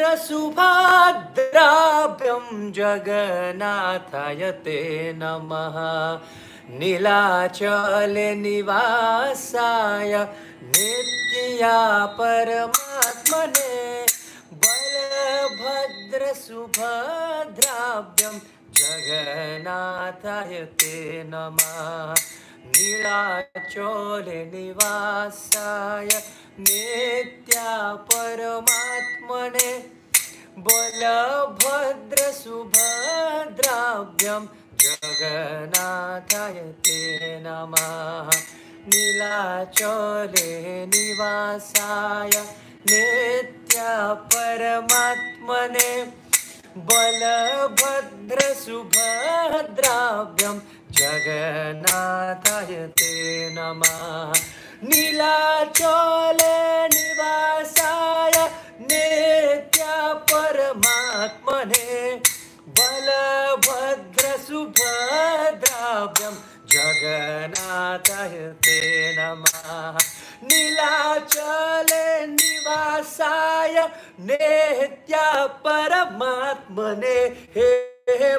बलभद्रसुभद्राभ्यं जगन्नाथाय ते नमः नीलाचलनिवासाय नित्या परमात्मने बलभद्रसुभद्राभ्यं जगन्नाथाय ते नमः। नीलाचलनिवासाय नित्या परमात्मने बलभद्रसुभद्राभ्यं जगन्नाथाय ते नमः। नीलाचले निवासाय नित्या परमात्मने बलभद्रसुभद्राभ्यं जगन्नाथाय ते नमः नीलाचले निवासाय नित्या परमात्मने बलभद्रसुभद्राभ्यं जगन्नाथाय ते नमः नीलाचले निवासाय नित्या परमात्मने हे हे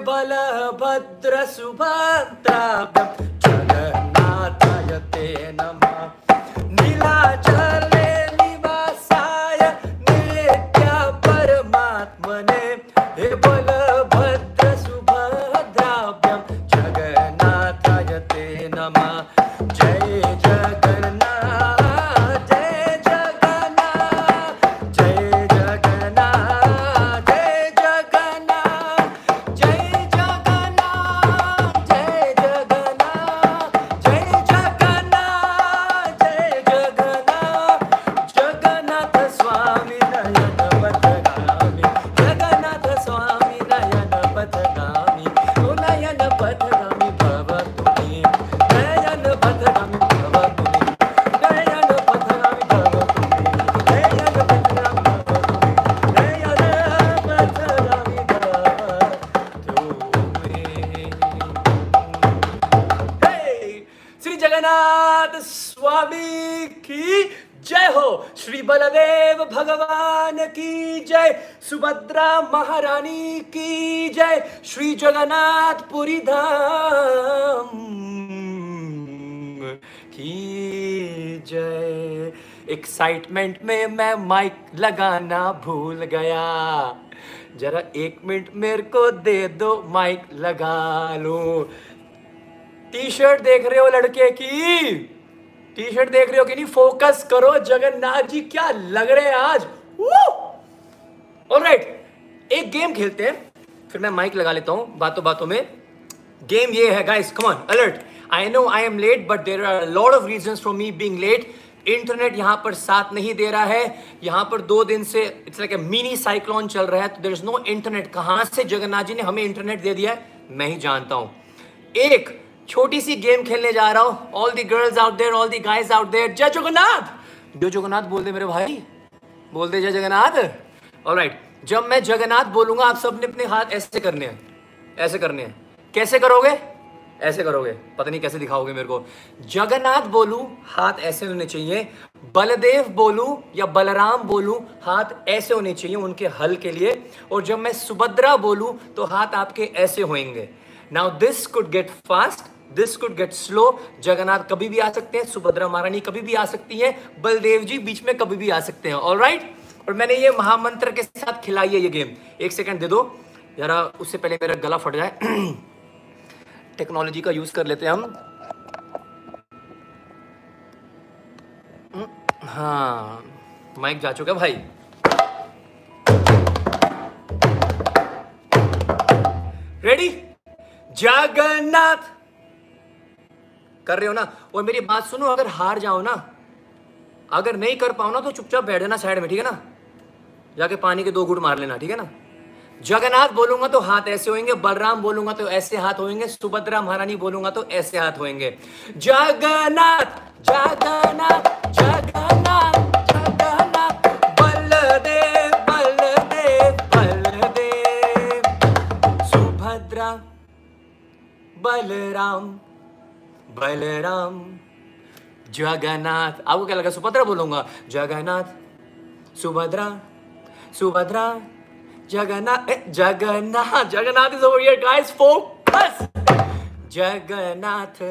महारानी की जय। श्री जगन्नाथ पुरी धाम की जय। एक्साइटमेंट में मैं माइक लगाना भूल गया। जरा एक मिनट मेरे को दे दो माइक लगा लो। टी शर्ट देख रहे हो लड़के की? टी शर्ट देख रहे हो कि नहीं? फोकस करो। जगन्नाथ जी क्या लग रहे हैं आज? ऑलराइट एक गेम खेलते हैं। फिर मैं माइक लगा लेता हूँ बातों बातों में। गेम ये है guys come on alert I know I am late but there are lot of reasons for me being late internet यहाँ पर साथ नहीं दे रहा है। यहाँ पर दो दिन से it's like a mini cyclone चल रहा है तो देर इज़ नो इंटरनेट कहाँ से जगन्नाथ जी ने हमें इंटरनेट दे दिया है? मैं ही जानता हूँ। एक, छोटी सी गेम खेलने जा रहा हूँ। All the girls out there all the guys out there जय जगन्नाथ! जय जगन्नाथ बोल दे मेरे भाई। बोल दे जय जगन्नाथ। ऑलराइट जब मैं जगन्नाथ बोलूँगा, आप सबने अपने हाथ ऐसे करने हैं। ऐसे करने हैं। कैसे करोगे? ऐसे करोगे। पता नहीं कैसे दिखाओगे मेरे को। जगन्नाथ बोलू, हाथ ऐसे होने चाहिए। बलदेव बोलू या बलराम बोलू, हाथ ऐसे होने चाहिए उनके हल के लिए। और जब मैं सुभद्रा बोलू तो हाथ आपके ऐसे होंगे now this could get fast this could get slow Jagannath कभी भी आ सकते हैं, सुभद्रा महारानी कभी भी आ सकती है, बलदेव जी बीच में कभी भी आ सकते हैं। ऑल और मैंने ये महामंत्र के साथ खिलाई है ये गेम एक सेकंड दे दो। जरा उससे पहले मेरा गला फट जाए। टेक्नोलॉजी का यूज़ कर लेते हैं हम। हाँ माइक जा चुका भाई। रेडी जगन्नाथ! कर रहे हो ना? और मेरी बात सुनो, अगर हार जाओ ना अगर नहीं कर पाओ ना तो चुपचाप बैठ जाना साइड में, ठीक है ना? जाके पानी के दो घूट मार लेना, ठीक है ना? जगन्नाथ बोलूँगा तो हाथ ऐसे होंगे बलराम बोलूँगा तो ऐसे हाथ होंगे सुभद्रा महारानी बोलूँगा तो ऐसे हाथ होंगे जगन्नाथ जगन्नाथ जगन्नाथ, बलदेव बलदेव बलदेव। सुभद्रा, बलराम बलराम। जगन्नाथ। आपको क्या लगा, सुभद्रा बोलूँगा? Jagannath, Subhadra Subhadra Jagannath Jagannath Jagannath is over here guys focus Jagannath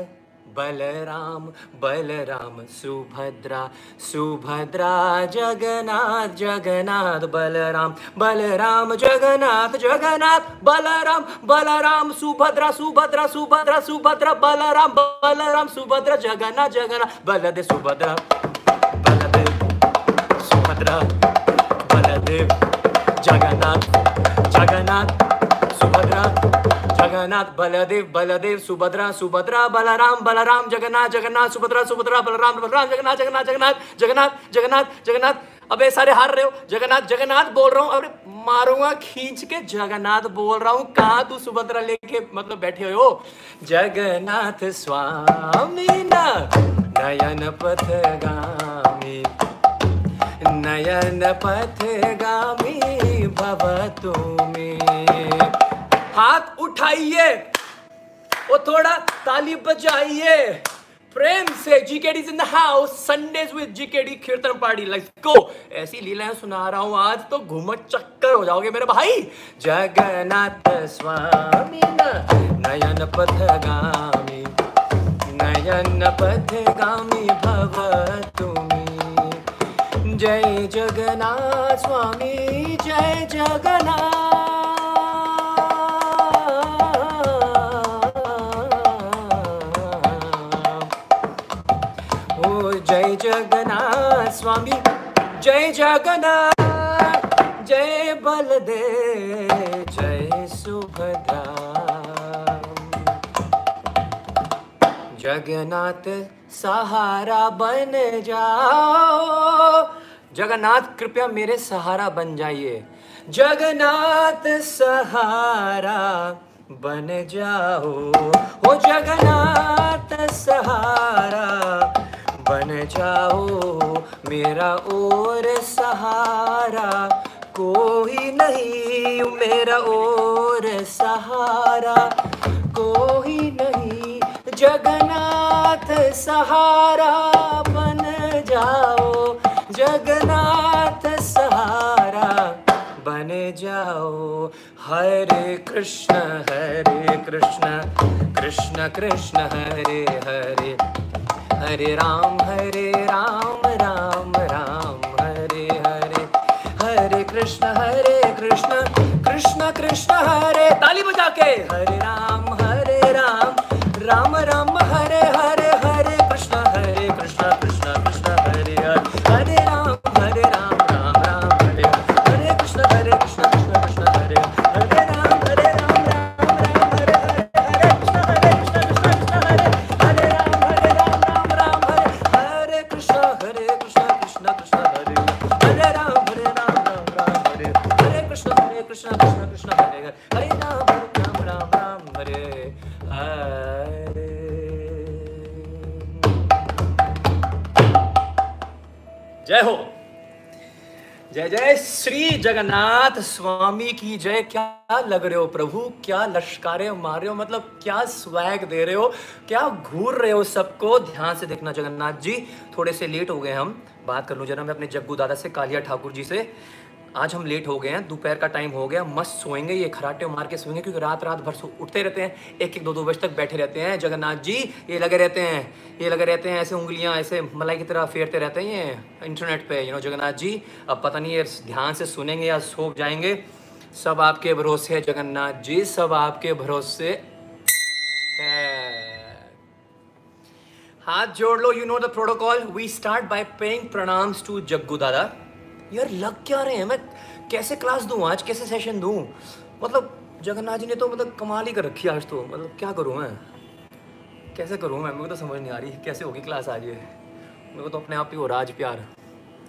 Balram Balram Subhadra Subhadra Jagannath Jagannath Balram Balram Jagannath Jagannath Balram Balram Subhadra Subhadra Subhadra Subhadra Balram Balram Subhadra Jagannath Jagannath Baldev, Subhadra Baldev Subhadra Baldev, Jagannath Jagannath Subhadra Jagannath Baldev Baldev, Subhadra Subhadra, Balram Balram, Jagannath Jagannath, Subhadra Subhadra, Balram Balram, Jagannath Jagannath Jagannath Jagannath Jagannath Jagannath. अबे सारे हार रहे हो। जगन्नाथ जगन्नाथ बोल रहा हूँ। अरे मारूँगा खींच के। जगन्नाथ बोल रहा हूँ, कहा तू सुभद्रा लेके मतलब बैठे हो? जगन्नाथ स्वामी नयन पथ गामी नयन पथगामी भव तुम्हें। हाथ उठाइए। वो थोड़ा ताली बजाइए। प्रेम से GKD in the house Sundays with GKD Kirtan party. Let's go ऐसी लीलाएँ सुना रहा हूँ आज तो घूम चक्कर हो जाओगे मेरे भाई। जगन्नाथ स्वामी नयन पथगामी नयन पथगामी भव तुम्हें जय जगन्नाथ स्वामी, जय जगन्नाथ। जगन्नाथ स्वामी, जय जगन्नाथ, जय बलदेव, जय सुभद्रा। जगन्नाथ सहारा बन जाओ। जगन्नाथ, कृपया मेरे सहारा बन जाइए। जगन्नाथ सहारा बन जाओ। हो जगन्नाथ सहारा बन जाओ, मेरा और सहारा। कोई नहीं, मेरा और सहारा। कोई नहीं, जगन्नाथ सहारा बन जाओ, जगन्नाथ सहारा बन जाओ। हरे कृष्ण हरे कृष्ण कृष्ण कृष्ण, हरे हरे। हरे राम हरे राम राम राम, हरे हरे। हरे कृष्ण हरे कृष्ण कृष्ण कृष्ण, हरे। ताली बजा के हरे राम हरे राम राम राम जगन्नाथ स्वामी की जय। क्या लग रहे हो प्रभु? क्या लश्कारे मार रहे हो? मतलब क्या स्वैग दे रहे हो? क्या घूर रहे हो सबको? ध्यान से देखना जगन्नाथ जी, थोड़े से लेट हो गए हम। बात कर लूँ जरा मैं अपने जग्गू दादा से, कालिया ठाकुर जी से। आज हम लेट हो गए हैं, दोपहर का टाइम हो गया, मस्त सोएँगे, ये खराटे मार के सोएँगे, क्योंकि रात रात भर उठते रहते हैं एक एक दो दो बजे तक बैठे रहते हैं। जगन्नाथ जी, ये लगे रहते हैं, ये लगे रहते हैं, ऐसे उंगलियाँ, ऐसे मलाई की तरह फेरते रहते हैं ये इंटरनेट पे यू नो जगन्नाथ जी। अब पता नहीं ये ध्यान से सुनेंगे या सो जाएँगे। सब आपके भरोसे है, जगन्नाथ जी, सब आपके भरोसे हाथ जोड़ लो you know the protocol we start by paying pranams to Jaggu Dada यार, लग क्या रहे हैं? मैं कैसे क्लास दूँ आज? कैसे सेशन दूँ? मतलब जगन्नाथ जी ने तो मतलब कमाल ही कर रखी आज तो। मतलब क्या करूँ मैं? कैसे करूँ मैं? मेरे को तो समझ नहीं आ रही कैसे होगी क्लास आज ये। मेरे को तो अपने आप ही हो रहा प्यार।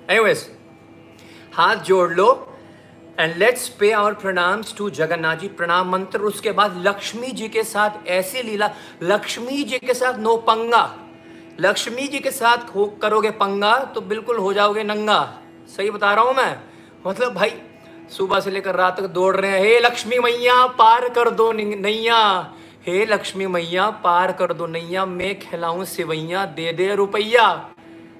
एनीवेज हाथ जोड़ लो and let's pay our pranams to Jagannath ji. प्रणाम मंत्र, उसके बाद लक्ष्मी जी के साथ ऐसी लीला। लक्ष्मी जी के साथ नो पंगा। लक्ष्मी जी के साथ हो, करोगे पंगा तो बिल्कुल हो जाओगे नंगा। सही बता रहा हूँ मैं। मतलब भाई, सुबह से लेकर रात तक दौड़ रहे हैं। हे लक्ष्मी मैया, पार कर दो नैया। हे लक्ष्मी मैया, पार कर दो नैया। मैं खिलाऊं सिवैया, दे दे रुपैया।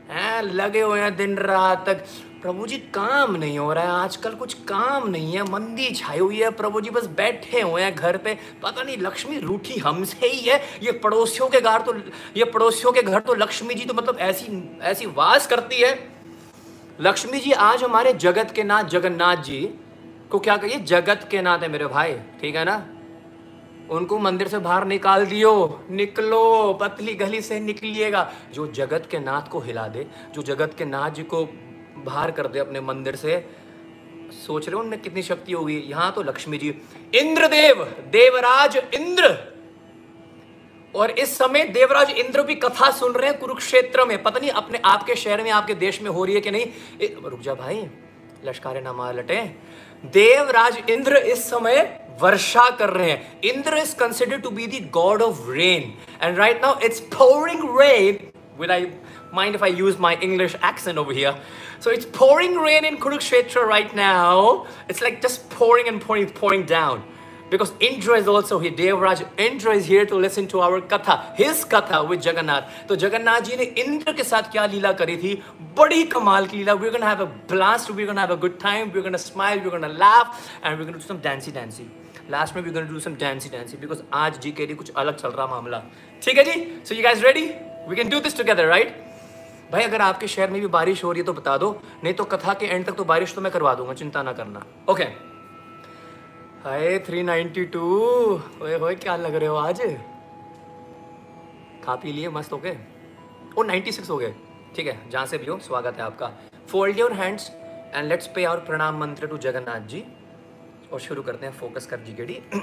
हैं, लगे हुए हैं दिन रात तक। प्रभु जी, काम नहीं हो रहा है। आजकल कुछ काम नहीं है। मंदी छाई हुई है। प्रभु जी बस बैठे हुए हैं घर पे। पता नहीं, लक्ष्मी रूठी हमसे ही है। ये पड़ोसियों के घर तो ये पड़ोसियों के घर तो लक्ष्मी जी तो मतलब ऐसी ऐसी वास करती है। लक्ष्मी जी, आज हमारे जगत के नाथ जगन्नाथ जी को क्या कहिए? जगत के नाथ है मेरे भाई, ठीक है ना? उनको मंदिर से बाहर निकाल दियो, निकलो, पतली गली से निकलिएगा। जो जगत के नाथ को हिला दे, जो जगत के नाथ जी को बाहर कर दे अपने मंदिर से, सोच रहे हो उनमें कितनी शक्ति होगी? यहाँ तो लक्ष्मी जी, इंद्रदेव, देवराज इंद्र। और इस समय देवराज इंद्र भी कथा सुन रहे हैं कुरुक्षेत्र में। पता नहीं अपने आपके शहर में, आपके देश में हो रही है कि नहीं? रुक जा भाई, लश्कर लटे। देवराज इंद्र इस समय वर्षा कर रहे हैं। Indra is consider to be the god of rain and right now it's pouring rain will I mind if I use my English accent over here so it's pouring rain in Kurukshetra right now it's like just pouring and pouring pouring down because Indra is also here. Devraj Indra is here to listen to our katha, his katha with Jagannath. तो जगन्नाथ जी ने इंद्र के साथ क्या लीला करी थी बड़ी कमाल की लीला we're gonna have a blast we're gonna have a good time we're gonna smile we're gonna laugh and we're gonna do some dancey dancey last में we're gonna do some dancey dancey because आज जी के लिए कुछ अलग चल रहा मामला ठीक है जी so you guys ready we can do this together right भाई अगर आपके शहर में भी बारिश हो रही है तो बता दो नहीं तो कथा के एंड तक तो बारिश तो मैं करवा दूँगा चिंता ना करना ओके okay. हाय 392 ओए होए, क्या लग रहे हो आज? खा पी लिए, मस्त हो गए ओ 96 हो गए। ठीक है, जहाँ से भी हो, स्वागत है आपका। Fold your hands and let's pay our pranam mantra to Jagannath ji और शुरू करते हैं फोकस कर जी गेडी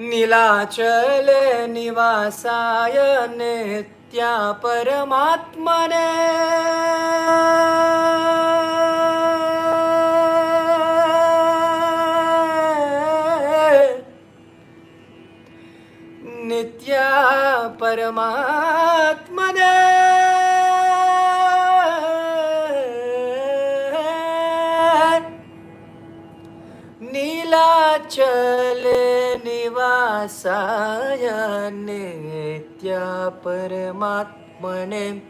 नीलाचल निवासाय नित्या परमात्मने। परमात्मने। नीलाचल निवासाय नित्या परमात्मने।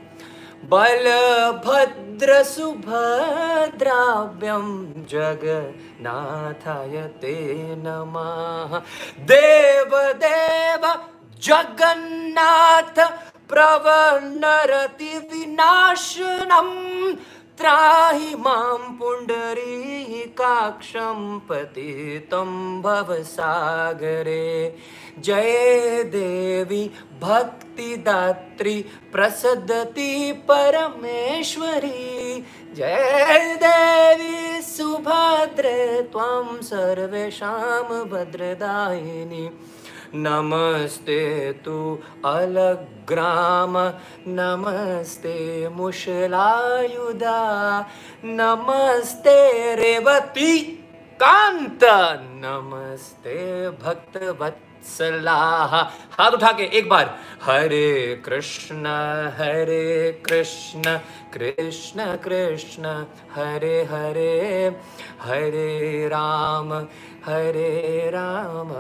बलभद्रसुभद्राव्यं जगन्नाथाय ते नमः। देवदेव जगन्नाथ प्रवर्णरति विनाशनम त्राहि मां पुण्डरीकाक्षं पतितं भवसागरे। जय देवी भक्तिदात्री प्रसदति परमेश्वरी। जय देवी सुभद्रे त्वं सर्वेषां भद्रदायिनी नमस्ते तु अलग्राम नमस्ते मुशलायुधा नमस्ते रेवती कांत नमस्ते भक्तवत्सलाह हाथ उठा के एक बार, हरे कृष्ण हरे कृष्ण कृष्ण कृष्ण, हरे हरे हरे राम हरे राम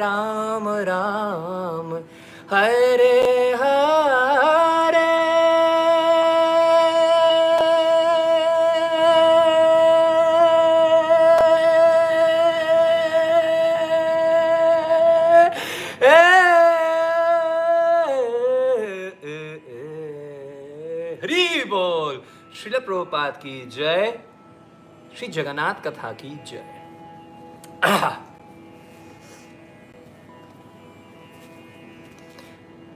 राम राम, हरे, हरी प्रभुपाद की जय श्री जगन्नाथ कथा की जय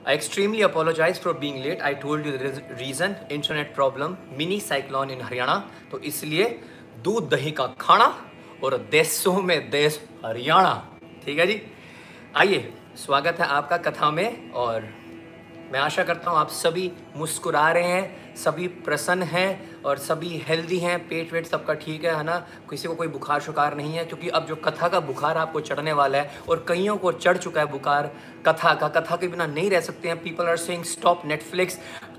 I extremely apologize for being late. I told you the reason, internet problem, mini cyclone in Haryana. तो इसलिए दूध दही का खाना और देशों में देश हरियाणा ठीक है जी आइए स्वागत है आपका कथा में और मैं आशा करता हूँ आप सभी मुस्कुरा रहे हैं सभी प्रसन्न हैं और सभी हेल्दी हैं पेट वेट सबका ठीक है है ना? किसी को कोई बुखार शुकार नहीं है क्योंकि अब जो कथा का बुखार आपको चढ़ने वाला है और कईयों को चढ़ चुका है बुखार कथा का कथा के बिना नहीं रह सकते हैं। People are saying stop Netflix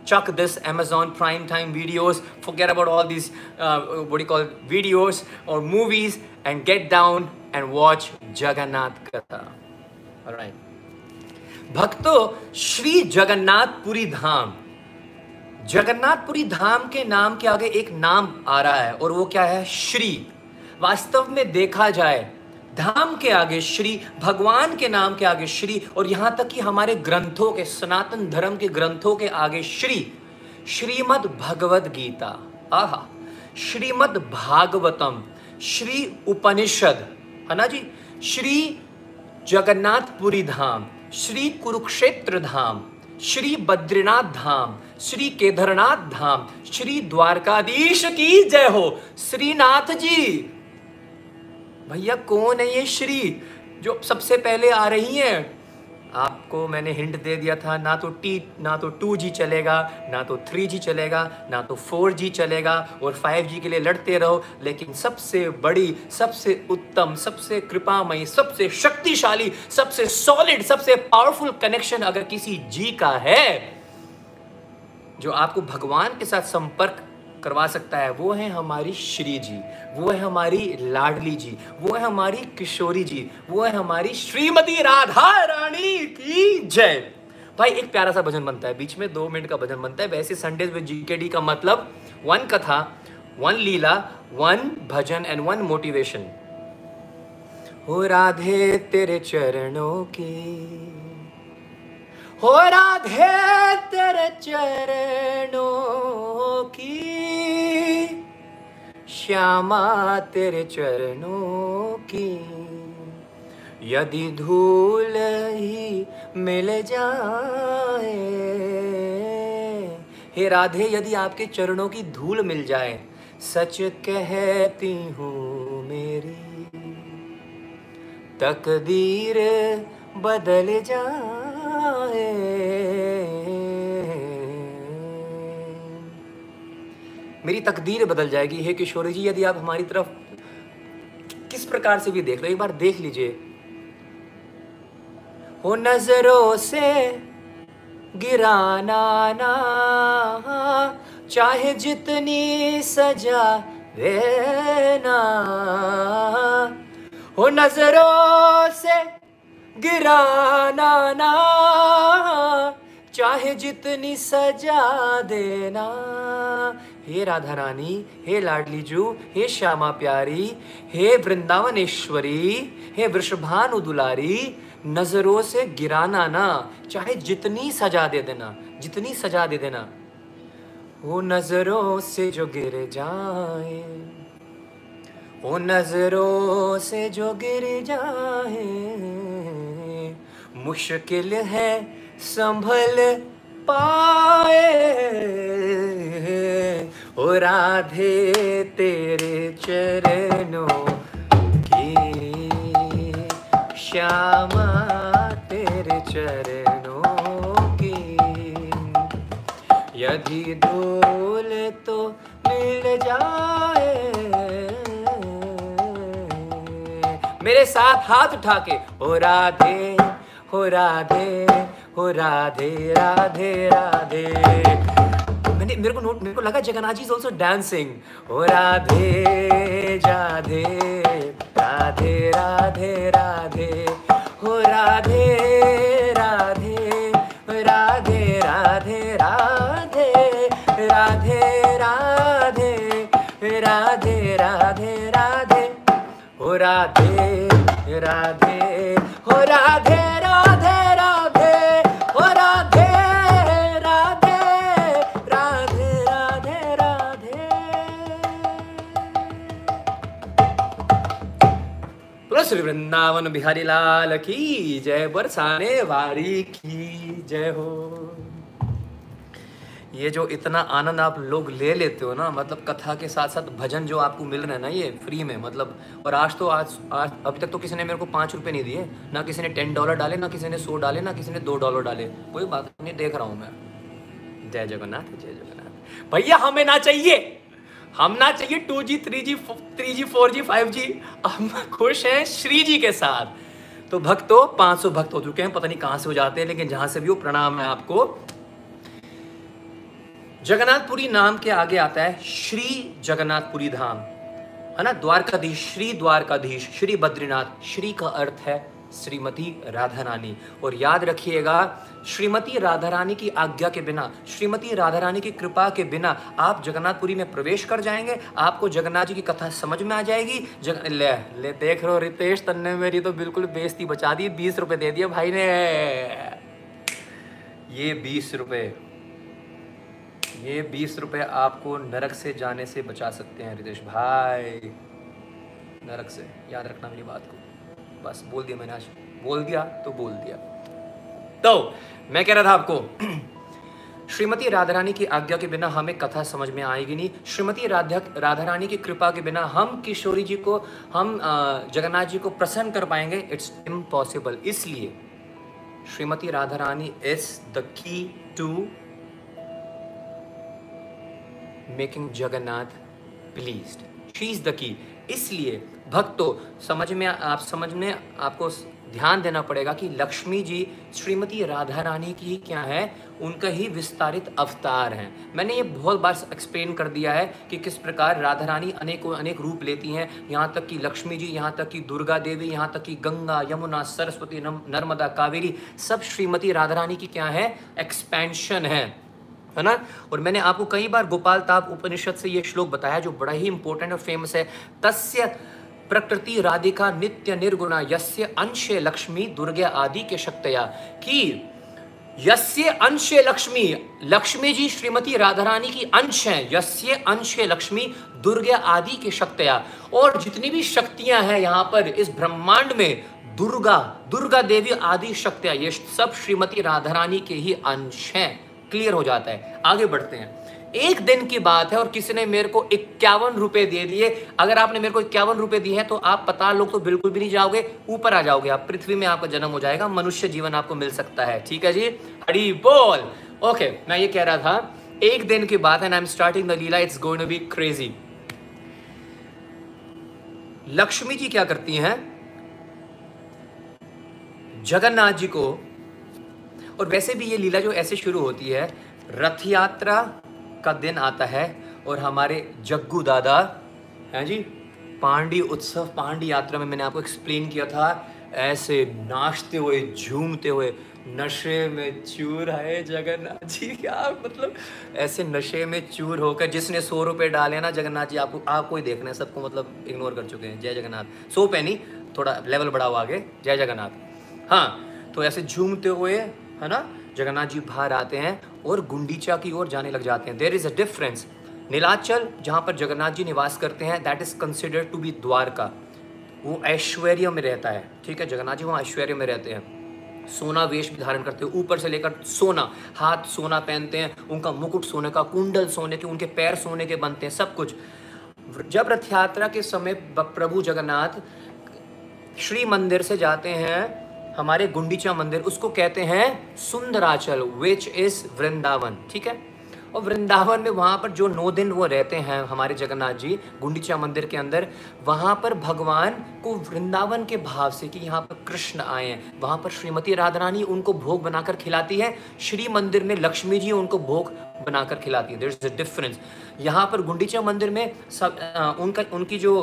chuck this Amazon Prime Time videos, forget about all these uh, what do you call videos or movies, and get down and. भक्तों श्री जगन्नाथपुरी धाम। जगन्नाथपुरी धाम के नाम के आगे एक नाम आ रहा है और वो क्या है? श्री। वास्तव में देखा जाए, धाम के आगे श्री, भगवान के नाम के आगे श्री और यहाँ तक कि हमारे ग्रंथों के, सनातन धर्म के ग्रंथों के आगे श्री, श्रीमद भगवद गीता। आह, श्रीमद भागवतम, श्री उपनिषद। है ना जी? श्री जगन्नाथपुरी धाम। श्री कुरुक्षेत्र धाम श्री बद्रीनाथ धाम श्री केदारनाथ धाम श्री द्वारकाधीश की जय हो। श्रीनाथ जी भैया कौन है ये श्री जो सबसे पहले आ रही हैं? आपको मैंने हिंट दे दिया था, ना तो टी ना तो टू जी चलेगा, ना तो थ्री जी चलेगा, ना तो फोर जी चलेगा और फाइव जी के लिए लड़ते रहो, लेकिन सबसे बड़ी, सबसे उत्तम, सबसे कृपामयी, सबसे शक्तिशाली, सबसे सॉलिड सबसे पावरफुल कनेक्शन अगर किसी जी का है, जो आपको भगवान के साथ संपर्क करवा सकता है। वो है हमारी श्री जी, वो है हमारी लाडली जी, वो है हमारी किशोरी जी, वो है हमारी श्रीमती राधा रानी की जय। भाई, एक प्यारा सा भजन बनता है। बीच में दो मिनट का भजन बनता है। वैसे संडेज विद जीकेडी का मतलब one katha one leela one bhajan and one motivation हो राधे तेरे चरणों की। हो राधे तेरे चरणों की। श्यामा तेरे चरणों की। यदि धूल ही मिल जाए। हे राधे, यदि आपके चरणों की धूल मिल जाए, सच कहती हूँ मेरी, तकदीर बदल जाए। मेरी तकदीर बदल जाएगी। हे किशोरी जी, यदि आप हमारी तरफ़ किस प्रकार से भी देख लो, एक बार देख लीजिए। हो नज़रों से गिराना ना, चाहे जितनी सजा देना। हो नज़रों से गिराना ना चाहे जितनी सजा देना। हे राधा रानी, हे लाडली जू, हे श्यामा प्यारी, हे वृंदावनेश्वरी, हे वृषभानु दुलारी नज़रों से गिराना ना चाहे जितनी सजा दे देना, जितनी सजा दे देना। वो नज़रों से जो गिर जाए वो नज़रों से जो गिर जाए मुश्किल है संभल पाए। ओ राधे तेरे चरणों की, श्यामा तेरे चरणों की। यदि धूल तो मिल जाए, मेरे साथ हाथ उठा के, ओ राधे हो राधे हो राधे राधे राधे मैंने मेरे को नोट मेरे को लगा Jagannath ji is also dancing हो राधे जाधे राधे राधे राधे हो राधे राधे राधे राधे राधे राधे राधे राधे राधे राधे हो राधे राधे हो राधे श्री वृंदावन बिहारी लाल की जय बरसाने वारी की जय हो। ये जो इतना आनंद आप लोग ले लेते हो ना मतलब कथा के साथ साथ भजन जो आपको मिल रहे हैं ना ये फ्री में मतलब और आज तो आज आज, अभी तक तो किसी ने मेरे को पाँच रुपये नहीं दिए, ना किसी ने टेन डॉलर डाले, ना किसी ने सौ डाले, ना किसी ने दो डॉलर डाले, कोई बात नहीं, देख रहा हूँ मैं। जय जगन्नाथ जय जगन्नाथ। भैया, हमें ना चाहिए। हम ना चाहिए two G, three G three G, four G, five G. हम खुश हैं श्री जी के साथ। तो भक्तों, पाँच सौ भक्त हो चुके हैं, पता नहीं कहाँ से हो जाते हैं, लेकिन जहाँ से भी हो, प्रणाम है आपको। जगन्नाथपुरी नाम के आगे आता है श्री जगन्नाथपुरी धाम। है ना? द्वारकाधीश, श्री द्वारकाधीश, श्री बद्रीनाथ, श्री का अर्थ है श्रीमती राधा रानी और याद रखिएगा, श्रीमती राधा रानी की आज्ञा के बिना, श्रीमती राधा रानी की कृपा के बिना आप जगन्नाथपुरी में प्रवेश कर जाएँगे। आपको जगन्नाथ जी की कथा समझ में आ जाएगी। जग ले ले देख रहे रितेश, तन्ने मेरी तो बिल्कुल बेइज्जती बचा दी। बीस रुपए दे दिया भाई ने। ये बीस रुपए, ये बीस रुपए आपको नरक से जाने से बचा सकते हैं रितेश भाई। नरक से, याद रखना मेरी बात को। बस, बोल दिया मैंने आज। बोल दिया तो बोल दिया। तो मैं कह रहा था आपको, श्रीमती राधा रानी की आज्ञा के बिना हमें कथा समझ में आएगी नहीं। श्रीमती राधा राधा रानी की कृपा के बिना हम किशोरी जी को, हम जगन्नाथ जी को प्रसन्न कर पाएँगे। इट्स इम्पॉसिबल इसलिए, Shrimati Radha Rani is the key to making Jagannath pleased she is the key इसलिए भक्तों समझ में आप समझ में आपको ध्यान देना पड़ेगा कि लक्ष्मी जी श्रीमती राधा रानी की क्या है, उनका ही विस्तारित अवतार हैं। मैंने ये बहुत बार एक्सप्लेन कर दिया है कि किस प्रकार राधा रानी अनेक अनेक रूप लेती हैं। यहाँ तक कि लक्ष्मी जी, यहाँ तक कि दुर्गा देवी, यहाँ तक कि गंगा, यमुना, सरस्वती नर्मदा, कावेरी, सब श्रीमती राधा रानी की क्या है एक्सपेंशन है। है ना? और मैंने आपको कई बार गोपाल ताप उपनिषद से ये श्लोक बताया जो बड़ा ही इंपॉर्टेंट और फ़ेमस है। तस्य प्रकृति राधिका नित्य निर्गुणा, यस्य अंशे लक्ष्मी दुर्गे आदि के शक्तया। कि यस्य अंश लक्ष्मी लक्ष्मी जी श्रीमती राधा रानी की अंश है, यस्य अंश लक्ष्मी दुर्गे आदि के शक्तया। और जितनी भी शक्तियाँ हैं यहाँ पर इस ब्रह्मांड में, दुर्गा दुर्गा देवी आदि शक्तियाँ, ये सब श्रीमती राधा रानी के ही अंश हैं। क्लियर हो जाता है। आगे बढ़ते हैं। एक दिन की बात है और किसी ने मेरे को इक्यावन रुपए दे दिए। अगर आपने मेरे को इक्यावन रुपए दिए हैं तो आप पता लोग तो बिल्कुल भी नहीं जाओगे, ऊपर आ जाओगे आप। पृथ्वी में आपका जन्म हो जाएगा, मनुष्य जीवन आपको मिल सकता है। ठीक है जी? हरी बोल। ओके, मैं ये कह रहा था, एक दिन की बात है I am starting the leela it's going to be crazy Lakshmi ji क्या करती हैं? जगन्नाथ जी को, और वैसे भी ये लीला जो ऐसे शुरू होती है, रथ यात्रा का दिन आता है और हमारे जग्गू दादा, हैं जी? पांडी उत्सव, पांडी यात्रा में मैंने आपको एक्सप्लेन किया था, ऐसे नाचते हुए, झूमते हुए, नशे में चूर है जगन्नाथ जी, क्या मतलब? ऐसे नशे में चूर होकर जिसने सौ रुपये डाले ना, जगन्नाथ जी, आपको आपको ही देखना है, सबको मतलब इग्नोर कर चुके हैं। जय जगन्नाथ। सौ पे नहीं थोड़ा लेवल बढ़ाओ आगे। जय जगन्नाथ। हाँ तो ऐसे झूमते हुए, है ना, जगन्नाथ जी बाहर आते हैं और गुंडीचा की ओर जाने लग जाते हैं। There is a difference Neelachal जहाँ पर जगन्नाथ जी निवास करते हैं that is consider to be Dwarka. वो ऐश्वर्य में रहता है, ठीक है? जगन्नाथ जी वहाँ ऐश्वर्य में रहते हैं। सोना वेश भी धारण करते हैं। ऊपर से लेकर सोना, हाथ सोना पहनते हैं, उनका मुकुट सोने का, कुंडल सोने के, उनके पैर सोने के बनते हैं, सब कुछ। जब रथ यात्रा के समय प्रभु जगन्नाथ श्री मंदिर से जाते हैं हमारे गुंडीचा मंदिर उसको कहते हैं सुंदराचल विच इज़ वृंदावन ठीक है? और वृंदावन में वहाँ पर जो नौ दिन वो रहते हैं हमारे जगन्नाथ जी गुंडीचा मंदिर के अंदर वहाँ पर भगवान को वृंदावन के भाव से कि यहाँ पर कृष्ण आए हैं। वहाँ पर श्रीमती राधारानी उनको भोग बनाकर खिलाती है श्री मंदिर में लक्ष्मी जी उनको भोग बनाकर खिलाती है। देर इज़ अ डिफरेंस यहाँ पर गुंडीचा मंदिर में सब आ, उनका उनकी जो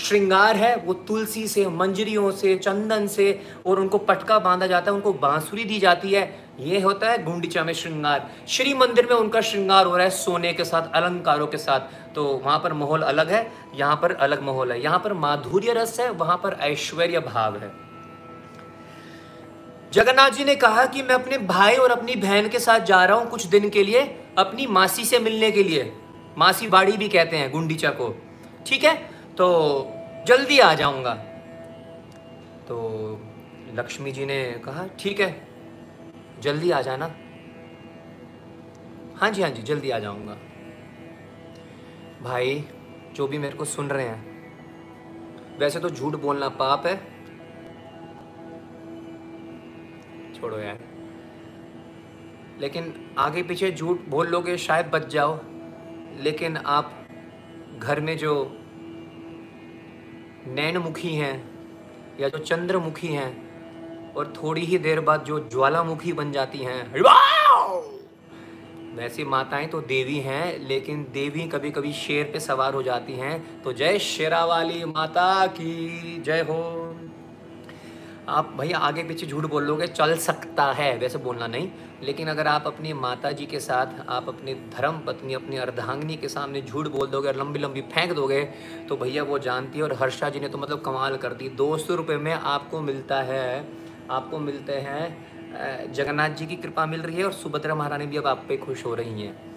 श्रृंगार है, वो तुलसी से, मंजरियों से, चंदन से और उनको पटका बांधा जाता है, उनको बांसुरी दी जाती है। ये होता है गुंडीचा में श्रृंगार। श्री मंदिर में उनका श्रृंगार हो रहा है सोने के साथ, अलंकारों के साथ। तो वहाँ पर माहौल अलग है, यहाँ पर अलग माहौल है। यहाँ पर माधुर्य रस है, वहाँ पर ऐश्वर्य भाव है। जगन्नाथ जी ने कहा कि मैं अपने भाई और अपनी बहन के साथ जा रहा हूँ कुछ दिन के लिए, अपनी मासी से मिलने के लिए। मासी बाड़ी भी कहते हैं गुंडीचा को। ठीक है? तो जल्दी आ जाऊँगा। तो लक्ष्मी जी ने कहा, ठीक है, जल्दी आ जाना। हाँ जी हाँ जी, जल्दी आ जाऊँगा। भाई, जो भी मेरे को सुन रहे हैं, वैसे तो झूठ बोलना पाप है। छोड़ो यार। लेकिन आगे पीछे झूठ बोल लोगे, शायद बच जाओ। लेकिन आप घर में जो नैनमुखी हैं, या जो चंद्रमुखी हैं, और थोड़ी ही देर बाद जो ज्वालामुखी बन जाती हैं। वैसे माताएँ तो देवी हैं, लेकिन देवी कभी कभी शेर पे सवार हो जाती हैं। तो जय शेरावाली माता की, जय हो। आप भैया आगे पीछे झूठ बोल लोगे चल सकता है, वैसे बोलना नहीं। लेकिन अगर आप अपनी माता जी के साथ, आप अपनी धर्म पत्नी, अपनी अर्धांगिनी के सामने झूठ बोल दोगे और लंबी लंबी फेंक दोगे तो भैया वो जानती है और हर्षा जी ने तो मतलब कमाल कर दी। दो सौ रुपये में आपको मिलता है, आपको मिलते हैं जगन्नाथ जी की कृपा मिल रही है और सुभद्रा महारानी भी अब आप पे खुश हो रही हैं।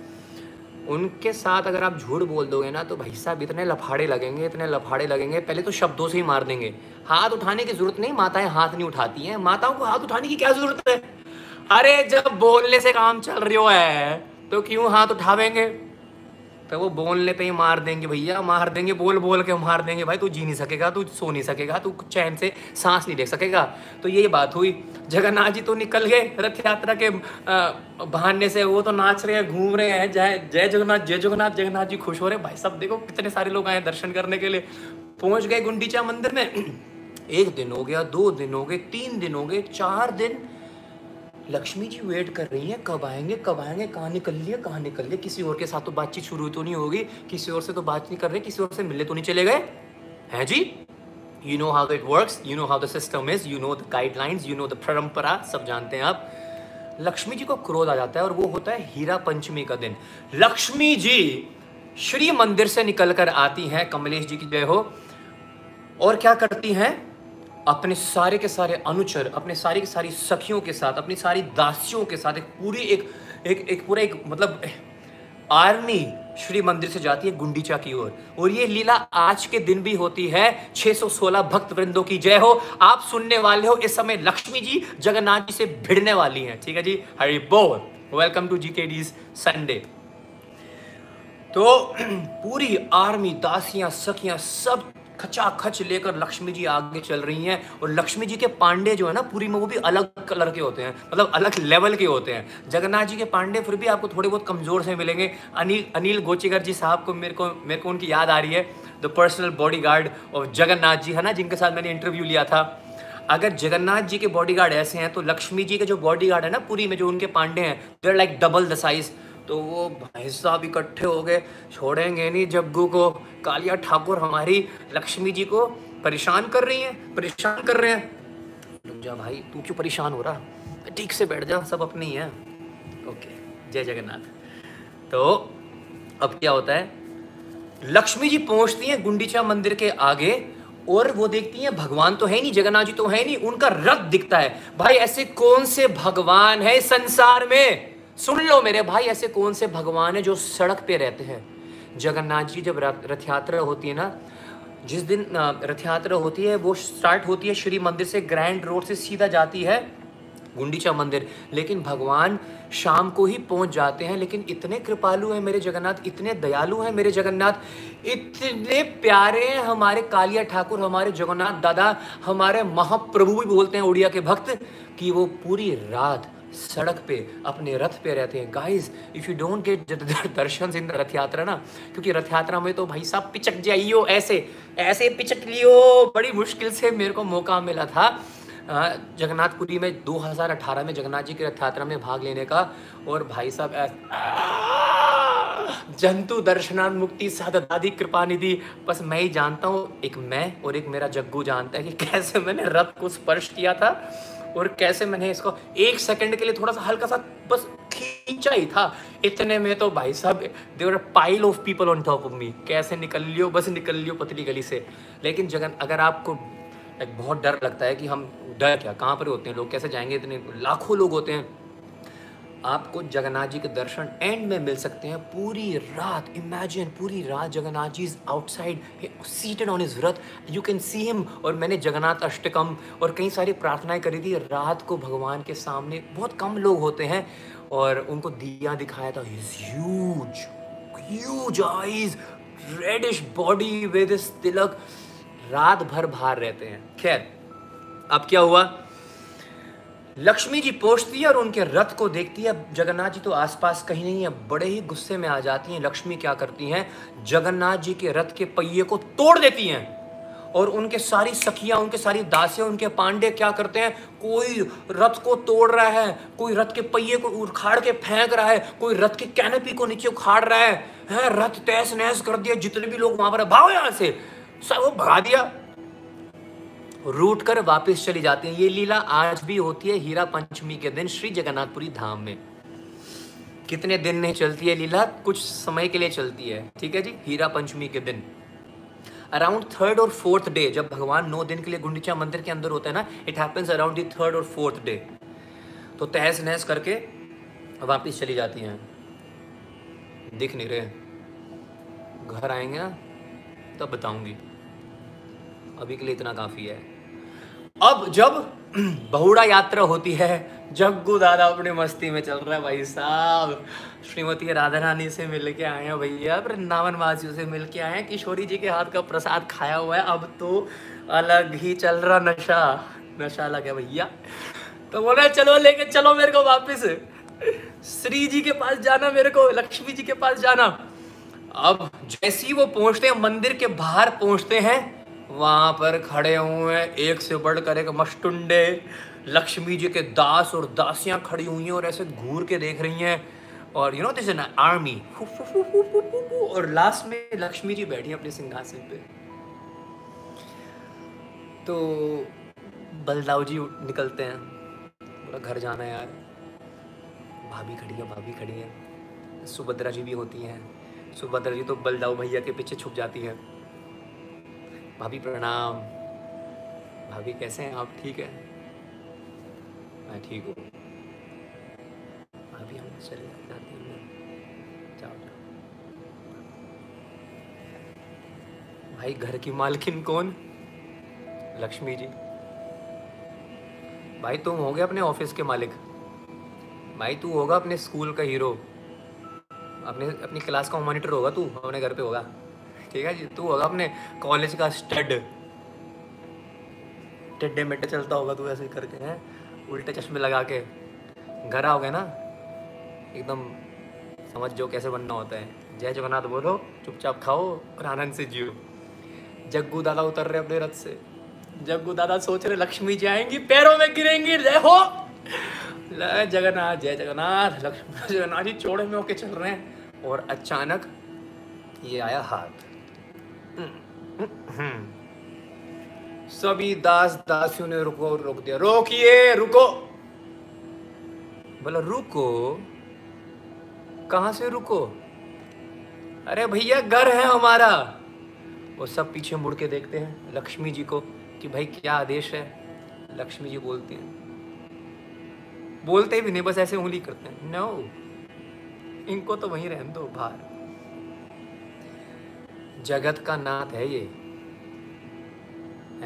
उनके साथ अगर आप झूठ बोल दोगे ना तो भाई साहब, इतने लफाड़े लगेंगे, इतने लफाड़े लगेंगे। पहले तो शब्दों से ही मार देंगे। हाथ उठाने की ज़रूरत नहीं, माताएँ हाथ नहीं उठाती हैं। माताओं को हाथ उठाने की क्या ज़रूरत है? अरे, जब बोलने से काम चल रही है तो क्यों हाथ उठावेंगे? तो वो बोलने पे ही मार देंगे, भैया, मार देंगे, बोल बोल के मार देंगे। भाई, तू जी नहीं सकेगा, तू सो नहीं सकेगा, तू चैन से सांस नहीं ले सकेगा। तो ये बात हुई। जगन्नाथ जी तो निकल गए रथ यात्रा के बहाने से। वो तो नाच रहे हैं, घूम रहे हैं। जय जय जगन्नाथ जय जगन्नाथ। जगन्नाथ जी खुश हो रहे भाई, सब देखो कितने सारे लोग आए दर्शन करने के लिए। पहुँच गए गुंडीचा मंदिर में। एक दिन हो गया, दो दिन हो गए, तीन दिन हो गए, चार दिन लक्ष्मी जी वेट कर रही हैं, कब आएँगे कब आएँगे, कहाँ निकल लिए, कहाँ निकल लिए? किसी और के साथ तो बातचीत शुरू तो नहीं होगी, किसी और से तो बात नहीं कर रहे, किसी और से मिलने तो नहीं चले गए? हैं जी? You know how it works you know how the system is you know the guidelines you know the parampara सब जानते हैं आप। लक्ष्मी जी को क्रोध आ जाता है और वो होता है हीरा पंचमी का दिन। लक्ष्मी जी श्री मंदिर से निकलकर आती हैं, कमलेश जी की जय हो। और क्या करती हैं? अपने सारे के सारे अनुचर अपने सारी की सारी सखियों के साथ अपनी सारी दासियों के साथ एक पूरी एक एक एक पूरा एक मतलब आर्मी श्री मंदिर से जाती है गुंडीचा की ओर। और, ये लीला आज के दिन भी होती है। 616 भक्त वृंदों की जय हो। आप सुनने वाले हो इस समय लक्ष्मी जी जगन्नाथ जी से भिड़ने वाली हैं। ठीक है जी? हरी बोल। Welcome to ji K D Sunday तो पूरी आर्मी दासियाँ सखियाँ सब खचाखच लेकर लक्ष्मी जी आगे चल रही हैं और लक्ष्मी जी के पांडे जो है ना, पूरी में वो भी अलग कलर के होते हैं मतलब अलग लेवल के होते हैं। जगन्नाथ जी के पांडे फिर भी आपको थोड़े बहुत कमज़ोर से मिलेंगे। अनिल अनिल गोचीकर जी साहब को मेरे को मेरे को उनकी याद आ रही है the personal bodyguard of Jagannath ji, है ना, जिनके साथ मैंने इंटरव्यू लिया था। अगर जगन्नाथ जी के बॉडीगार्ड ऐसे हैं तो लक्ष्मी जी के जो बॉडीगार्ड है ना, पूरी में जो उनके पांडे हैं there like double the size तो वो भाई साहब इकट्ठे हो गए। छोड़ेंगे नहीं जग्गू को। कालिया ठाकुर हमारी लक्ष्मी जी को परेशान कर रही हैं, परेशान कर रहे हैं। जा भाई, तू क्यों परेशान हो रहा? ठीक से बैठ जा, सब अपने ही हैं। ओके, जय जगन्नाथ। तो अब क्या होता है? लक्ष्मी जी पहुँचती हैं गुंडीचा मंदिर के आगे और वो देखती हैं, भगवान तो है नहीं, जगन्नाथ जी तो है नहीं, उनका रथ दिखता है। भाई ऐसे कौन से भगवान है संसार में? सुन लो मेरे भाई, ऐसे कौन से भगवान है जो सड़क पे रहते हैं? जगन्नाथ जी जब रथ यात्रा होती है ना, जिस दिन रथ यात्रा होती है, वो स्टार्ट होती है श्री मंदिर से ग्रैंड रोड से सीधा जाती है गुंडीचा मंदिर। लेकिन भगवान शाम को ही पहुँच जाते हैं, लेकिन इतने कृपालु हैं मेरे जगन्नाथ, इतने दयालु हैं मेरे जगन्नाथ, इतने प्यारे हैं हमारे कालिया ठाकुर, हमारे जगन्नाथ दादा, हमारे महाप्रभु भी बोलते हैं उड़िया के भक्त, कि वो पूरी रात सड़क पे, अपने रथ पे रहते हैं। Guys if you don't get darshan in Rath Yatra ना, क्योंकि रथ यात्रा में तो भाई साहब पिचक जाइयो, ऐसे ऐसे पिचक लियो। बड़ी मुश्किल से मेरे को मौका मिला था जगन्नाथपुरी में 2018 में जगन्नाथ जी की रथ यात्रा में भाग लेने का। और भाई साहब जंतु दर्शनान मुक्ति दादी कृपा निधि। बस मैं ही जानता हूँ, एक मैं और एक मेरा जग्गू जानता है कि कैसे मैंने रथ को स्पर्श किया था। और कैसे मैंने इसको एक सेकंड के लिए थोड़ा सा हल्का सा बस खींचा ही था। इतने में तो भाई साहब there're pile of people on top of me कैसे निकल लियो, बस निकल लियो पतली गली से। लेकिन जगन, अगर आपको एक बहुत डर लगता है कि हम डर क्या, कहाँ पर होते हैं लोग, कैसे जाएँगे, इतने लाखों लोग होते हैं। आपको जगन्नाथ जी के दर्शन एंड में मिल सकते हैं। पूरी रात इमेजिन पूरी रात Jagannath ji is outside seated on his rath you can see him और मैंने जगन्नाथ अष्टकम और कई सारी प्रार्थनाएँ करी थी। रात को भगवान के सामने बहुत कम लोग होते हैं और उनको दिया दिखाया था। His huge huge eyes reddish body with tilak रात भर बाहर रहते हैं। खैर, अब क्या हुआ? लक्ष्मी जी पहुँचती है और उनके रथ को देखती है। जगन्नाथ जी तो आसपास कहीं नहीं है बड़े ही गुस्से में आ जाती हैं। लक्ष्मी क्या करती हैं? जगन्नाथ जी के रथ के पहिए को तोड़ देती हैं। और उनके सारी सखियाँ उनके सारी दासियाँ उनके पांडे क्या करते हैं? कोई रथ को तोड़ रहा है कोई रथ के पहिए को उखाड़ के फेंक रहा है कोई रथ के कैनपी को नीचे उखाड़ रहा है, रथ तहस नहस कर दिया जितने भी लोग वहाँ पर भागो यहाँ से सब वो भगा दिया। रूट कर वापस चली जाती हैं। ये लीला आज भी होती है हीरा पंचमी के दिन श्री जगन्नाथपुरी धाम में। कितने दिन नहीं चलती है लीला? कुछ समय के लिए चलती है। ठीक है जी? हीरा पंचमी के दिन। अराउंड थर्ड और फोर्थ डे जब भगवान नौ दिन के लिए गुंडीचा मंदिर के अंदर होता है ना it happens around the third और फोर्थ डे तो तहस नहस करके वापिस चली जाती हैं। दिख नहीं रहे घर आएँगे ना, तब बताऊँगी। अभी के लिए इतना काफ़ी है। अब जब बहुड़ा यात्रा होती है जग्गू दादा अपने मस्ती में चल रहा है भाई साहब। श्रीमती राधा रानी से मिल के आए हैं भैया वृंदावन वासियों से मिल के आए हैं। किशोरी जी के हाथ का प्रसाद खाया हुआ है, अब तो अलग ही चल रहा नशा। नशा अलग है भैया। तो बोले चलो लेके चलो मेरे को वापस। श्री जी के पास जाना, मेरे को लक्ष्मी जी के पास जाना। अब जैसे ही वो पहुँचते हैं, मंदिर के बाहर पहुँचते हैं वहाँ पर खड़े हुए हैं। एक से बढ़कर एक मस्टुंडे लक्ष्मी जी के दास और दासियाँ खड़ी हुई हैं और ऐसे घूर के देख रही हैं। और you know this an army और लास्ट में लक्ष्मी जी बैठी अपने सिंहासन पे। तो बलदाव जी निकलते हैं। बोला, घर जाना यार। भाभी खड़ी है, भाभी खड़ी है। सुभद्रा जी भी होती हैं। सुभद्रा जी तो बलदाव भैया के पीछे छुप जाती हैं। भाभी प्रणाम। भाभी कैसे हैं? आप ठीक है? मैं ठीक हूँ। भाभी, हम चले जाते हैं भाई, घर की मालकिन कौन? लक्ष्मी जी। भाई, तुम हो गए अपने ऑफ़िस के मालिक। भाई, तू होगा अपने स्कूल का हीरो। अपने, अपनी क्लास का मॉनिटर होगा तू? अपने घर पे होगा। ठीक है जी? तू होगा अपने कॉलेज का स्टड टिड्डे मिट्टे चलता होगा तू ऐसे करके, हैं? उल्टे चश्मे लगा के। घर आओगे ना, एकदम समझ जो कैसे बनना होता है। जय जगन्नाथ बोलो, चुपचाप खाओ और आनंद से जियो। जग्गू दादा उतर रहे अपने रथ से। जग्गू दादा सोच रहे लक्ष्मी जी आएँगी, पैरों में गिरेंगी जय हो। जगन्नाथ, जय जगन्नाथ, लक्ष्मी जगन्नाथ जी, चौड़े में होके चल रहे हैं। और अचानक ये आया हाथ। सभी दास दासियों ने रुको, रोक दिया। रोकिए, रुको। बोला, रुको? कहा से रुको? अरे भैया, घर है हमारा। वो सब पीछे मुड़ के देखते हैं लक्ष्मी जी को कि भाई क्या आदेश है। लक्ष्मी जी बोलती हैं। बोलते भी नहीं, बस ऐसे उंगली करते हैं। नो इनको तो वहीं रहने दो, बाहर। जगत का नाथ है ये।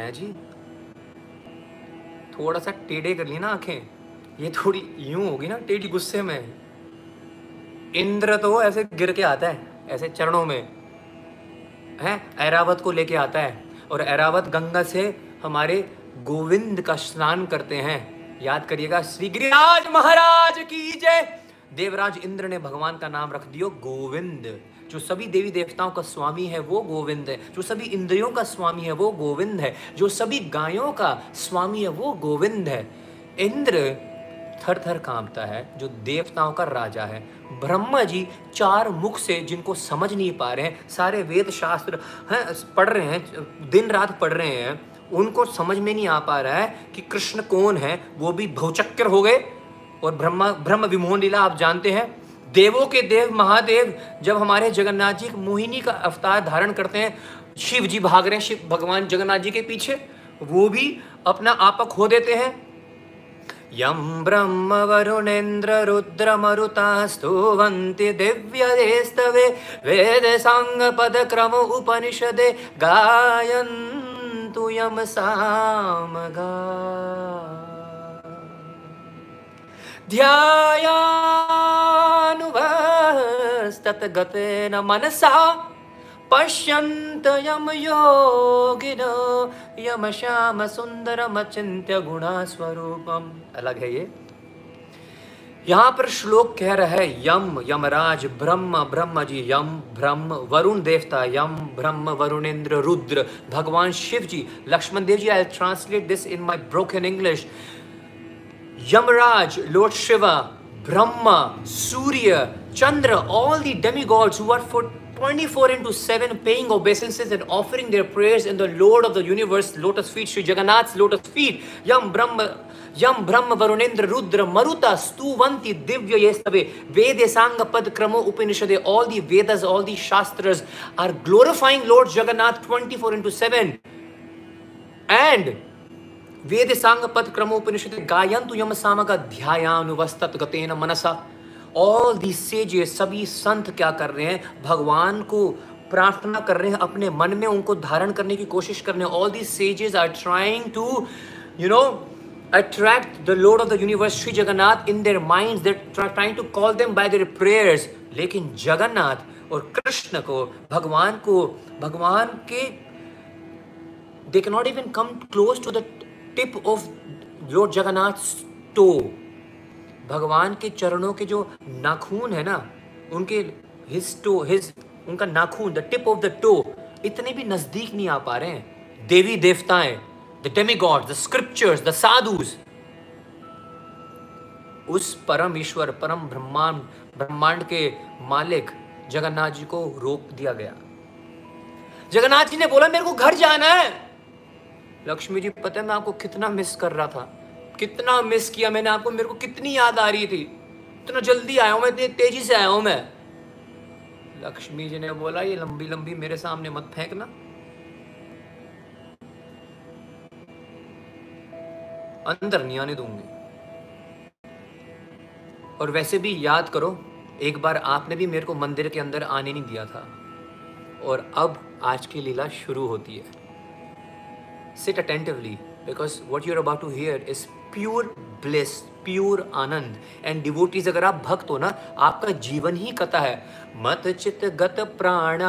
है जी? थोड़ा सा टेढ़े कर ली ना आँखें। ये थोड़ी यूँ होगी ना टेढ़ी गुस्से में। इंद्र तो ऐसे गिर के आता है, ऐसे चरणों में। है? ऐरावत को लेके आता है। और ऐरावत गंगा से हमारे गोविंद का स्नान करते हैं। याद करिएगा श्री गिरिराज महाराज की जय। देवराज इंद्र ने भगवान का नाम रख दियो गोविंद। जो सभी देवी देवताओं का स्वामी है, वो गोविंद है। जो सभी इंद्रियों का स्वामी है, वो गोविंद है। जो सभी गायों का स्वामी है, वो गोविंद है। इंद्र थर थर कांपता है, जो देवताओं का राजा है। ब्रह्मा जी चार मुख से जिनको समझ नहीं पा रहे हैं, सारे वेद शास्त्र हैं, पढ़ रहे हैं दिन रात पढ़ रहे हैं, उनको समझ में नहीं आ पा रहा है कि कृष्ण कौन है, वो भी भौचक्कर हो गए। और ब्रह्मा, ब्रह्म विमोहन लीला आप जानते हैं देवों के देव महादेव जब हमारे जगन्नाथ जी मोहिनी का अवतार धारण करते हैं, शिव जी भाग रहे हैं, शिव भगवान जगन्नाथ जी के पीछे, वो भी अपना आपा खो देते हैं। यम ब्रह्म वरुणेन्द्र रुद्र मरुता स्तुवन्ति दिव्यदेस्तवे वेद सांग पद क्रम उपनिषदे, गायन्तु यम सामगा ध्यायानुवस्ततगतेन मनसा पश्यन्त यम योगिन यम श्याम सुंदरमचिंत्य गुणास्वरूपम अलग है ये। यहाँ पर श्लोक कह रहा है, यम, यमराज, ब्रह्म ब्रह्म जी यम, ब्रह्म, वरुण देवता, यम, ब्रह्म, वरुणेन्द्र, रुद्र, भगवान Shiv ji Lakshman Dev ji I translate this in my broken English Yamaraj, Lord Shiva, Brahma, Surya, Chandra, all the demigods who are for 24 into 7 paying obeisances and offering their prayers in the Lord of the universe lotus feet, Sri Jagannath's lotus feet, Yam Brahma. Yam Brahma Varunendra Rudra Maruta Stuvanti Divya Yestave. Vede Sanga Pad Kramo Upanishade. All the Vedas, all the Shastras are glorifying Lord Jagannath 24 into 7 and Ved सांग पद क्रमोपनिषद गायंतु यम सामग ध्यायानुवस्तत गतेन मनसा all the sages सभी संत क्या कर रहे हैं भगवान को प्रार्थना कर रहे हैं अपने मन में उनको धारण करने की कोशिश कर रहे हैं all the sages are trying to you know attract the Lord of the universe, Sri Jagannath, in their minds. They're trying to call them by their prayers. लेकिन जगन्नाथ और कृष्ण को भगवान को भगवान के they can not even come close to the tip of Lord Jagannath toe. भगवान के चरणों के जो नाखून है ना, उनके हिज टो हिज उनका नाखून the tip of the toe इतने भी नज़दीक नहीं आ पा रहे हैं। देवी देवताएँ the demigod the scriptures the sadhus उस परम ईश्वर, परम ब्रह्मांड ब्रह्मांड के मालिक जगन्नाथ जी को रोक दिया गया। जगन्नाथ जी ने बोला, मेरे को घर जाना है। लक्ष्मी जी, पता है मैं आपको कितना मिस कर रहा था? कितना मिस किया मैंने आपको? मेरे को कितनी याद आ रही थी। इतना जल्दी आया हूँ मैं, इतनी तेज़ी से आया हूँ मैं। लक्ष्मी जी ने बोला, ये लंबी लंबी मेरे सामने मत फेंकना। अंदर नहीं आने दूँगी। और वैसे भी याद करो, एक बार आपने भी मेरे को मंदिर के अंदर आने नहीं दिया था। और अब आज की लीला शुरू होती है। Sit attentively because what you're about to hear is pure bliss pure anand and devotees अगर आप भक्त हो ना आपका जीवन ही कथा है मत चित गत प्राण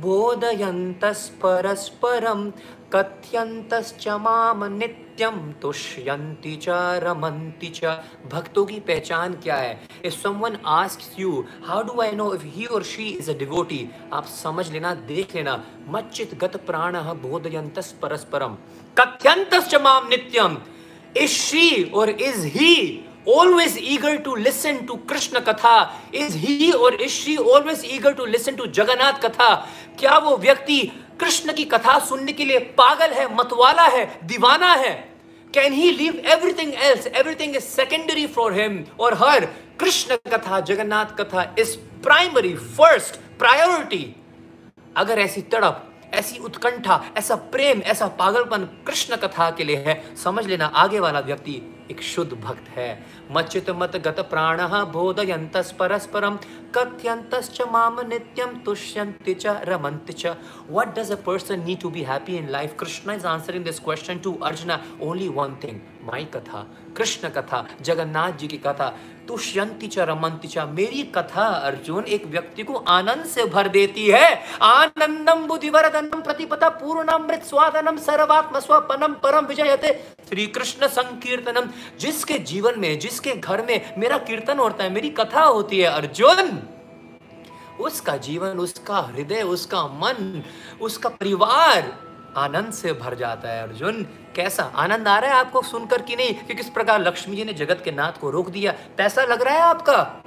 बोधयंत परस्परम कथ्यंतश्च माम नित्यम तुष्यंति च, रमन्ति च। भक्तों की पहचान क्या है? If someone asks you how do I know if he और शी इज़ अ डिवोटी आप समझ लेना, देख लेना। मच्चित गत प्राण बोधयंतस परस्परम कथ्यंतश्च माम नित्यम इज़ शी और is he always eager to listen to Krishna katha? Is he or is she always eager to listen to Jagannath katha? क्या वो व्यक्ति कृष्ण की कथा सुनने के लिए पागल है, मतवाला है, दीवाना है। Can he leave everything else everything is secondary for him और हर कृष्ण कथा, जगन्नाथ कथा इज़ प्राइमरी फ़र्स्ट प्रायोरिटी अगर ऐसी तड़प, ऐसी उत्कंठा, ऐसा प्रेम, ऐसा पागलपन कृष्ण कथा के लिए है, समझ लेना आगे वाला व्यक्ति एक शुद्ध भक्त है। मच्युत मत गत प्राण बोधयंत परस्परम कथ्यंत माम नित्यम तुष्यंति च रमंति च। What does a person need to be happy in life Krishna is answering this question to Arjuna only one thing my katha Krishna katha Jagannath ji की कथा तुष्यंति च, रमंति च, मेरी कथा अर्जुन एक व्यक्ति को आनंद से भर देती है। आनंदम बुद्धिवरदनम प्रतिपता पूर्णामृत स्वादनम सर्वात्म स्वपनम परम विजयते। श्री कृष्ण संकीर्तनम, जिसके जीवन में, जिसके घर में मेरा कीर्तन होता है, मेरी कथा होती है अर्जुन। उसका जीवन, उसका हृदय, उसका मन, उसका परिवार आनंद से भर जाता है, अर्जुन। कैसा? आनंद आ रहा है आपको सुनकर कि नहीं? कि किस प्रकार लक्ष्मी जी ने जगत के नाथ को रोक दिया? पैसा लग रहा है आपका?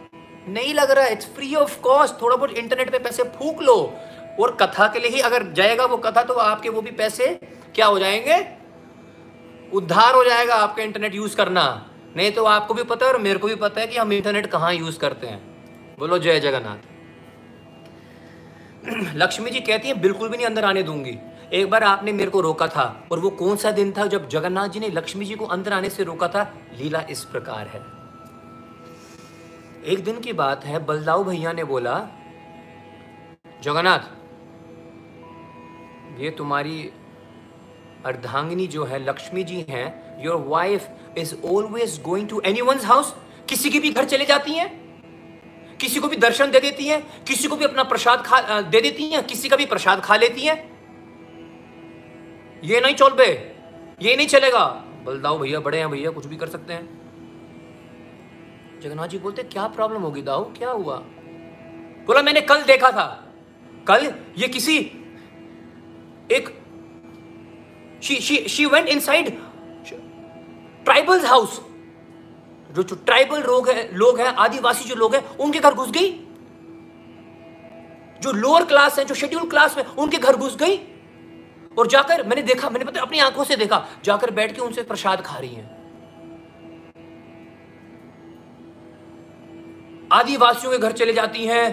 नहीं लग रहा है इट्स फ्री ऑफ़ कॉस्ट थोड़ा बहुत इंटरनेट पे पैसे फूक लो। और कथा के लिए ही अगर जाएगा वो कथा तो आपके वो भी पैसे क्या हो जाएँगे? उद्धार हो जाएगा आपका इंटरनेट यूज़ करना। नहीं तो आपको भी पता है और मेरे को भी पता है कि हम इंटरनेट कहाँ यूज़ करते हैं। बोलो, जय जगन्नाथ। लक्ष्मी जी कहती है, बिल्कुल भी नहीं अंदर आने दूँगी। एक बार आपने मेरे को रोका था, और वो कौन सा दिन था जब जगन्नाथ जी ने लक्ष्मी जी को अंदर आने से रोका था? लीला इस प्रकार है। एक दिन की बात है, बलदाऊ भैया ने बोला, जगन्नाथ, ये तुम्हारी अर्धांगिनी जो है, लक्ष्मी जी हैं your wife is always going to any house किसी के भी घर चले जाती हैं? किसी को भी दर्शन दे देती हैं? किसी को भी अपना प्रसाद खा दे देती हैं? किसी का भी प्रसाद खा लेती हैं? ये नहीं चल पे, ये नहीं चलेगा। बलदाओ भैया, बड़े हैं भैया, कुछ भी कर सकते हैं। जगन्नाथ जी बोलते, क्या प्रॉब्लम होगी दाऊ? क्या हुआ? बोला, मैंने कल देखा था। कल ये किसी, एक she she she went inside tribals house जो जो ट्राइबल लोग है, लोग हैं, आदिवासी जो लोग हैं, उनके घर घुस गई। जो लोअर क्लास है, जो शेड्यूल क्लास में, उनके घर घुस गई। और जाकर मैंने देखा, मैंने पता अपनी आँखों से देखा, जाकर बैठ के उनसे प्रसाद खा रही हैं। आदिवासियों के घर चले जाती हैं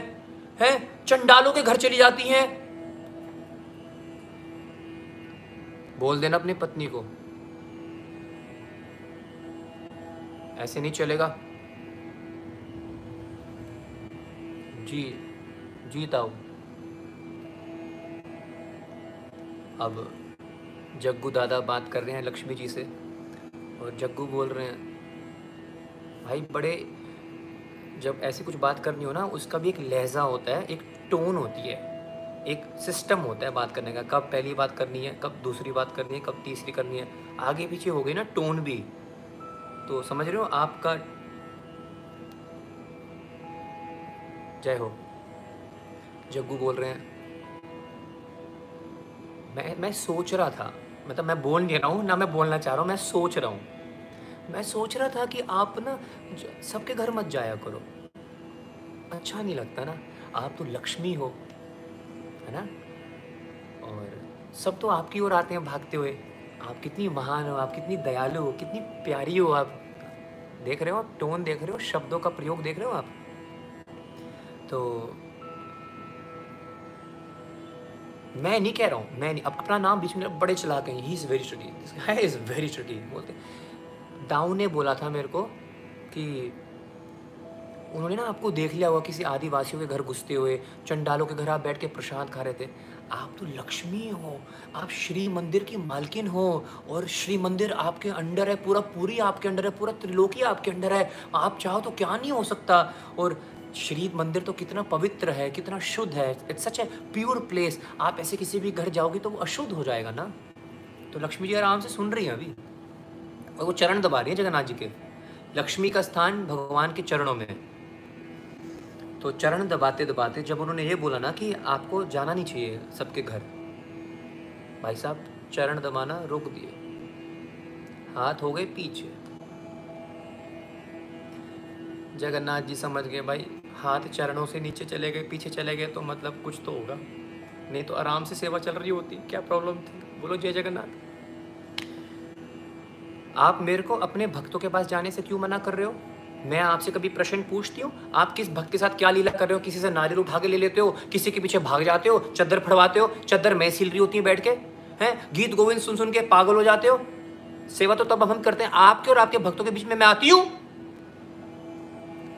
हैं? चंडालों के घर चली जाती हैं। बोल देना अपनी पत्नी को। ऐसे नहीं चलेगा। जी जी ताऊ अब जग्गू दादा बात कर रहे हैं लक्ष्मी जी से, और जग्गू बोल रहे हैं, भाई बड़े, जब ऐसी कुछ बात करनी हो ना, उसका भी एक लहजा होता है, एक टोन होती है, एक सिस्टम होता है बात करने का, कब पहली बात करनी है, कब दूसरी बात करनी है, कब तीसरी करनी है, आगे पीछे हो गई ना टोन भी। तो समझ रहे हो आपका, जय हो। जग्गू बोल रहे हैं मैं मैं सोच रहा था मतलब मैं बोल नहीं रहा हूँ, ना मैं बोलना चाह रहा हूँ, मैं सोच रहा हूँ। मैं सोच रहा था कि आप ना सबके घर मत जाया करो। अच्छा नहीं लगता ना, आप तो लक्ष्मी हो, है ना? और सब तो आपकी ओर आते हैं भागते हुए। आप कितनी महान हो, आप कितनी दयालु हो, कितनी प्यारी हो आप। देख रहे हो आप, टोन देख रहे हो, शब्दों का प्रयोग देख रहे हो आप? तो मैं नहीं कह रहा हूँ, मैं नहीं अपना नाम बीच में बड़े चला गए ही इज़ वेरी स्टडी है इज़ वेरी स्टडी बोलते दाऊ ने बोला था मेरे को कि उन्होंने ना आपको देख लिया हुआ किसी आदिवासियों के घर घुसते हुए, चंडालों के घर आप बैठ के प्रसाद खा रहे थे। आप तो लक्ष्मी हो, आप श्री मंदिर की मालकिन हो, और श्री मंदिर आपके अंडर है, पूरा पूरी आपके अंडर है, पूरा त्रिलोकी आपके अंडर है। आप चाहो तो क्या नहीं हो सकता? और श्री मंदिर तो कितना पवित्र है, कितना शुद्ध है it's such a pure place आप ऐसे किसी भी घर जाओगे तो वो अशुद्ध हो जाएगा ना। तो लक्ष्मी जी आराम से सुन रही हैं अभी। और वो चरण दबा रही है जगन्नाथ जी के। लक्ष्मी का स्थान भगवान के चरणों में। तो चरण दबाते दबाते जब उन्होंने ये बोला ना कि आपको जाना नहीं चाहिए सबके घर, भाई साहब, चरण दबाना रोक दिए। हाथ हो गए पीछे। जगन्नाथ जी समझ गए, भाई हाथ चरणों से नीचे चले गए, पीछे चले गए तो मतलब कुछ तो होगा। नहीं तो आराम से सेवा चल रही होती। क्या प्रॉब्लम थी? बोलो जय जगन्नाथ। आप मेरे को अपने भक्तों के पास जाने से क्यों मना कर रहे हो? मैं आपसे कभी प्रश्न पूछती हूँ? आप किस भक्त के साथ क्या लीला कर रहे हो? किसी से नारियल उठा के ले लेते हो? किसी के पीछे भाग जाते हो? चद्दर फड़वाते हो? चद्दर मैं सिल रही होती है बैठ के? हैं? गीत गोविंद सुन सुन के पागल हो जाते हो? सेवा तो तब हम करते हैं। आपके और आपके भक्तों के बीच में मैं आती हूँ?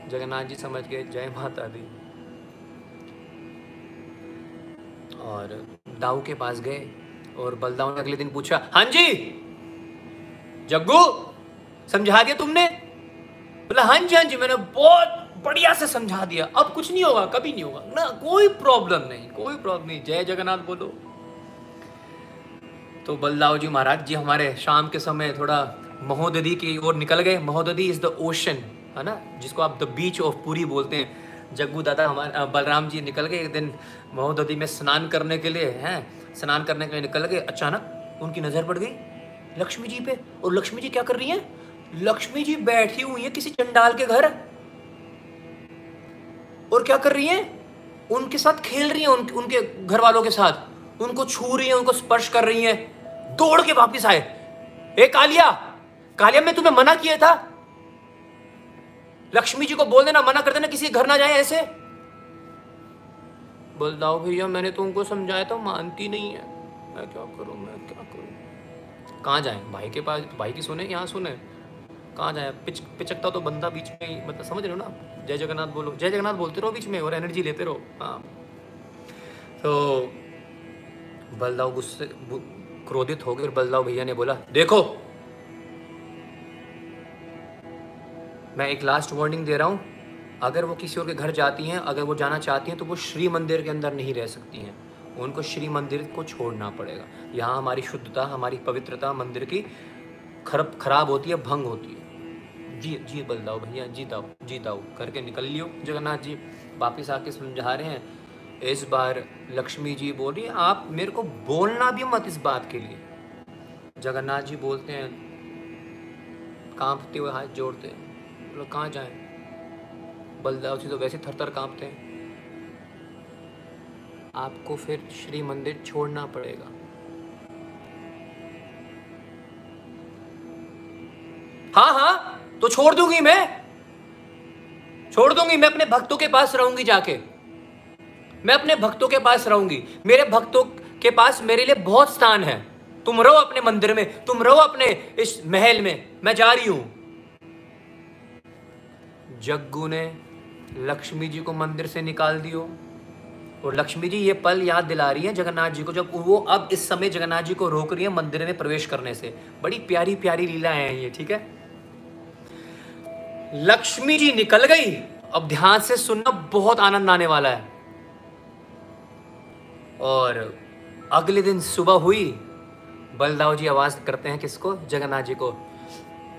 जगन्नाथ जी समझ गए, जय माता दी। और दाऊ के पास गए और बलदाऊ ने अगले दिन पूछा हाँ जी, जग्गू, समझा दिया तुमने? बोला हाँ जी हाँ जी, मैंने बहुत बढ़िया से समझा दिया। अब कुछ नहीं होगा, कभी नहीं होगा। ना, कोई प्रॉब्लम नहीं, कोई प्रॉब्लम नहीं। जय जगन्नाथ बोलो। तो बलदाव जी महाराज जी हमारे शाम के समय थोड़ा महोदधी की ओर निकल गए। महोदधी इज़ द ओशन है ना? जिसको आप द बीच ऑफ़ पूरी बोलते हैं। जग्गू दादा हमारे बलराम जी निकल गए एक दिन महोदधी में स्नान करने के लिए हैं? स्नान करने के लिए निकल गए। अचानक उनकी नज़र पड़ गई लक्ष्मी जी पे। और लक्ष्मी जी क्या कर रही हैं? लक्ष्मी जी बैठी हुई है किसी चंडाल के घर। और क्या कर रही हैं? उनके साथ खेल रही हैं उन, उनके घर वालों के साथ। उनको छू रही हैं उनको स्पर्श कर रही हैं। दौड़ के वापस आए। ए कालिया! कालिया मैं तुम्हें मना किया था। लक्ष्मी जी को बोल देना, मना कर देना, किसी घर ना जाए ऐसे। बलदाओ भैया, मैंने तो उनको समझाया तो मानती नहीं है। मैं क्या करूँ, मैं क्या करूँ? कहाँ जाए? भाई के पास, भाई की सुने, यहाँ सुने। कहाँ जाए? पिच, पिचकता तो बंदा बीच में ही मतलब समझ रहे हो ना? जय जगन्नाथ बोलो। जय जगन्नाथ बोलते रहो बीच में और एनर्जी लेते रहो। हाँ। तो बलदाव गुस्से क्रोधित हो गए और बलदाव भैया ने बोला, देखो मैं एक लास्ट वार्निंग दे रहा हूँ। अगर वो किसी और के घर जाती हैं, अगर वो जाना चाहती हैं तो वो श्री मंदिर के अंदर नहीं रह सकती हैं। उनको श्री मंदिर को छोड़ना पड़ेगा। यहाँ हमारी शुद्धता, हमारी पवित्रता मंदिर की खरब, खराब होती है, भंग होती है। जी जी बलदाओ भैया जी दाओ जी दाओ करके निकल लियो, जगन्नाथ जी। वापिस आके समझा रहे हैं। इस बार लक्ष्मी जी बोल रही आप मेरे को बोलना भी मत इस बात के लिए। जगन्नाथ जी बोलते हैं, कांपते हुए हाथ जोड़ते हैं। लोग कहाँ जाएँ? बलदाव जी तो वैसे थर थर कांपते हैं। आपको फिर श्री मंदिर छोड़ना पड़ेगा। हाँ हाँ तो छोड़ दूँगी मैं। छोड़ दूँगी, मैं अपने भक्तों के पास रहूँगी जाके। मैं अपने भक्तों के पास रहूँगी। मेरे भक्तों के पास मेरे लिए बहुत स्थान है। तुम रहो अपने मंदिर में, तुम रहो अपने इस महल में। मैं जा रही हूँ। जग्गू ने लक्ष्मी जी को मंदिर से निकाल दियो। और लक्ष्मी जी, ये पल याद दिला रही है जगन्नाथ जी को, जब वो अब इस समय जगन्नाथ जी को रोक रही है मंदिर में प्रवेश करने से। बड़ी प्यारी प्यारी लीला है ये, ठीक है? लक्ष्मी जी निकल गई। अब ध्यान से सुनना, बहुत आनंद आने वाला है। और अगले दिन सुबह हुई, बलदाव जी आवाज़ करते हैं किसको? जगन्नाथ जी को।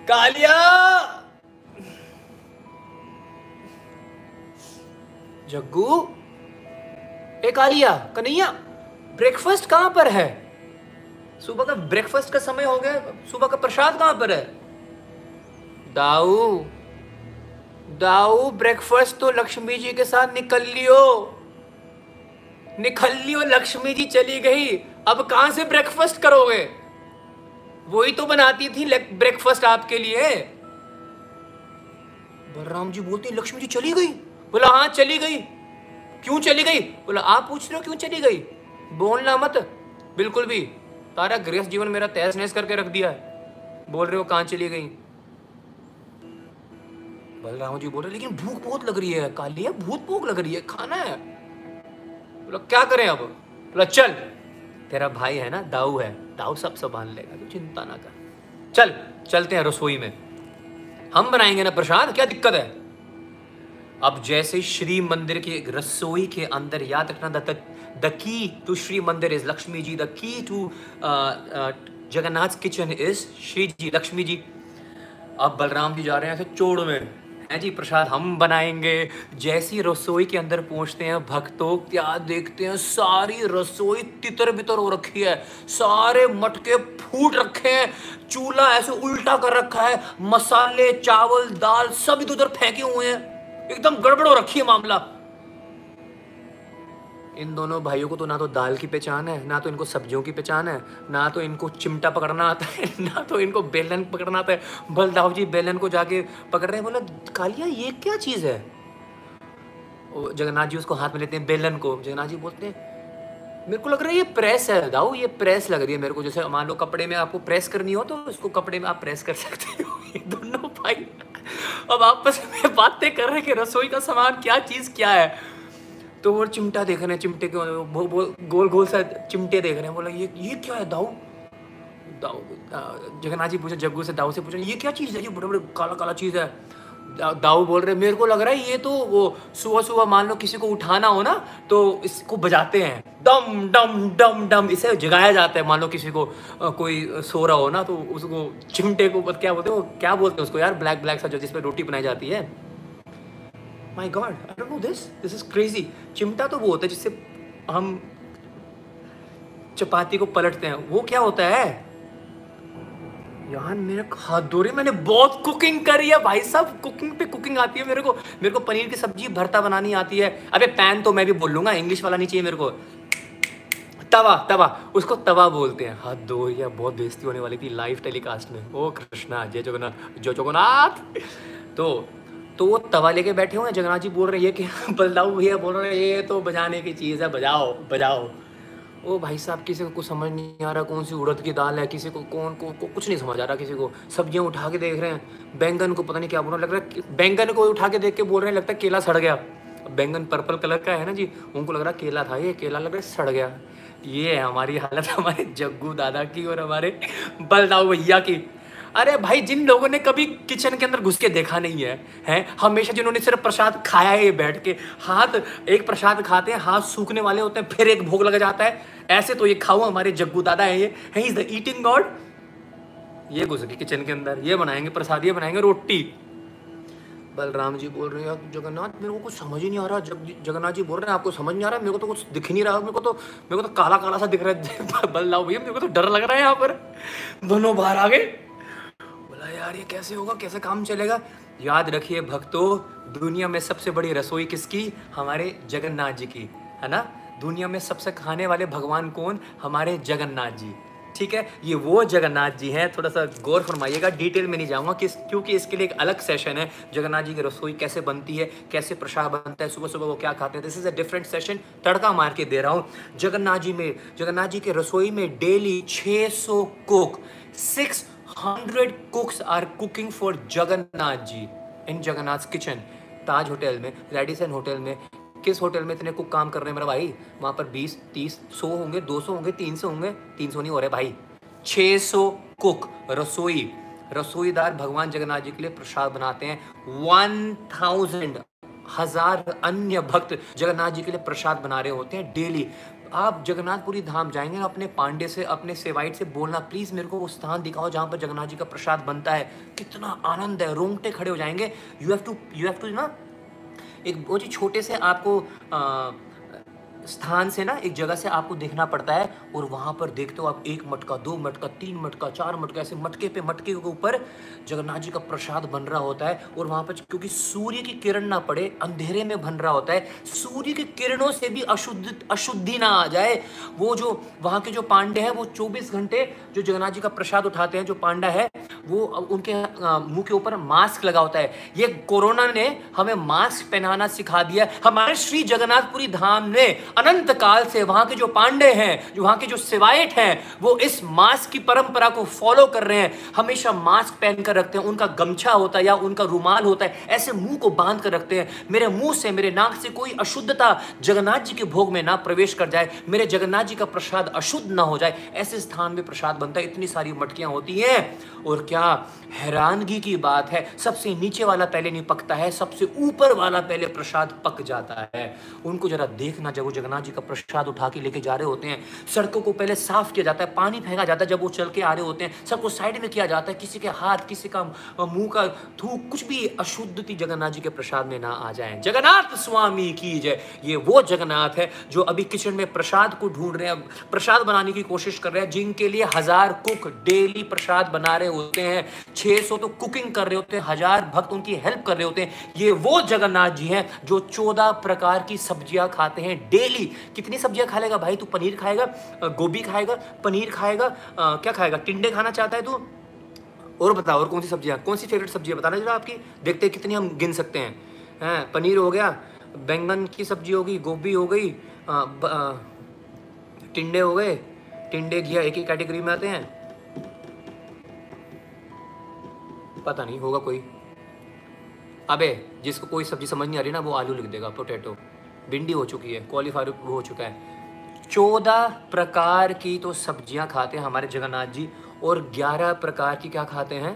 कालिया! जग्गू ए कालिया कन्हैया ब्रेकफास्ट कहाँ पर है? सुबह का ब्रेकफास्ट का समय हो गया, सुबह का प्रसाद कहाँ पर है? दाऊ दाऊ ब्रेकफास्ट तो लक्ष्मी जी के साथ निकल लियो। निकल लियो, लक्ष्मी जी चली गई। अब कहाँ से ब्रेकफास्ट करोगे? वही तो बनाती थी ब्रेकफास्ट आपके लिए। बलराम जी बोलते, लक्ष्मी जी चली गई? बोला हाँ चली गई। क्यों चली गई? बोला, आप पूछ रहे हो क्यों चली गई? बोलना मत। बिल्कुल भी। तारा गृहस्थ जीवन मेरा तहस नहस करके रख दिया है। बोल रहे हो कहाँ चली गई? बलराम जी बोल रहे, लेकिन भूख बहुत लग रही है, काली है भूत भूख लग रही है, खाना है। बोला, क्या करें अब? बोला, चल, तेरा भाई है ना, दाऊ है, दाऊ सब संभाल लेगा तो चिंता ना कर। चल, चलते हैं रसोई में। हम बनाएँगे ना प्रसाद, क्या दिक्कत है? अब जैसे श्री मंदिर के रसोई के अंदर, याद रखना, the key to Shri Mandir is Lakshmi ji the key to Jagannath kitchen is Shri ji Lakshmi ji अब बलराम जी जा रहे हैं चोड़ में। है जी, प्रसाद हम बनाएँगे। जैसी रसोई के अंदर पहुँचते हैं, भक्तों, क्या देखते हैं, सारी रसोई तितर बितर हो रखी है। सारे मटके फूट रखे हैं। चूल्हा ऐसे उल्टा कर रखा है। मसाले, चावल, दाल सब इधर उधर फेंके हुए हैं। एकदम गड़बड़ो रखी है मामला। इन दोनों भाइयों को तो ना तो दाल की पहचान है, ना तो इनको सब्जियों की पहचान है, ना तो इनको चिमटा पकड़ना आता है, ना तो इनको बेलन पकड़ना आता है। बलदाव जी बेलन को जाके पकड़ रहे हैं, बोला, कालिया, ये क्या चीज़ है? जगन्नाथ जी उसको हाथ में लेते हैं बेलन को। जगन्नाथ जी बोलते हैं, मेरे को लग रहा है ये प्रेस है, दाऊ, ये प्रेस लग रही है मेरे को। जैसे मान लो कपड़े में आपको प्रेस करनी हो तो इसको कपड़े में आप प्रेस कर सकते हो। ये दोनों भाई अब आपस में बातें कर रहे कि रसोई का सामान क्या चीज़ क्या है। तो वो चिमटा देख रहे हैं, चिमटे के गोल गोल सा चिमटे देख रहे हैं। बोला, ये ये क्या है, दाऊ? दाऊ जगन्नाथ जी पूछा, जग्गू से दाऊ से पूछा, ये क्या चीज़ है? ये बड़े बड़े काला काला चीज़ है। दाऊ बोल रहे, मेरे को लग रहा है ये तो वो सुबह सुबह मान लो किसी को उठाना हो ना तो इसको बजाते हैं। डम डम डम डम, इसे जगाया जाता है, मान लो किसी को कोई सो रहा हो ना तो उसको चिमटे को क्या बोलते हैं, क्या बोलते हैं उसको यार, ब्लैक ब्लैक सा जो जिसपे रोटी बनाई जाती है। My God I don't know this this is crazy चिमटा तो वो होता है जिससे हम चपाती को पलटते हैं। वो क्या होता है? यार, मेरे हाथ धो रही मैंने बहुत कुकिंग करी है भाई साहब। कुकिंग पे कुकिंग आती है मेरे को। मेरे को पनीर की सब्ज़ी, भरता बनानी आती है। अबे पैन तो मैं भी बोल लूँगा इंग्लिश वाला नहीं चाहिए मेरे को। तवा तवा, उसको तवा बोलते हैं। हाथ धो या बहुत बेइज्जती होने वाली थी लाइव टेलीकास्ट में। ओ कृष्णा, जय जगन्नाथ जय जगन्नाथ। तो तो वो तवा लेके बैठे हुए हैं, जगन्नाथ जी बोल रहे हैं कि बलदाऊ भैया बोल रहे हैं, ये तो बजाने की चीज़ है, बजाओ बजाओ। ओ भाई साहब किसी को कुछ समझ नहीं आ रहा कौन सी उड़द की दाल है किसी को कौन को, को कुछ नहीं समझ आ रहा किसी को। सब्ज़ियाँ उठा के देख रहे हैं। बैंगन को पता नहीं क्या बोल रहा लग रहा है बैंगन को उठा के देख के बोल रहे हैं लगता है केला सड़ गया। बैंगन पर्पल कलर का है ना जी उनको लग रहा केला था ये केला लग रहा है सड़ गया। ये है हमारी हालत हमारे जग्गू दादा की और हमारे बलदाऊ भैया की। अरे भाई, जिन लोगों ने कभी किचन के अंदर घुस के देखा नहीं है, हैं, हमेशा जिन्होंने सिर्फ़ प्रसाद खाया है बैठ के, हाथ, एक प्रसाद खाते हैं, हाथ सूखने वाले होते हैं, फिर एक भोग लग जाता है। ऐसे तो ये खाओ, हमारे जग्गू दादा है ये, है इज़ द ईटिंग गॉड ये घुस गए किचन के अंदर, ये बनाएँगे प्रसाद, ये बनाएँगे रोटी। बलराम जी बोल रहे हैं जगन्नाथ, मेरे को कुछ समझ ही नहीं आ रहा जग जगन्नाथ जी बोल रहे हैं, आपको समझ नहीं आ रहा, मेरे को तो कुछ दिख नहीं रहा, मेरे को तो मेरे को तो काला काला सा दिख रहा है बलराम भैया, मेरे को तो डर लग रहा है यहाँ पर। दोनों बाहर आ गए। यार ये कैसे होगा, कैसे काम चलेगा? याद रखिए भक्तों, दुनिया में सबसे बड़ी रसोई किसकी? हमारे जगन्नाथ जी की, है ना? दुनिया में सबसे खाने वाले भगवान कौन? हमारे जगन्नाथ जी। ठीक है? ये वो जगन्नाथ जी हैं, थोड़ा सा गौर फरमाइएगा डिटेल में नहीं जाऊँगा, किस, क्योंकि इसके लिए एक अलग सेशन है। जगन्नाथ जी की रसोई कैसे बनती है, कैसे प्रसाद बनता है सुबह सुबह वो क्या खाते हैं? This is a different session तड़का मार के दे रहा हूँ। जगन्नाथ जी में, जगन्नाथ जी के रसोई में daily 600 cook 600 cooks are cooking for Jagannath ji in Jagannath kitchen Taj hotel में, रेडिसन होटल में। किस होटल में इतने कुक काम कर रहे हैं मेरा भाई? वहाँ पर 20 30 सौ होंगे 200 होंगे 300 होंगे 300 नहीं हो रहे भाई। 600 कुक रसोई। रसोईदार भगवान जगन्नाथ जी के लिए प्रसाद बनाते हैं। 1000 हज़ार अन्य भक्त जगन्नाथ जी के लिए प्रसाद बना रहे होते हैं डेली। आप जगन्नाथपुरी धाम जाएँगे ना अपने पांडे से अपने सेवाइट से बोलना प्लीज़ मेरे को वो स्थान दिखाओ जहाँ पर जगन्नाथ जी का प्रसाद बनता है। कितना आनंद है रोंगटे खड़े हो जाएँगे। You have to you have to ना एक बहुत ही छोटे से आपको आ, स्थान से ना एक जगह से आपको देखना पड़ता है और वहाँ पर देखते हो आप एक मटका, दो मटका, तीन मटका, चार मटका, ऐसे मटके पे मटके के ऊपर जगन्नाथ जी का प्रसाद बन रहा होता है और वहाँ पर क्योंकि सूर्य की किरण ना पड़े, अंधेरे में बन रहा होता है, सूर्य की किरणों से भी अशुद्ध, अशुद्धि ना आ जाए। वो जो वहाँ के जो पांडे हैं, वो चौबीस घंटे जो जगन्नाथ जी का प्रसाद उठाते हैं, जो पांडा है, वो उनके मुँह के ऊपर मास्क लगा होता है। ये कोरोना ने हमें मास्क पहनाना सिखा दिया। हमारे श्री जगन्नाथपुरी धाम ने अनंत काल से वहाँ के जो पांडे हैं, जो वहाँ के जो सिवाइट हैं, वो इस मास्क की परंपरा को फॉलो कर रहे हैं। हमेशा मास्क पहन कर रखते हैं, उनका गमछा होता है या उनका रुमाल होता है, ऐसे मुँह को बाँध कर रखते हैं। मेरे मुँह से, मेरे नाक से कोई अशुद्धता जगन्नाथ जी के भोग में ना प्रवेश कर जाए, मेरे जगन्नाथ जी का प्रसाद अशुद्ध ना हो जाए, ऐसे स्थान में प्रसाद बनता है, इतनी सारी मटकियाँ होती हैं। और क्या हैरानगी की बात है, सबसे नीचे वाला पहले नहीं पकता है, सबसे ऊपर वाला पहले प्रसाद पक जाता है। उनको जरा देखना जब वो जगन्नाथ जी का प्रसाद उठा के लेके जा रहे होते हैं। सड़कों को पहले साफ़ किया जाता है, पानी फेंका जाता है जब वो चल के आ रहे होते हैं। सबको साइड में किया जाता है, किसी के हाथ, किसी का मुँह का थूक कुछ भी अशुद्धति जगन्नाथ जी के प्रसाद में ना आ जाए। जगन्नाथ स्वामी की जय। ये वो जगन्नाथ है जो अभी किचन में प्रसाद को ढूंढ रहे हैं प्रसाद बनाने की कोशिश कर रहे हैं, जिनके लिए हज़ार कुक डेली प्रसाद बना रहे होते हैं। 600 तो कुकिंग कर रहे होते हैं, हज़ार भक्त उनकी हेल्प कर रहे होते हैं। ये वो जगन्नाथ जी हैं जो चौदह प्रकार की सब्ज़ियाँ खाते हैं डेली कितनी सब्ज़ियाँ खा लेगा भाई तू पनीर खाएगा गोभी खाएगा पनीर खाएगा आ, क्या खाएगा? टिंडे खाना चाहता है तू? और बताओ और कौन सी सब्ज़ियाँ? कौन सी फेवरेट सब्ज़ियाँ? बताना जरा आपकी। देखते हैं कितनी हम गिन सकते हैं। हैं पनीर हो गया बैंगन की सब्ज़ी होगी गोभी हो गई टिंडे हो गए। टिंडे घिया एक ही कैटेगरी में आते हैं। पता नहीं होगा कोई। अबे जिसको कोई सब्ज़ी समझ नहीं आ रही ना वो आलू लिख देगा पोटैटो भिंडी हो चुकी है क्वालिफायर हो चुका है। चौदह प्रकार की तो सब्ज़ियाँ खाते हैं हमारे जगन्नाथ जी और ग्यारह प्रकार की क्या खाते हैं?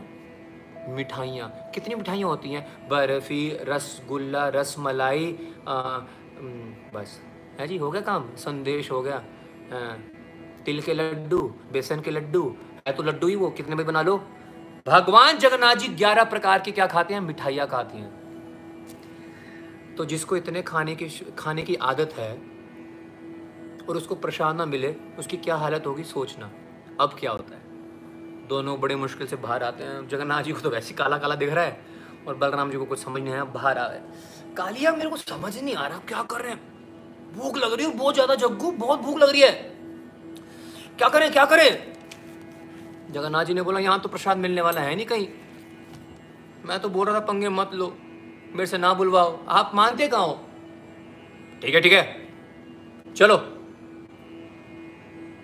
मिठाइयाँ। कितनी मिठाइयाँ होती हैं? बर्फ़ी रसगुल्ला रसमलाई बस। है जी हो गया काम? संदेश हो गया। आ, तिल के लड्डू बेसन के लड्डू। है तो लड्डू ही वो कितने में बना लो? भगवान जगन्नाथ जी ग्यारह प्रकार की क्या खाते हैं? मिठाइयाँ खाती हैं। तो जिसको इतने खाने की खाने की आदत है और उसको प्रसाद ना मिले, उसकी क्या हालत होगी सोचना। अब क्या होता है? दोनों बड़े मुश्किल से बाहर आते हैं। जगन्नाथ जी को तो वैसे काला काला दिख रहा है और बलराम जी को कुछ समझ नहीं आया, बाहर आ गए। कालिया, मेरे को समझ नहीं आ रहा क्या कर रहे हैं? भूख लग रही है, बहुत ज़्यादा जग्गू, बहुत भूख लग रही है। क्या करें क्या करें? जगन्नाथ जी ने बोला, यहाँ तो प्रसाद मिलने वाला है नहीं कहीं। मैं तो बोल रहा था, पंगे मत लो। मेरे से ना बुलवाओ। आप मानते कहा हो? ठीक है ठीक है। चलो।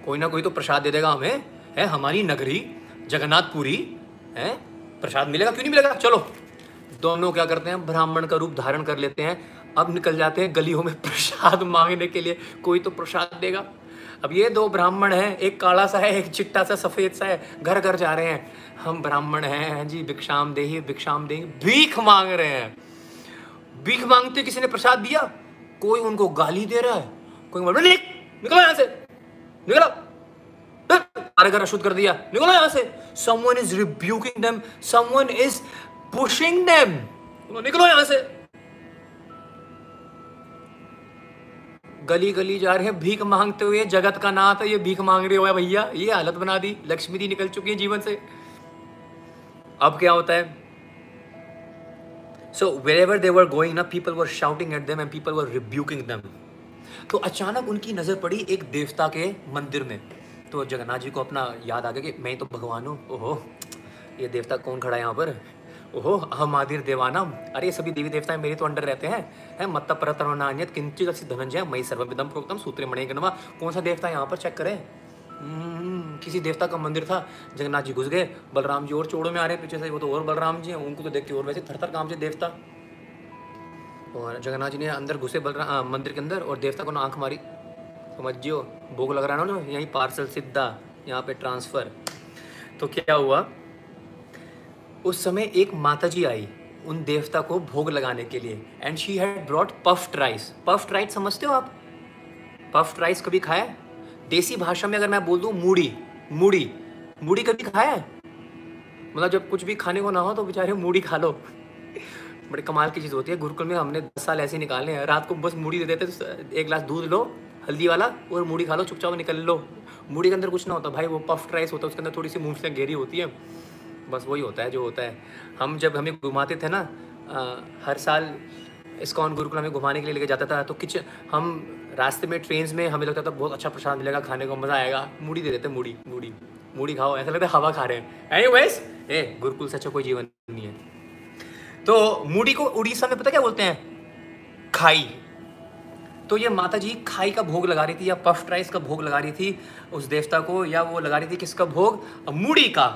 कोई ना कोई तो प्रसाद दे देगा हमें। है, हमारी नगरी, जगन्नाथपुरी, है, प्रसाद मिलेगा? क्यों नहीं मिलेगा? चलो। दोनों क्या करते हैं? ब्राह्मण का रूप धारण कर लेते हैं। अब निकल जाते हैं गलियों में प्रसाद मांगने के लिए। कोई तो प्रसाद देगा। अब ये दो ब्राह्मण हैं। एक काला सा है, एक चिट्टा सा, सफ़ेद सा है। घर घर जा रहे हैं। हम ब्राह्मण हैं जी। भिक्षाम दे भिक्षाम दे भीख मांग रहे हैं। भीख मांगते किसी ने प्रसाद दिया? कोई उनको गाली दे रहा है? कोई बोल निकलो यहाँ से, निकलो। सारे घर अशुद्ध कर दिया, निकलो यहाँ से। Someone is rebuking them someone is pushing them निकलो यहाँ से। गली गली जा रहे हैं, भीख मांगते हुए, जगत का नाथ है, ये भीख मांग रहे हो भैया? ये हालत बना दी, लक्ष्मी दी निकल चुकी है जीवन से। अब क्या होता है? So wherever they were going ना people were shouting at them and people were rebuking them तो अचानक उनकी नज़र पड़ी एक देवता के मंदिर में। तो जगन्नाथ जी को अपना याद आ गया कि मैं तो भगवान हूँ। ओहो, ये देवता कौन खड़ा है यहाँ पर? ओहो अहम आदिर देवानम। अरे, ये सभी देवी देवता मेरे तो अंडर रहते हैं। है मत्ता परतरणान्यत किंचित धनंजय मई सर्वविदम प्रोक्तम सूत्र मणिगणमा कौन सा देवता यहाँ पर? चेक करें। किसी देवता का मंदिर था, जगन्नाथ जी घुस गए, बलराम जी और चोड़ों में आ रहे हैं, पीछे से वो तो और बलराम जी हैं, उनको तो देख के और वैसे थर थर काम से देवता। और जगन्नाथ जी ने अंदर घुसे बलराम मंदिर के अंदर और देवता को ना आँख मारी। समझियो, भोग लग रहा है ना यहीं पार्सल सीधा, यहाँ पे ट्रांसफ़र। तो क्या हुआ? उस समय एक माता जी आई, उन देवता को भोग लगाने के लिए। And she had brought puffed rice puffed rice समझते हो आप? पफ्ड राइस कभी खाया? देसी भाषा में अगर मैं बोल दूँ मूढ़ी मूड़ी मूड़ी कभी खाया है? मतलब जब कुछ भी खाने को ना हो तो बेचारे मूढ़ी खा लो। बड़े कमाल की चीज़ होती है। गुरुकुल में हमने दस साल ऐसे निकाले हैं। रात को बस मूड़ी दे देते तो एक गिलास दूध लो, हल्दी वाला, और मूढ़ी खा लो, चुपचाप निकल लो। मूड़ी के अंदर कुछ ना होता। भाई, वो पफ्ड राइस होता है, उसके अंदर थोड़ी सी मूंगफलियाँ घेरी होती है। बस वही होता है, जो होता है। हम जब हमें घुमाते थे ना हर साल इस्कॉन गुरुकुल हमें घुमाने के लिए लेके जाता था। तो किचन हम रास्ते में ट्रेन में हमें लगता था बहुत अच्छा प्रसाद मिलेगा, खाने को मज़ा आएगा। मूड़ी दे देते मूड़ी मूड़ी मूड़ी खाओ। ऐसा लगता है हवा खा रहे हैं। एनी वेज ए, गुरुकुल से अच्छा कोई जीवन नहीं है। तो मूड़ी को उड़ीसा में पता क्या बोलते हैं? खाई। तो ये माता जी खाई का भोग लगा रही थी या पफ राइस का भोग लगा रही थी उस देवता को या वो लगा रही थी किसका भोग? मूड़ी का।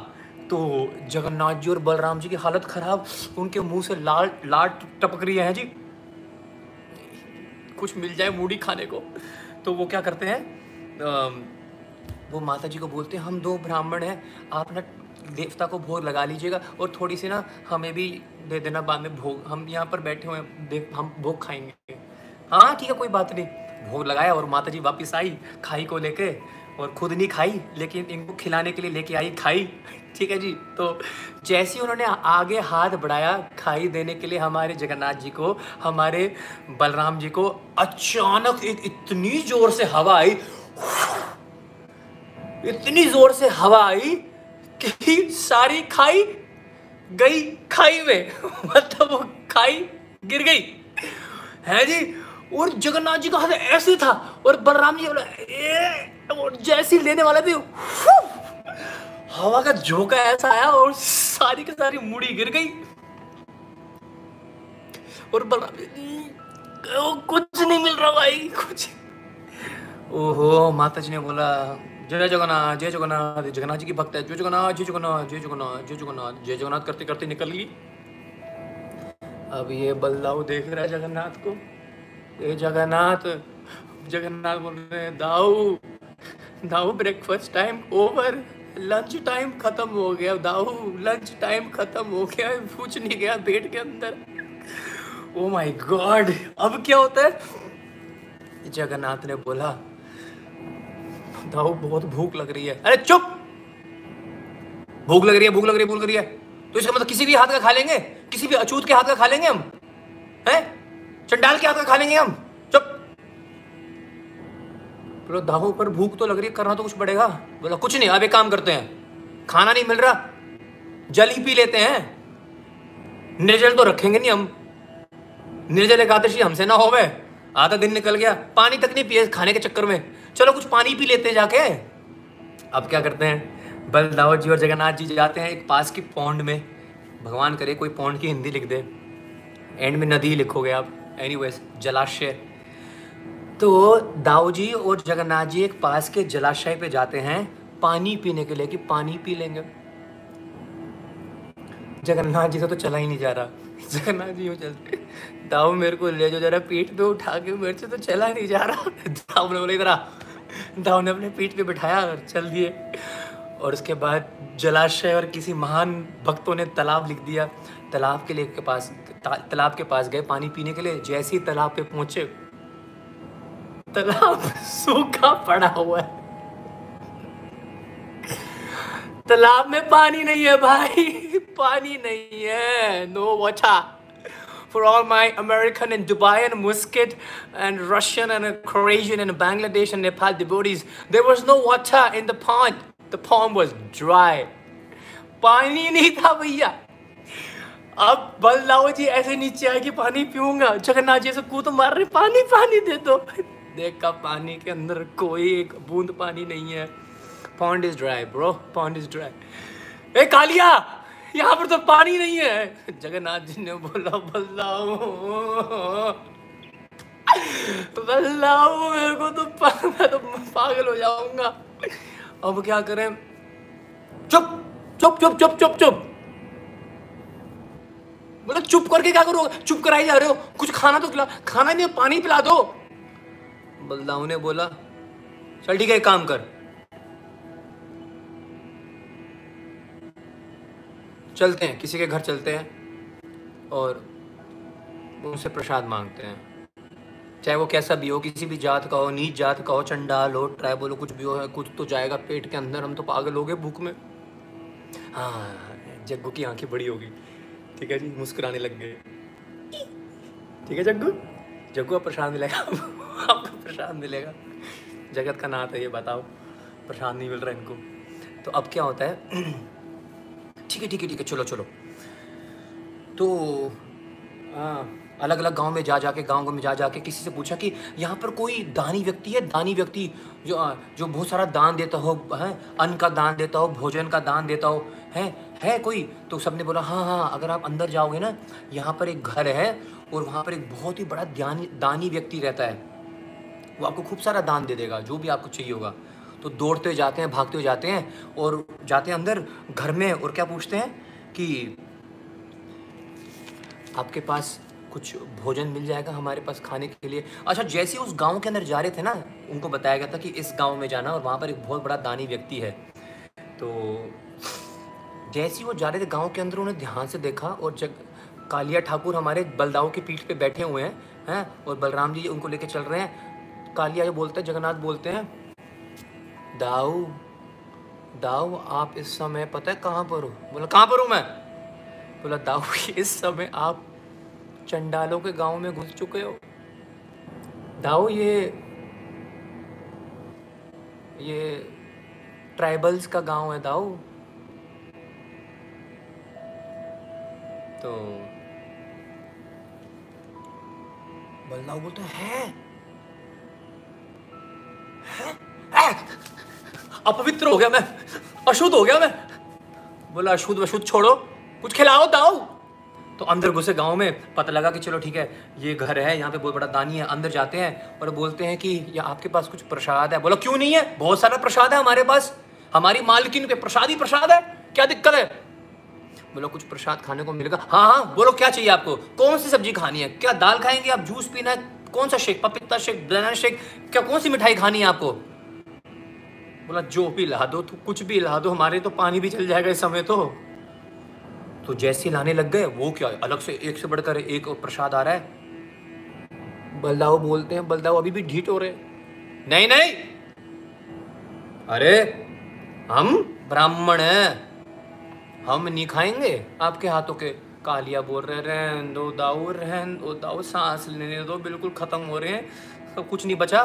तो जगन्नाथ जी और बलराम जी की हालत खराब। उनके मुँह से लाल, लाट टपक रही है जी। कुछ मिल जाए मूढ़ी खाने को। तो वो क्या करते हैं वो माता जी को बोलते हैं, हम दो ब्राह्मण हैं, आप ना देवता को भोग लगा लीजिएगा और थोड़ी सी ना हमें भी दे देना बाद में भोग। हम यहाँ पर बैठे हुए हम भोग खाएँगे। हाँ ठीक है, कोई बात नहीं। भोग लगाया और माता जी वापिस आई खाई को लेके और खुद नहीं खाई, लेकिन इनको खिलाने के लिए लेके आई खाई। ठीक है जी तो जैसे उन्होंने आगे हाथ बढ़ाया खाई देने के लिए हमारे जगन्नाथ जी को, हमारे बलराम जी को, अचानक एक इतनी ज़ोर से हवा आई, इतनी ज़ोर से हवा आई कि सारी खाई गई खाई में मतलब वो खाई गिर गई। है जी, और जगन्नाथ जी का हाथ ऐसे था, और बलराम जी बोला जैसी लेने वाला भी हवा का झोंका ऐसा आया और सारी की सारी मुड़ी गिर गई। और कुछ नहीं मिल रहा भाई, कुछ। ओहो माता जी ने बोला, जय जगन्नाथ जय जगन्नाथ जगन्नाथ जी की भक्त है, जय जगन्नाथ जय जगन्नाथ जय जगन्नाथ जय जगन्नाथ जय जगन्नाथ करते करते निकल गई अब ये बल्लाव देख रहा है जगन्नाथ को। ये जगन्नाथ जगन्नाथ बोल रहे Dau Dau breakfast time over lunch time खत्म हो गया, दाऊ, लंच टाइम खत्म हो गया पूछ नहीं गया पेट के अंदर। ओ माय गॉड अब क्या होता है? जगन्नाथ ने बोला, दाऊ, बहुत भूख लग रही है। अरे चुप! भूख लग रही है, भूख लग रही है, भूख लग रही है। तो इसका मतलब किसी भी हाथ का खा लेंगे, किसी भी अछूत के हाथ का खा लेंगे हम, हैं? चंडाल के हाथ का खा लेंगे हम। बोलो, दाहो पर भूख तो लग रही है, करना तो कुछ पड़ेगा। बोला, कुछ नहीं, अब एक काम करते हैं। खाना नहीं मिल रहा, जल ही पी लेते हैं। निर्जल तो रखेंगे नहीं हम। निर्जल एकादशी हमसे ना हो गए आधा दिन निकल गया, पानी तक नहीं पिए खाने के चक्कर में। चलो, कुछ पानी पी लेते हैं जाके। अब क्या करते हैं? बलदावत जी और जगन्नाथ जी जाते हैं एक पास की पौंड में। भगवान करे, कोई पौंड की हिंदी लिख दे। एंड में नदी लिखोगे आप। एनी जलाशय। तो दाऊ जी और जगन्नाथ जी एक पास के जलाशय पे जाते हैं, पानी पीने के लिए कि पानी पी लेंगे। जगन्नाथ जी से तो चला ही नहीं जा रहा। जगन्नाथ जी चलते दाऊ मेरे को ले जो जरा पीठ पे उठा के मेरे से तो चला नहीं जा रहा। दाऊ ने बोले, इधर दाऊ ने अपने पीठ पे बिठाया और चल दिए। और उसके बाद जलाशय और किसी महान भक्तों ने तालाब लिख दिया। तालाब के लिए के पास तालाब के पास गए पानी पीने के लिए। जैसे ही तालाब पे पहुँचे तालाब सूखा पड़ा हुआ है। तालाब में पानी नहीं है भाई, पानी नहीं है। नो वॉचा for all my American and Dubai and Muscat and Russian and Croatian and Bangladesh and Nepal दिबोरीज देर वॉज़ नो वॉचा in the pond the pond was dry पानी नहीं था भैया। अब बल लाओ जी, ऐसे नीचे आके पानी पीऊँगा। जगन्नाथ जैसे से कूद मार रहे पानी पानी दे दो। देखा पानी के अंदर, कोई एक बूंद पानी नहीं है। Pond is dry bro pond is dry ए, कालिया, यहाँ पर तो पानी नहीं है। जगन्नाथ जी ने बोला, बल्लाओ बल्लाओ, मेरे को तो तो पागल हो जाऊँगा। अब क्या करें? चुप चुप चुप चुप चुप चुप। बोला, चुप करके क्या करो चुप कराई जा रहे हो। कुछ खाना तो खिला, खाना नहीं पानी पिला दो। बलदाऊ ने बोला, चल ठीक है, एक काम कर। चलते हैं, किसी के घर चलते हैं और उनसे प्रसाद मांगते हैं। चाहे वो कैसा भी हो, किसी भी जात का हो, नीच जात का हो, चंडाल हो, ट्राइबल हो, कुछ भी हो, कुछ तो जाएगा पेट के अंदर, हम तो पागल हो गए भूख में। हाँ जग्गू की आँखें बड़ी होगी ठीक है जी, मुस्कुराने लग गए। ठीक है जग्गू? जग्गू आप प्रसाद मिलेगा आपको प्रसाद मिलेगा। जगत का नाथ है, ये बताओ। प्रसाद नहीं मिल रहा इनको। तो अब क्या होता है? ठीक है ठीक है ठीक है, चलो चलो। तो हाँ अलग अलग गाँव में जा, जाके गाँव में जा, जाके किसी से पूछा कि यहाँ पर कोई दानी व्यक्ति है? दानी व्यक्ति जो जो बहुत सारा दान देता हो, है? अन्न का दान देता हो, भोजन का दान देता हो, है? है कोई? तो सबने बोला हाँ हाँ अगर आप अंदर जाओगे ना, यहाँ पर एक घर है और वहाँ पर एक बहुत ही बड़ा दानी व्यक्ति रहता है। वो आपको खूब सारा दान दे देगा, जो भी आपको चाहिए होगा। तो दौड़ते हुए जाते हैं, भागते हुए जाते हैं और जाते हैं अंदर घर में और क्या पूछते हैं कि आपके पास कुछ भोजन मिल जाएगा हमारे पास खाने के लिए? अच्छा जैसे उस गाँव के अंदर जा रहे थे ना, उनको बताया गया था कि इस गाँव में जाना और वहाँ पर एक बहुत बड़ा दानी व्यक्ति है। तो जैसे वो जा रहे थे गाँव के अंदर उन्हें ध्यान से देखा और जग कालिया ठाकुर हमारे बलदाऊ की पीठ पे बैठे हुए हैं हैं? और बलराम जी उनको लेके चल रहे हैं। कालिया जो बोलते हैं, जगन्नाथ बोलते हैं, दाऊ दाऊ, आप इस समय पता है कहाँ पर हो? बोला, कहाँ पर हूँ मैं? बोला, दाऊ, इस समय आप चंडालों के गाँव में घुस चुके हो। दाऊ, ये ये ट्राइबल्स का गाँव है, दाऊ। तो बल्लाऊ बोलते है? अपवित्र हो गया मैं। अशुद्ध हो गया मैं। बोला, अशुद्ध अशुद्ध छोड़ो। कुछ खिलाओ दाऊ तो अंदर घुसे गाँव में। पता लगा कि चलो ठीक है, ये घर है, यहाँ पे बहुत बड़ा दानी है, अंदर जाते हैं और बोलते हैं कि ये आपके पास कुछ प्रसाद है। बोलो, क्यों नहीं है? बहुत सारा प्रसाद है हमारे पास। हमारी मालकिन के प्रसाद ही प्रसाद है। क्या दिक्कत है? बोलो, कुछ प्रसाद खाने को मिलेगा। हाँ हाँ बोलो, क्या चाहिए आपको? कौन सी सब्ज़ी खानी है? क्या दाल खाएँगे आप? जूस पीना है? कौन सा शेक? पपीता शेक, बनाना शेक? क्या कौन सी मिठाई खानी है आपको? बोला, जो भी ला दो तो कुछ भी ला दो, हमारे तो पानी भी चल जाएगा इस समय तो। तो जैसे लाने लग गए, वो क्या, अलग से एक से बढ़कर एक प्रसाद आ रहा है? बलदाऊ बोलते हैं बलदाऊ अभी भी ढीट हो रहे नहीं नहीं। अरे, हम ब्राह्मण हैं। हम नहीं खाएँगे आपके हाथों के। कालिया बोल रहे, रहन दो, दाऊ, रहन दो, दाऊ, सांस लेने दो, बिल्कुल खत्म हो रहे हैं, सब कुछ नहीं बचा।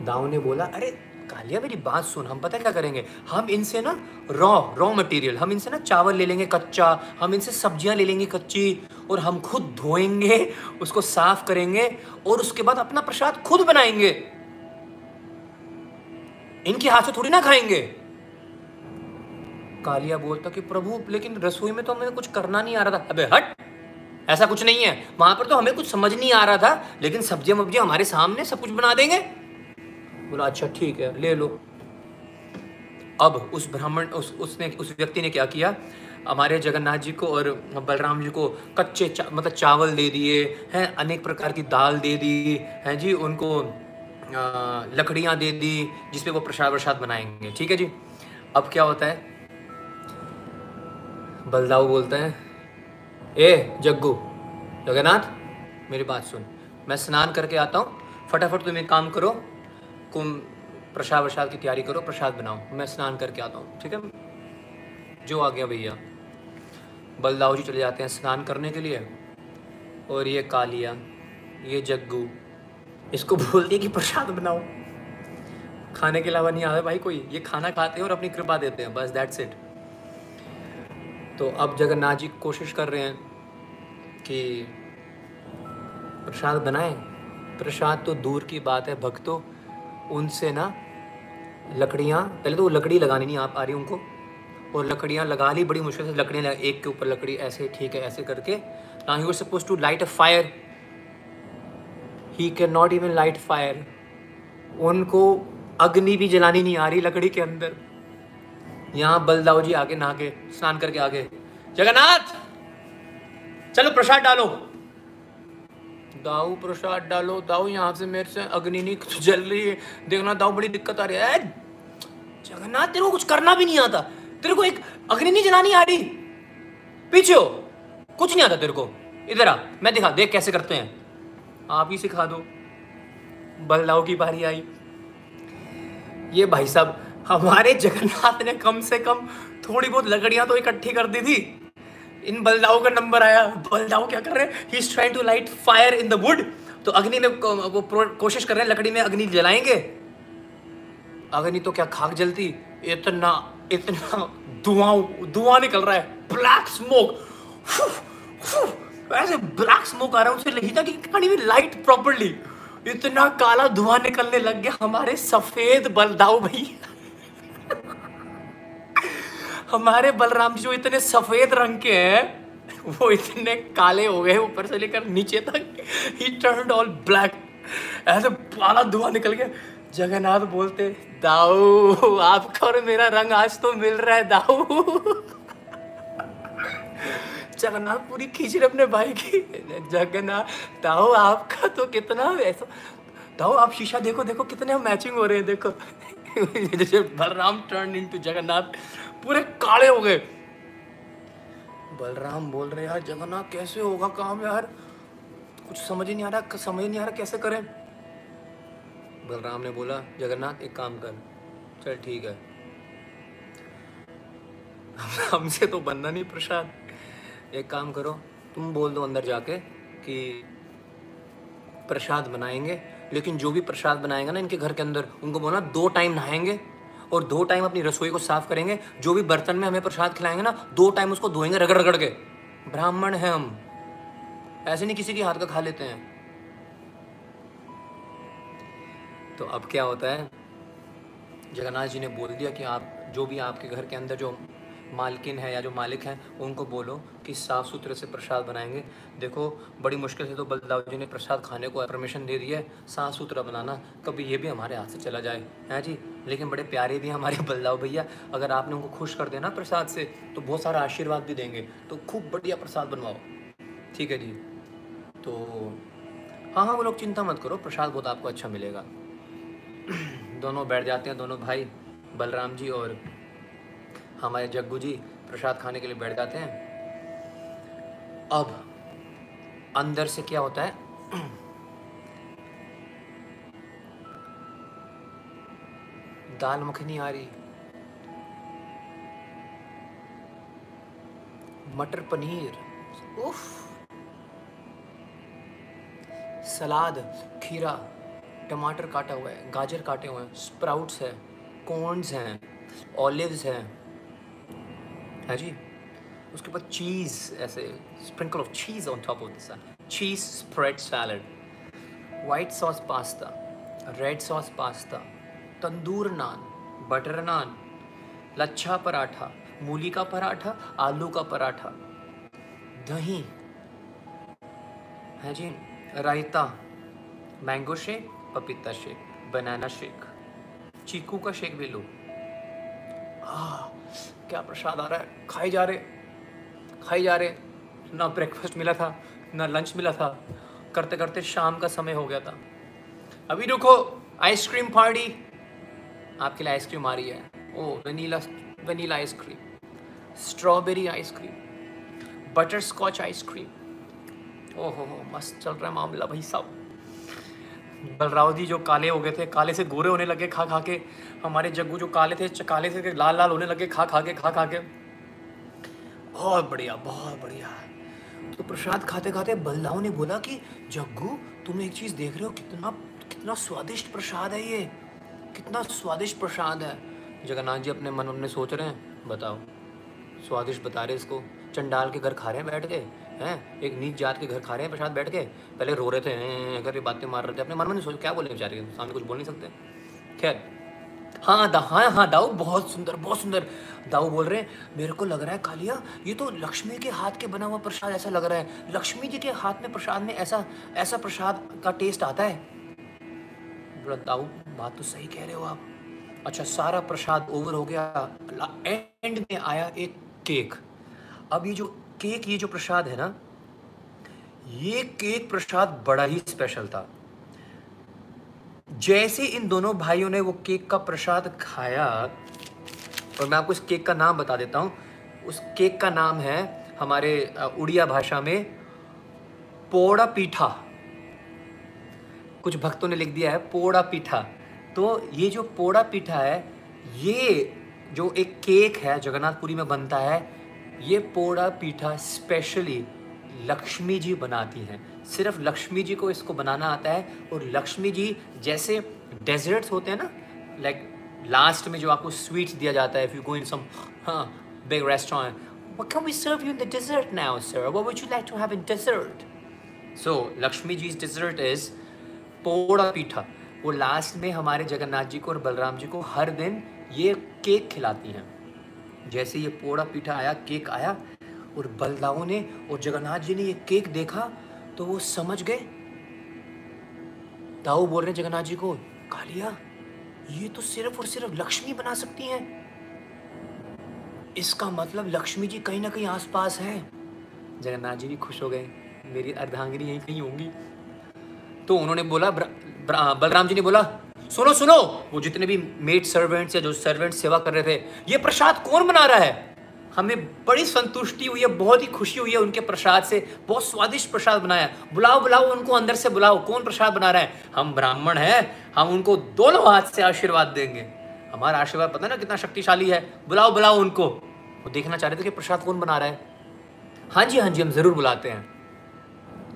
दाऊ ने बोला, अरे, कालिया, मेरी बात सुन, हम पता क्या करेंगे? हम इनसे ना रॉ रॉ मटेरियल हम इनसे ना चावल ले लेंगे कच्चा, हम इनसे सब्ज़ियाँ ले लेंगे कच्ची, और हम खुद धोएँगे, उसको साफ़ करेंगे, और उसके बाद अपना प्रसाद खुद बनाएँगे। इनके हाथ से थोड़ी ना खाएँगे। कालिया बोलता कि प्रभु लेकिन रसोई में तो हमें कुछ करना नहीं आ रहा था। अबे हट! ऐसा कुछ नहीं है। वहाँ पर तो हमें कुछ समझ नहीं आ रहा था लेकिन सब्ज़ियाँ वब्जियाँ हमारे सामने सब कुछ बना देंगे। बोला अच्छा ठीक है ले लो। अब उस ब्राह्मण उस उसने उस व्यक्ति ने क्या किया? हमारे जगन्नाथ जी को और बलराम जी को कच्चे चा, मतलब चावल दे दिए हैं अनेक प्रकार की दाल दे दी हैं जी उनको लकड़ियाँ दे दी जिसपे वो प्रसाद प्रसाद बनाएँगे। ठीक है जी? अब क्या होता है? बलदाऊ बोलते हैं। ए, जग्गू जगन्नाथ मेरी बात सुन। मैं स्नान करके आता हूँ। फटाफट तुम एक काम करो। कुम, प्रसाद वसाद की तैयारी करो, प्रसाद बनाओ। मैं स्नान करके आता हूँ, ठीक है? जो आ गया भैया। बलदाऊ जी चले जाते हैं स्नान करने के लिए। और ये कालिया, ये जग्गू, इसको बोलते कि प्रसाद बनाओ। खाने के अलावा नहीं आता भाई कोई। ये खाना खाते हैं और अपनी कृपा देते हैं। बस दैट्स इट तो अब जगन्नाथ जी कोशिश कर रहे हैं कि प्रसाद बनाएँ। प्रसाद तो दूर की बात है, भक्तों, उनसे ना लकड़ियाँ, पहले तो वो लकड़ी लगानी नहीं आ रही उनको, और लकड़ियाँ लगा ली, बड़ी मुश्किल से लकड़ियाँ एक के ऊपर लकड़ी ऐसे, ठीक है, ऐसे करके। ना he supposed to light a fire he can not even light fire उनको अग्नि भी जलानी नहीं आ रही लकड़ी के अंदर। यहाँ बलदाऊ जी आगे नहा के स्नान करके आगे। जगन्नाथ! चलो प्रसाद डालो। दाऊ प्रसाद डालो। दाऊ यहाँ से मेरे से अग्नि नहीं जल रही है। देखना, दाऊ बड़ी दिक्कत आ रही है। जगन्नाथ, तेरे को कुछ करना भी नहीं आता। तेरे को एक अग्नि नहीं जलानी आ रही पीछे हो। कुछ नहीं आता तेरे को। इधर आ, मैं दिखा, देख कैसे करते हैं। आप ही सिखा दो। बलदाऊ की बारी आई। ये भाई साहब हमारे जगन्नाथ ने कम से कम थोड़ी बहुत लकड़ियाँ तो इकट्ठी कर दी थी। इन बलदाओ का नंबर आया। बलदाओ क्या कर रहे हैं? He is trying to light fire in the wood तो अग्नि में वो कोशिश कर रहे हैं लकड़ी में अग्नि जलाएँगे। अग्नि तो क्या खाक जलती? इतना इतना धुआँ धुआँ निकल रहा है। ब्लैक स्मोक ऐसे ब्लैक स्मोक आ रहा है, उनसे लगी था कि कहानी में लाइट प्रॉपरली इतना काला धुआँ निकलने लग गया हमारे सफ़ेद बलदाऊ भैया। हमारे बलराम जी जो इतने सफ़ेद रंग के हैं, वो इतने काले हो गए ऊपर से लेकर नीचे तक। ही टर्न ऑल ब्लैक ऐसे काला धुआँ निकल गया। जगन्नाथ बोलते, दाऊ, आपका और मेरा रंग आज तो मिल रहा है, दाऊ। जगन्नाथ पूरी खींच रहे अपने भाई की। जगन्नाथ, दाऊ, आपका तो कितना ऐसा, दाऊ, आप शीशा देखो देखो कितने मैचिंग हो रहे हैं, देखो। जैसे बलराम टर्न इनटू जगन्नाथ। पूरे काले हो गए। बलराम बोल रहे, यार, जगन्नाथ कैसे होगा काम यार? कुछ समझ ही नहीं आ रहा समझ नहीं आ रहा कैसे करें? बलराम ने बोला, जगन्नाथ, एक काम कर। चल, ठीक है। हमसे तो बनना नहीं प्रसाद। एक काम करो, तुम बोल दो अंदर जाके कि प्रसाद बनाएँगे। लेकिन जो भी प्रसाद बनाएगा ना इनके घर के अंदर, उनको बोलना दो टाइम नहाएँगे और दो टाइम अपनी रसोई को साफ़ करेंगे। जो भी बर्तन में हमें प्रसाद खिलाएँगे ना, दो टाइम उसको धोएँगे रगड़ रगड़ के। ब्राह्मण है हम। ऐसे नहीं किसी के हाथ का खा लेते हैं। तो अब क्या होता है? जगन्नाथ जी ने बोल दिया कि आप, जो भी आपके घर के अंदर जो मालकिन है या जो मालिक हैं, उनको बोलो। कि साफ़ सुथरे से प्रसाद बनाएँगे। देखो, बड़ी मुश्किल से तो बलदाव जी ने प्रसाद खाने को परमिशन दे दी है, साफ़ सुथरा बनाना। कभी ये भी हमारे हाथ से चला जाए, हैं जी? लेकिन बड़े प्यारे भी हैं हमारे बलदाव भैया। अगर आपने उनको खुश कर देना प्रसाद से तो बहुत सारा आशीर्वाद भी देंगे। तो खूब बढ़िया प्रसाद बनवाओ। ठीक है जी? तो हाँ हाँ वो लोग चिंता मत करो, प्रसाद बहुत आपको अच्छा मिलेगा। दोनों बैठ जाते हैं, दोनों भाई, बलराम जी और हमारे जग्गू जी, प्रसाद खाने के लिए बैठ जाते हैं। अब अंदर से क्या होता है? दाल मखनी आ रही। मटर पनीर। उफ। सलाद, खीरा, टमाटर काटा हुआ है, गाजर काटे हुए हैं, स्प्राउट्स है कॉर्नस हैं, ऑलिव्स हैं। है जी? उसके बाद चीज़ ऐसे sprinkle of cheese on top of this cheese spread salad white sauce pasta red sauce pasta tandoor naan butter naan, lachha paratha, मूली का पराठा, आलू का पराठा, दही, है जी, रायता मैंगो शेक पपीता शेक बनाना शेक चीकू का शेक भी लो। हाँ क्या प्रसाद आ रहा है, खाए जा रहे खाई जा रहे ना ब्रेकफास्ट मिला था, ना लंच मिला था। करते करते शाम का समय हो गया था। अभी रुको आइसक्रीम पार्टी आपके लिए आइसक्रीम आ रही है। ओ vanilla vanilla ice cream strawberry ice cream butterscotch ice cream ओहो हो मस्त चल रहा है मामला भाई साहब। बलराव जी जो काले हो गए थे, काले से गोरे होने लगे खा खा के। हमारे जग्गू जो काले थे, काले से लाल लाल होने लगे खा खा के खा खा के। बहुत बढ़िया बहुत बढ़िया। तो प्रसाद खाते खाते बलदाव ने बोला कि, जग्गू, तुम एक चीज़ देख रहे हो, कितना कितना स्वादिष्ट प्रसाद है ये। कितना स्वादिष्ट प्रसाद है। जगन्नाथ जी अपने मन में सोच रहे हैं, बताओ, स्वादिष्ट बता रहे इसको। चंडाल के घर खा रहे हैं बैठ के, हैं? एक नीच जात के घर खा रहे हैं प्रसाद बैठ के? पहले रो रहे थे, "हैं" करके बातें मार रहे थे। अपने मन में सोच, क्या बोले बेचारे? सामने कुछ बोल नहीं सकते। खैर हाँ दा हाँ हाँ दाऊ, बहुत सुंदर बहुत सुंदर। दाऊ बोल रहे हैं, मेरे को लग रहा है कालिया, ये तो लक्ष्मी के हाथ के बना हुआ प्रसाद ऐसा लग रहा है। लक्ष्मी जी के हाथ में प्रसाद में ऐसा ऐसा प्रसाद का टेस्ट आता है? बोला, दाऊ, बात तो सही कह रहे हो आप। अच्छा सारा प्रसाद ओवर हो गया। एंड में आया एक केक अब ये जो केक ये जो प्रसाद है ना, ये केक प्रसाद बड़ा ही स्पेशल था। जैसे इन दोनों भाइयों ने वो केक का प्रसाद खाया, और मैं आपको इस केक का नाम बता देता हूँ। उस केक का नाम है हमारे उड़िया भाषा में पोड़ा पीठा। कुछ भक्तों ने लिख दिया है पोड़ा पीठा। तो ये जो पोड़ा पीठा है, ये जो एक केक है, जगन्नाथपुरी में बनता है, ये पोड़ा पीठा स्पेशली लक्ष्मी जी बनाती हैं सिर्फ़ लक्ष्मी जी को इसको बनाना आता है और लक्ष्मी जी जैसे डेजर्ट्स होते हैं ना लाइक लास्ट में जो आपको स्वीट्स दिया जाता है if you go in some big restaurant What can we serve you in the dessert now, sir? What would you like to have in dessert? So, Lakshmi ji's dessert is Poda Pitha वो last में हमारे जगन्नाथ जी को और बलराम जी को हर दिन ये cake खिलाती हैं जैसे ये पोड़ा पीठा आया केक आया और बलदाओं ने और जगन्नाथ जी ने ये केक देखा तो वो समझ गए। दाऊ बोल रहे जगन्नाथ जी को, कालिया, ये तो सिर्फ़ और सिर्फ़ लक्ष्मी बना सकती हैं। इसका मतलब लक्ष्मी जी कहीं ना कहीं आसपास है। जगन्नाथ जी भी खुश हो गए, मेरी अर्धांगिनी यहीं कहीं होंगी। तो उन्होंने बोला बलराम जी ने बोला, सुनो सुनो, वो जितने भी मेड सर्वेंट्स या जो सर्वेंट सेवा कर रहे थे, ये प्रसाद कौन बना रहा है? हमें बड़ी संतुष्टि हुई है, बहुत ही खुशी हुई है उनके प्रसाद से। बहुत स्वादिष्ट प्रसाद बनाया। बुलाओ बुलाओ, उनको अंदर से बुलाओ। कौन प्रसाद बना रहा है? हम ब्राह्मण हैं। हम उनको दोनों हाथ से आशीर्वाद देंगे। हमारा आशीर्वाद पता है ना कितना शक्तिशाली है? बुलाओ बुलाओ उनको। वो देखना चाह रहे थे कि प्रसाद कौन बना रहा है। हाँ जी हाँ जी, हम ज़रूर बुलाते हैं।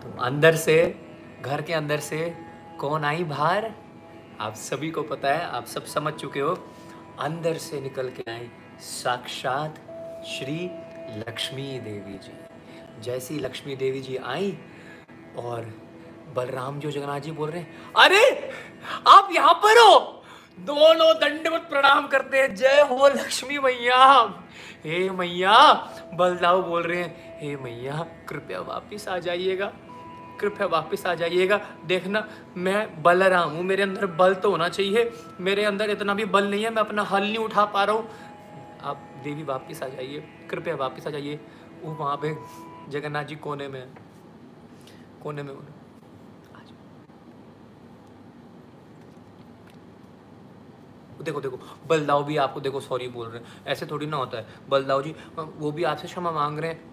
तो अंदर से, घर के अंदर से कौन आई बाहर? आप सभी को पता है, आप सब समझ चुके हो। अंदर से निकल के आई साक्षात श्री लक्ष्मी देवी जी। जैसी लक्ष्मी देवी जी आई और बलराम जो जगन्नाथ जी बोल रहे हैं, अरे, आप यहाँ पर हो। दोनों दंडवत प्रणाम करते हैं। जय हो लक्ष्मी मैया। हे मैया बलदाऊ बोल रहे हैं, हे मैया, कृपया वापिस आ जाइएगा। कृपया वापस आ जाइएगा। देखना, मैं बलराम हूँ। मेरे अंदर बल तो होना चाहिए। मेरे अंदर इतना भी बल नहीं है, मैं अपना हल नहीं उठा पा रहा हूँ। आप देवी वापस आ जाइए, कृपया वापस आ जाइए। वो वहाँ पे जगन्नाथ जी कोने में कोने में देखो देखो बलदाऊ भी आपको, देखो सॉरी बोल रहे हैं। ऐसे थोड़ी ना होता है। बलदाऊ जी, वो भी आपसे क्षमा मांग रहे हैं।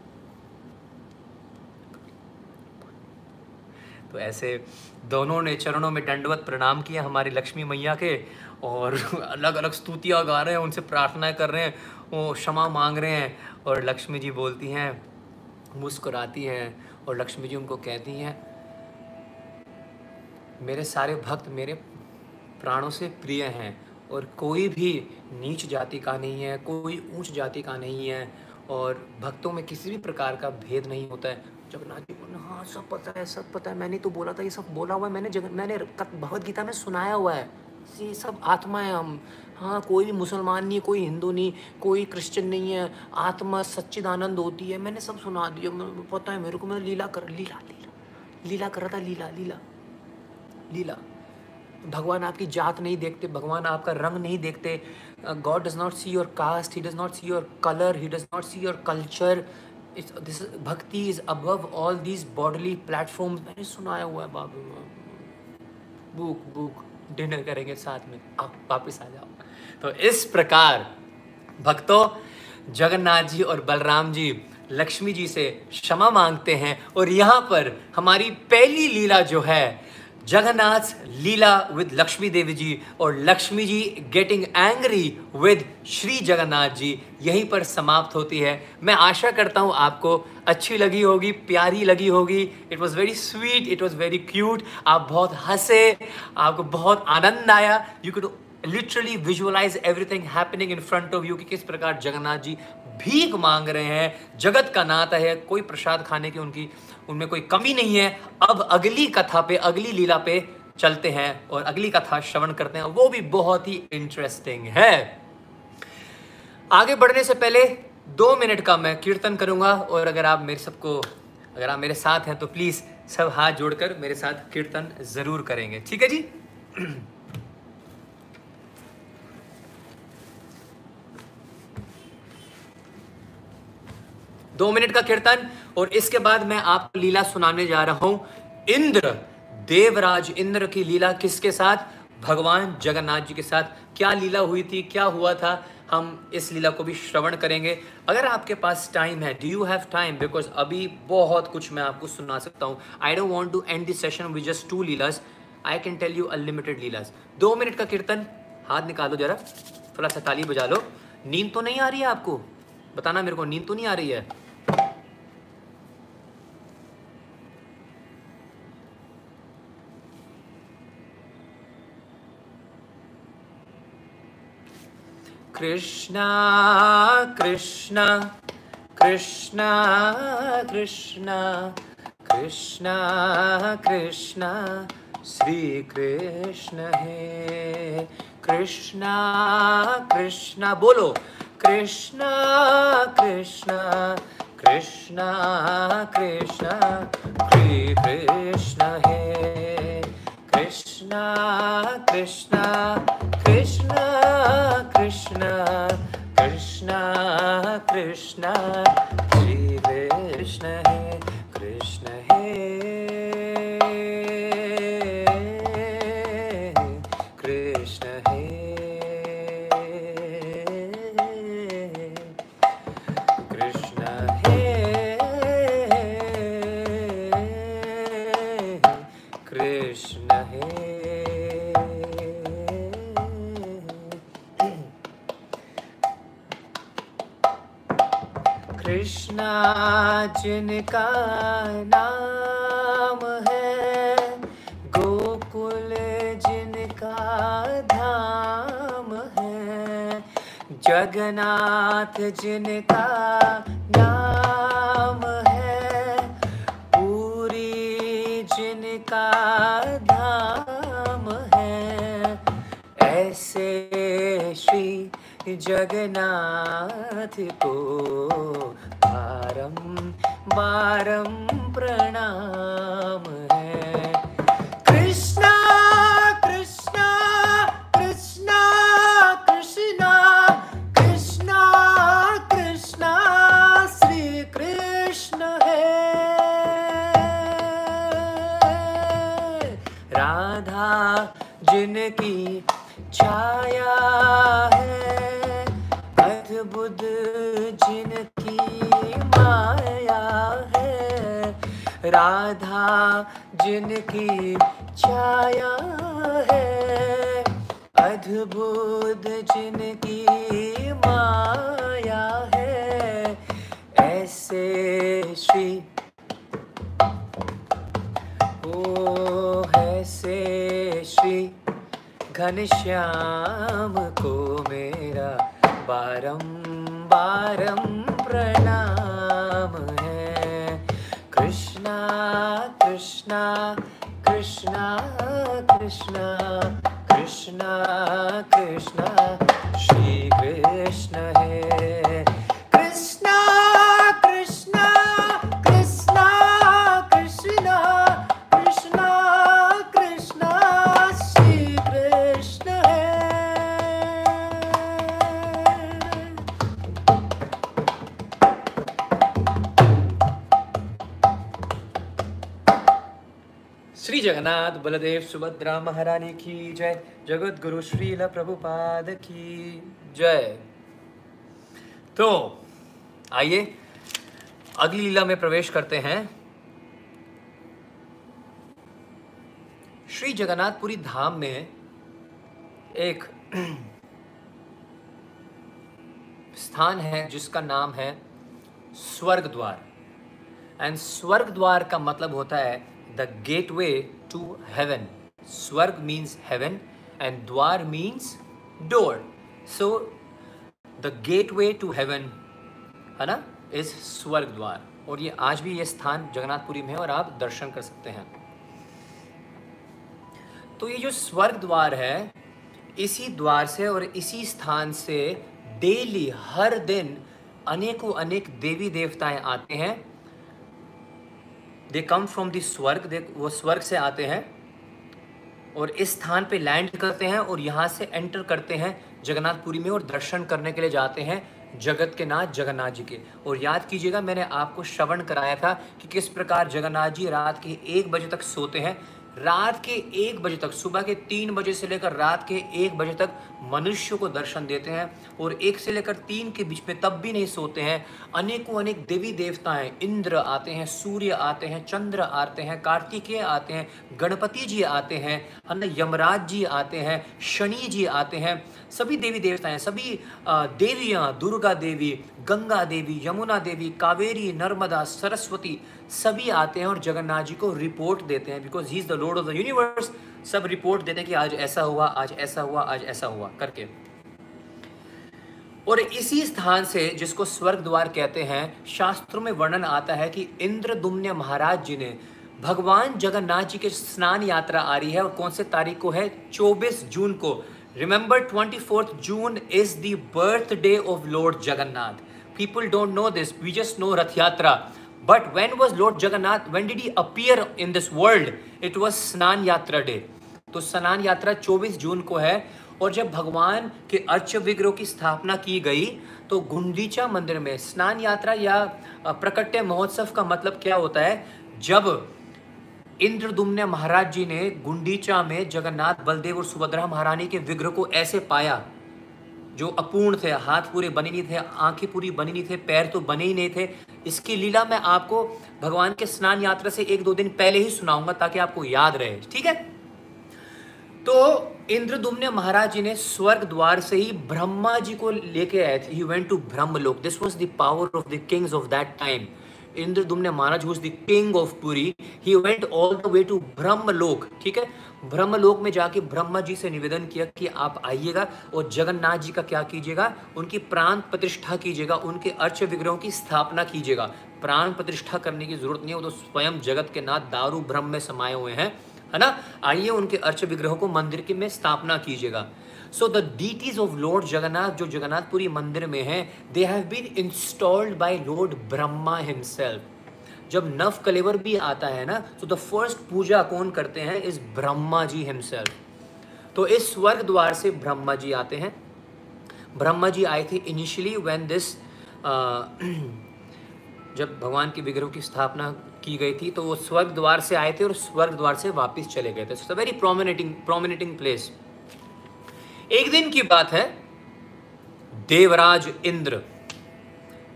तो ऐसे दोनों ने चरणों में दंडवत प्रणाम किया हमारी लक्ष्मी मैया के और अलग अलग स्तुतियाँ गा रहे हैं, उनसे प्रार्थनाएँ कर रहे हैं। वो क्षमा मांग रहे हैं और लक्ष्मी जी बोलती हैं, मुस्कुराती हैं और लक्ष्मी जी उनको कहती हैं, मेरे सारे भक्त मेरे प्राणों से प्रिय हैं और कोई भी नीच जाति का नहीं है, कोई ऊंच जाति का नहीं है और भक्तों में किसी भी प्रकार का भेद नहीं होता है। जगन्नाथ जी बोले हाँ सब पता है, सब पता है, मैंने तो बोला था, ये सब बोला हुआ है, मैंने जगन, मैंने भगवत गीता में सुनाया हुआ है, ये सब आत्मा है हम हाँ कोई भी मुसलमान नहीं, कोई हिंदू नहीं, कोई क्रिश्चियन नहीं है। आत्मा सच्चिदानंद होती है। मैंने सब सुना दिया। पता है मेरे को मैं लीला कर, लीला लीला। लीला कर रहा था, लीला लीला। लीला। भगवान आपकी जात नहीं देखते, भगवान आपका रंग नहीं देखते। God does not see your caste he does not see your colour he does not see your culture this bhakti is above all these bodily platform मैंने सुनाया हुआ है बाबू। बुक बुक डिनर करेंगे साथ में। आप वापस आ जाओ। तो इस प्रकार भक्तों, जगन्नाथ जी और बलराम जी, लक्ष्मी जी से क्षमा मांगते हैं और यहाँ पर हमारी पहली लीला जो है, जगन्नाथ लीला विद लक्ष्मी देवी जी और Lakshmi ji getting angry with Shri Jagannath ji, यहीं पर समाप्त होती है। मैं आशा करता हूँ आपको अच्छी लगी होगी, प्यारी लगी होगी। It was very sweet it was very cute आप बहुत हंसे, आपको बहुत आनंद आया। You could literally visualise everything happening in front of you कि किस प्रकार जगन्नाथ जी भीख मांग रहे हैं, जगत का नाथ है, कोई प्रसाद खाने की उनकी, उनमें कोई कमी नहीं है। अब अगली कथा पे, अगली लीला पे चलते हैं और अगली कथा श्रवण करते हैं। वो भी बहुत ही इंटरेस्टिंग है। आगे बढ़ने से पहले दो मिनट का मैं कीर्तन करूँगा और अगर आप मेरे सबको, अगर आप मेरे साथ हैं तो प्लीज़ सब हाथ जोड़कर मेरे साथ कीर्तन ज़रूर करेंगे। ठीक है जी? दो मिनट का कीर्तन, और इसके बाद मैं आपको लीला सुनाने जा रहा हूँ। इंद्र, देवराज इंद्र की लीला किसके साथ? भगवान जगन्नाथ जी के साथ। क्या लीला हुई थी? क्या हुआ था? हम इस लीला को भी श्रवण करेंगे। अगर आपके पास टाइम है do you have time because अभी बहुत कुछ मैं आपको सुना सकता हूँ। I don't want to end this session with just two leelas I can tell you unlimited leelas दो मिनट का कीर्तन। हाथ निकालो जरा। थोड़ा सा ताली बजा लो। नींद तो नहीं आ रही है आपको? बताना मेरे को, नींद तो नहीं आ रही है? कृष्णा कृष्णा कृष्णा कृष्णा कृष्णा कृष्णा श्री कृष्ण है कृष्णा कृष्णा बोलो कृष्णा कृष्णा कृष्णा कृष्णा श्री कृष्ण है Krishna, Krishna, Krishna, Krishna, Krishna, Krishna, Shri Krishna, Krishna, Krishna, जिनका नाम है गोकुल जिनका धाम है। जगन्नाथ जिनका नाम है। पूरी जिनका धाम है। ऐसे श्री जगन्नाथ को बारम बारम प्रणाम है। कृष्णा कृष्णा कृष्णा कृष्णा कृष्णा कृष्णा, श्री कृष्ण है। राधा, जिनकी छाया है, अद्भुत राधा जिनकी छाया है, अद्भुत जिनकी माया है, ऐसे श्री ओ है से श्री घनश्याम को मेरा बारम बारम प्रणाम। कृष्णा कृष्णा कृष्णा कृष्णा कृष्णा। कृष्णा श्री कृष्ण है बलदेव सुभद्रा महारानी की जय। जगत गुरु श्रील प्रभुपाद की जय। तो आइए, अगली लीला में प्रवेश करते हैं। श्री जगन्नाथपुरी धाम में एक स्थान है, जिसका नाम है स्वर्ग द्वार एंड स्वर्ग द्वार का मतलब होता है the gate heaven swarg means heaven and dwar means door so the gateway to heaven है ना इस स्वर्ग द्वार और ये आज भी ये स्थान जगन्नाथपुरी में है और आप दर्शन कर सकते हैं। तो ये जो स्वर्ग द्वार है, इसी द्वार से और इसी स्थान से डेली हर दिन अनेकों अनेक देवी देवताएँ आते हैं। दे कम फ्रॉम दिस स्वर्ग दे वो स्वर्ग से आते हैं और इस स्थान पे लैंड करते हैं और यहाँ से एंटर करते हैं जगन्नाथपुरी में और दर्शन करने के लिए जाते हैं जगत के नाथ, जगन्नाथ जी के। और याद कीजिएगा, मैंने आपको श्रवण कराया था कि किस प्रकार जगन्नाथ जी रात के एक बजे तक सोते हैं। रात के एक बजे तक, सुबह के तीन बजे से लेकर रात के एक बजे तक मनुष्य को दर्शन देते हैं और एक से लेकर तीन के बीच में तब भी नहीं सोते हैं। अनेकों अनेक देवी देवताएँ, इंद्र आते हैं, सूर्य आते हैं, चंद्र आते हैं, कार्तिकेय आते हैं, गणपति जी आते हैं है यमराज जी आते हैं, शनि जी आते हैं। सभी देवी देवताएँ, सभी देवियाँ, दुर्गा देवी, गंगा देवी, यमुना देवी, कावेरी, नर्मदा, सरस्वती सभी आते हैं और जगन्नाथ जी को रिपोर्ट देते हैं because he is the Lord of the universe सब रिपोर्ट देते हैं कि आज ऐसा हुआ, आज ऐसा हुआ, आज ऐसा हुआ करके। और इसी स्थान से जिसको स्वर्ग द्वार कहते हैं, शास्त्रों में वर्णन आता है कि इंद्रदुम्न महाराज जी ने भगवान जगन्नाथ जी के स्नान यात्रा आ रही है और कौन से तारीख को है? 24 जून को। Remember twenty June is the birthday of Lord Jagannath people don't know this we just know Rath Yatra But when was Lord Jagannath, when did he appear in this world? It was स्नान यात्रा day तो स्नान यात्रा 24 जून को है और जब भगवान के अर्च विग्रह की स्थापना की गई तो गुंडीचा मंदिर में स्नान यात्रा या प्रकट्य महोत्सव का मतलब क्या होता है? जब इंद्रदुम्न महाराज जी ने गुंडीचा में जगन्नाथ, बलदेव और सुभद्रा महारानी के विग्रह को ऐसे पाया, जो अपूर्ण थे, हाथ पूरे बने नहीं थे, आँखें पूरी बनी नहीं थे, पैर तो बने ही नहीं थे। इसकी लीला मैं आपको भगवान के स्नान यात्रा से एक दो दिन पहले ही सुनाऊँगा, ताकि आपको याद रहे, ठीक है? तो इंद्रदुम्न महाराज जी ने स्वर्ग द्वार से ही ब्रह्मा जी को लेके आए थे। He went to Brahmalok. This was the power of the kings of that time Indradyumna Maharaj who the king of Puri he went all the way to Brahmalok ठीक है? ब्रह्मलोक में जाके ब्रह्मा जी से निवेदन किया कि आप आइएगा और जगन्नाथ जी का क्या कीजिएगा? उनकी प्राण प्रतिष्ठा कीजिएगा, उनके अर्च विग्रहों की स्थापना कीजिएगा। प्राण प्रतिष्ठा करने की ज़रूरत नहीं है, वो तो स्वयं जगत के नाथ दारू ब्रह्म में समाये हुए हैं, है ना? आइए उनके अर्च विग्रहों को मंदिर के में स्थापना कीजिएगा। So the deities of Lord Jagannath जो जगन्नाथपुरी मंदिर में है they have been installed by Lord Brahma himself जब नव कलेवर भी आता है ना तो द फ़र्स्ट पूजा कौन करते हैं? इस ब्रह्मा जी हिमसेल्फ तो इस स्वर्ग द्वार से ब्रह्मा जी आते हैं। ब्रह्मा जी आए थे इनिशियली व्हेन दिस जब भगवान के विग्रह की स्थापना की गई थी तो वो स्वर्ग द्वार से आए थे और स्वर्ग द्वार से वापस चले गए थे। वेरी प्रोमिनेटिंग प्रोमिनेटिंग प्लेस एक दिन की बात है। देवराज इंद्र।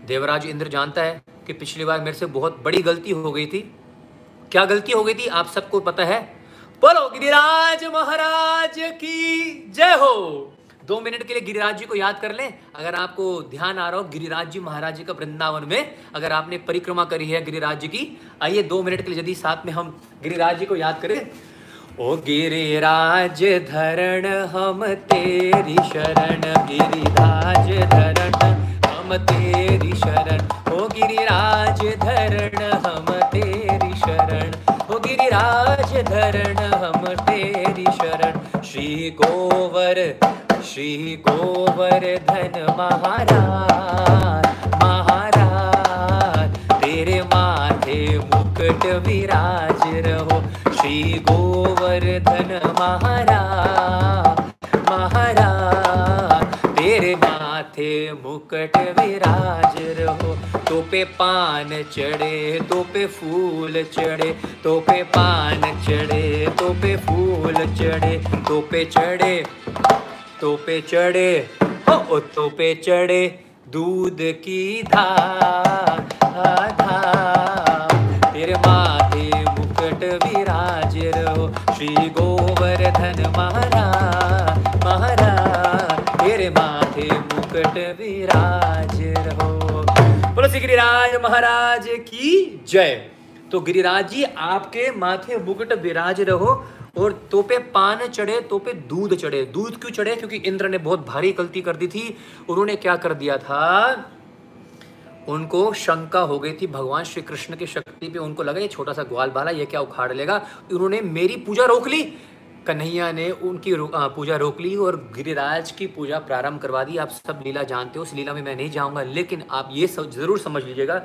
देवराज इंद्र जानता है कि पिछली बार मेरे से बहुत बड़ी गलती हो गई थी। क्या गलती हो गई थी, आप सबको पता है। बोलो, गिरिराज महाराज की जय हो। दो मिनट के लिए गिरिराज जी को याद कर लें। अगर आपको ध्यान आ रहा हो, गिरिराज जी महाराज जी का वृंदावन में अगर आपने परिक्रमा करी है गिरिराज जी की, आइए दो मिनट के लिए यदि साथ में हम गिरिराज जी को याद करें। ओ गिरिराज धरण, हम तेरी शरण। गिरिराज धरण, हम तेरी शरण। हो गिरिराज धरण, हम तेरी शरण। हो गिरिराज धरण, हम तेरी शरण। श्री गोवर श्री गोवर धन महाराज महाराज, तेरे माथे मुकुट विराज रहो। श्री गोवर्धन महाराज महाराज तेरे माथे मुकट विराज रहो। तो पे पान चढ़े तो पे फूल चढ़े तो पे पान चढ़े तो पे फूल चढ़े तो पे चढ़े तो पे चढ़े ओ तो पे चढ़े, दूध की धार तेरे माथे मुकट रहो श्री गोवर्धन महाराज महाराज तेरे माथे मुकट विराज रहो। बोलो, श्री गिरिराज महाराज की जय। तो गिरिराज जी, आपके माथे मुकुट विराज रहो और तोपे पान चढ़े, तोपे दूध चढ़े। दूध क्यों चढ़े? क्योंकि इंद्र ने बहुत भारी गलती कर दी थी। उन्होंने क्या कर दिया था? उनको शंका हो गई थी, भगवान श्री कृष्ण की शक्ति पे उनको लगा, ये छोटा सा ग्वाल बाला, ये क्या उखाड़ लेगा? उन्होंने, मेरी पूजा रोक ली। कन्हैया ने उनकी रो पूजा रोक ली और गिरिराज की पूजा प्रारंभ करवा दी। आप सब लीला जानते हो उस लीला में मैं नहीं जाऊँगा, लेकिन आप ये सब ज़रूर समझ लीजिएगा,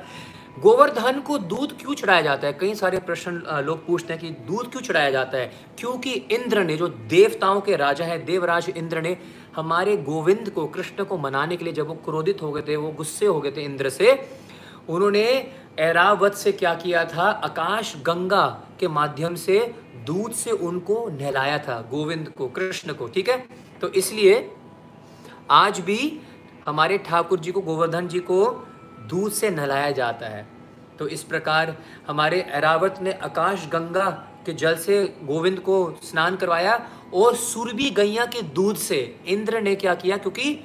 गोवर्धन को दूध क्यों चढ़ाया जाता है? कई सारे प्रश्न लोग पूछते हैं कि दूध क्यों चढ़ाया जाता है? क्योंकि इंद्र ने, जो देवताओं के राजा है, देवराज इंद्र ने हमारे गोविंद को, कृष्ण को मनाने के लिए जब वो क्रोधित हो गए थे, वो गुस्से हो गए थे इंद्र से, उन्होंने ऐरावत से क्या किया था? आकाश गंगा के माध्यम से दूध से उनको नहलाया था, गोविंद को, कृष्ण को, ठीक है? तो इसलिए आज भी हमारे ठाकुर जी को, गोवर्धन जी को दूध से नहलाया जाता है। तो इस प्रकार हमारे ऐरावत ने आकाश गंगा के जल से गोविंद को स्नान करवाया और सुरभि गैया के दूध से इंद्र ने क्या किया? क्योंकि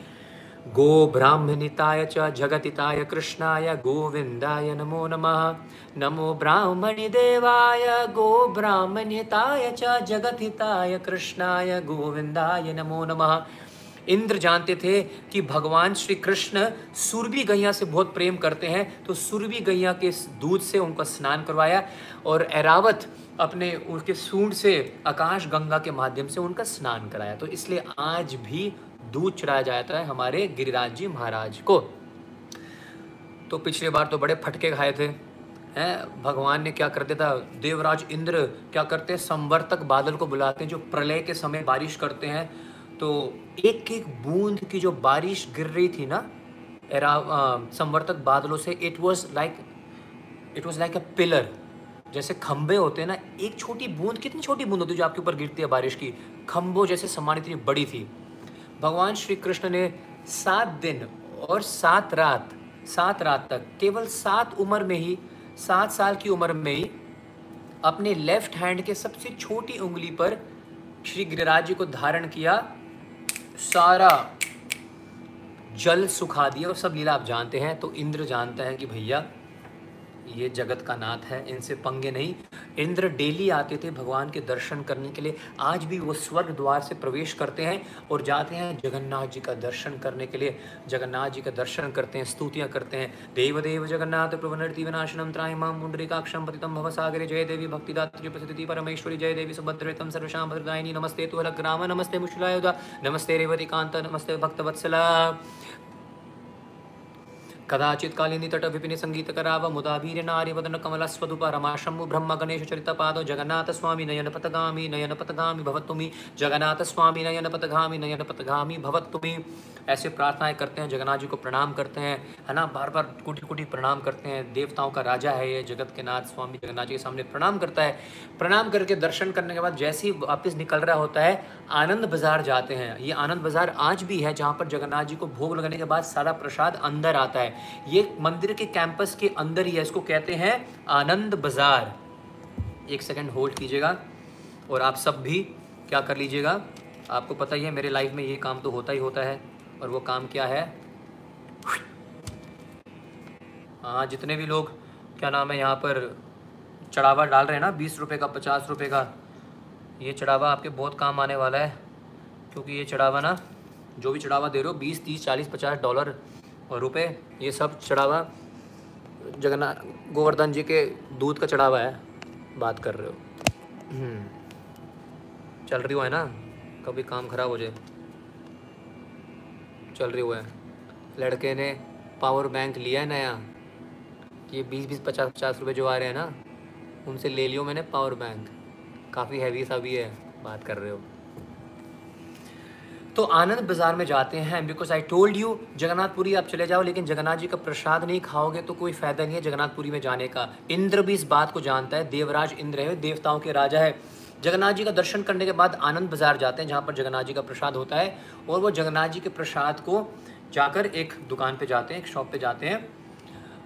गो ब्राह्मणिताय च जगतिताय कृष्णाय गोविंदाय नमो नमः। नमो ब्राह्मणि देवाय गो ब्राह्मणिताय च जगतिताय कृष्णाय गोविंदाय नमो नमः। इंद्र जानते थे कि भगवान श्री कृष्ण सुरभि गैया से बहुत प्रेम करते हैं तो सुरभि गैया के दूध से उनका स्नान करवाया और एरावत अपने उनके सूंड से आकाश गंगा के माध्यम से उनका स्नान कराया। तो इसलिए आज भी दूध चढ़ाया जाता है हमारे गिरिराज जी महाराज को। तो पिछले बार तो बड़े फटके खाए थे। हैं, भगवान ने क्या कर दिया था देवराज इंद्र क्या करते हैं? संवर्तक बादल को बुलाते हैं, जो प्रलय के समय बारिश करते हैं। तो एक एक बूंद की जो बारिश गिर रही थी ना, एरा संवर्तक बादलों से it was like it was like a pillar जैसे खंबे होते हैं ना, एक छोटी बूंद, कितनी छोटी बूंद होती है जो आपके ऊपर गिरती है बारिश की? खंभों जैसे समान इतनी बड़ी थी। भगवान श्री कृष्ण ने सात दिन और सात रात सात रात तक, केवल सात उम्र में ही, सात साल की उम्र में ही, अपने लेफ़्ट हैंड के सबसे छोटी उंगली पर श्री गिरिराज जी को धारण किया, सारा जल सुखा दिया। और सब लीला आप जानते हैं तो इंद्र जानता है कि भैया ये जगत का नाथ है, इनसे पंगे नहीं। इंद्र डेली आते थे भगवान के दर्शन करने के लिए। आज भी वो स्वर्ग द्वार से प्रवेश करते हैं और जाते हैं जगन्नाथ जी का दर्शन करने के लिए। जगन्नाथ जी का दर्शन करते हैं, स्तुतियाँ करते हैं। देव देव जगन्नाथ प्रभुनर्ति विनाशनम त्राय माम मुंडरिकाक्षम पतितम भव सागरे। जय देवी भक्तिदात्री प्रसिद्धि परमेश्वरी। जय देवी सुभद्रतम सर्वशाम भद्रदायिनी। नमस्ते तु ग्राम नमस्ते मुशुलायुधा। नमस्ते रेवती कांत नमस्ते भक्तवत्सला। ब्रह्म गणेश चरित पाद, जगन्नाथ स्वामी नयन पतगामी पतगामी भवत्तुमी जगन्नाथ स्वामी नयन पतगामी नयन पतगामी भवत्तुमी ऐसे प्रार्थनाएँ करते हैं, जगन्नाथ जी को प्रणाम करते हैं, है ना? बार बार कुटी कुटी प्रणाम करते हैं। देवताओं का राजा है ये, जगत के नाथ स्वामी, जगन्नाथ जी के सामने प्रणाम करता है। प्रणाम करके दर्शन करने के बाद जैसे ही वापस निकल रहा होता है, आनंद बाज़ार जाते हैं। ये आनंद बाज़ार आज भी है, जहाँ पर जगन्नाथ जी को भोग लगने के बाद सारा प्रसाद अंदर आता है। ये मंदिर के कैंपस के अंदर ही है, इसको कहते हैं आनंद बाज़ार। एक सेकंड होल्ड कीजिएगा और आप सब भी क्या कर लीजिएगा, आपको पता ही है, मेरे लाइफ में ये काम तो होता ही होता है और वो काम क्या है? हाँ जितने भी लोग, क्या नाम है यहाँ पर, चढ़ावा डाल रहे हैं ना, बीस रुपये का, पचास रुपये का, ये चढ़ावा आपके बहुत काम आने वाला है, क्योंकि ये चढ़ावा ना, जो भी चढ़ावा दे रहे हो, बीस, तीस, चालीस, पचास डॉलर और रुपए ये सब चढ़ावा जगन्नाथ गोवर्धन जी के दूध का चढ़ावा है बात कर रहे हो। हम्म। चल रही हो है ना? कभी काम खराब हो जाए। चल रही हुआ है। लड़के ने पावर बैंक लिया है नया। कि बीस बीस पचास पचास रुपये जो आ रहे हैं ना उनसे ले लियो मैंने पावर बैंक काफ़ी हैवी सा भी है बात कर रहे हो। तो आनंद बाज़ार में जाते हैं because I told you Jagannathpuri आप चले जाओ, लेकिन जगन्नाथ जी का प्रसाद नहीं खाओगे तो कोई फ़ायदा नहीं है जगन्नाथपुरी में जाने का। इंद्र भी इस बात को जानता है, देवराज इंद्र है, देवताओं के राजा है। जगन्नाथ जी का दर्शन करने के बाद आनंद बाज़ार जाते हैं, जहाँ पर जगन्नाथ जी का प्रसाद होता है, और वो जगन्नाथ जी के प्रसाद को जाकर एक दुकान पर जाते हैं, एक शॉप पर जाते हैं,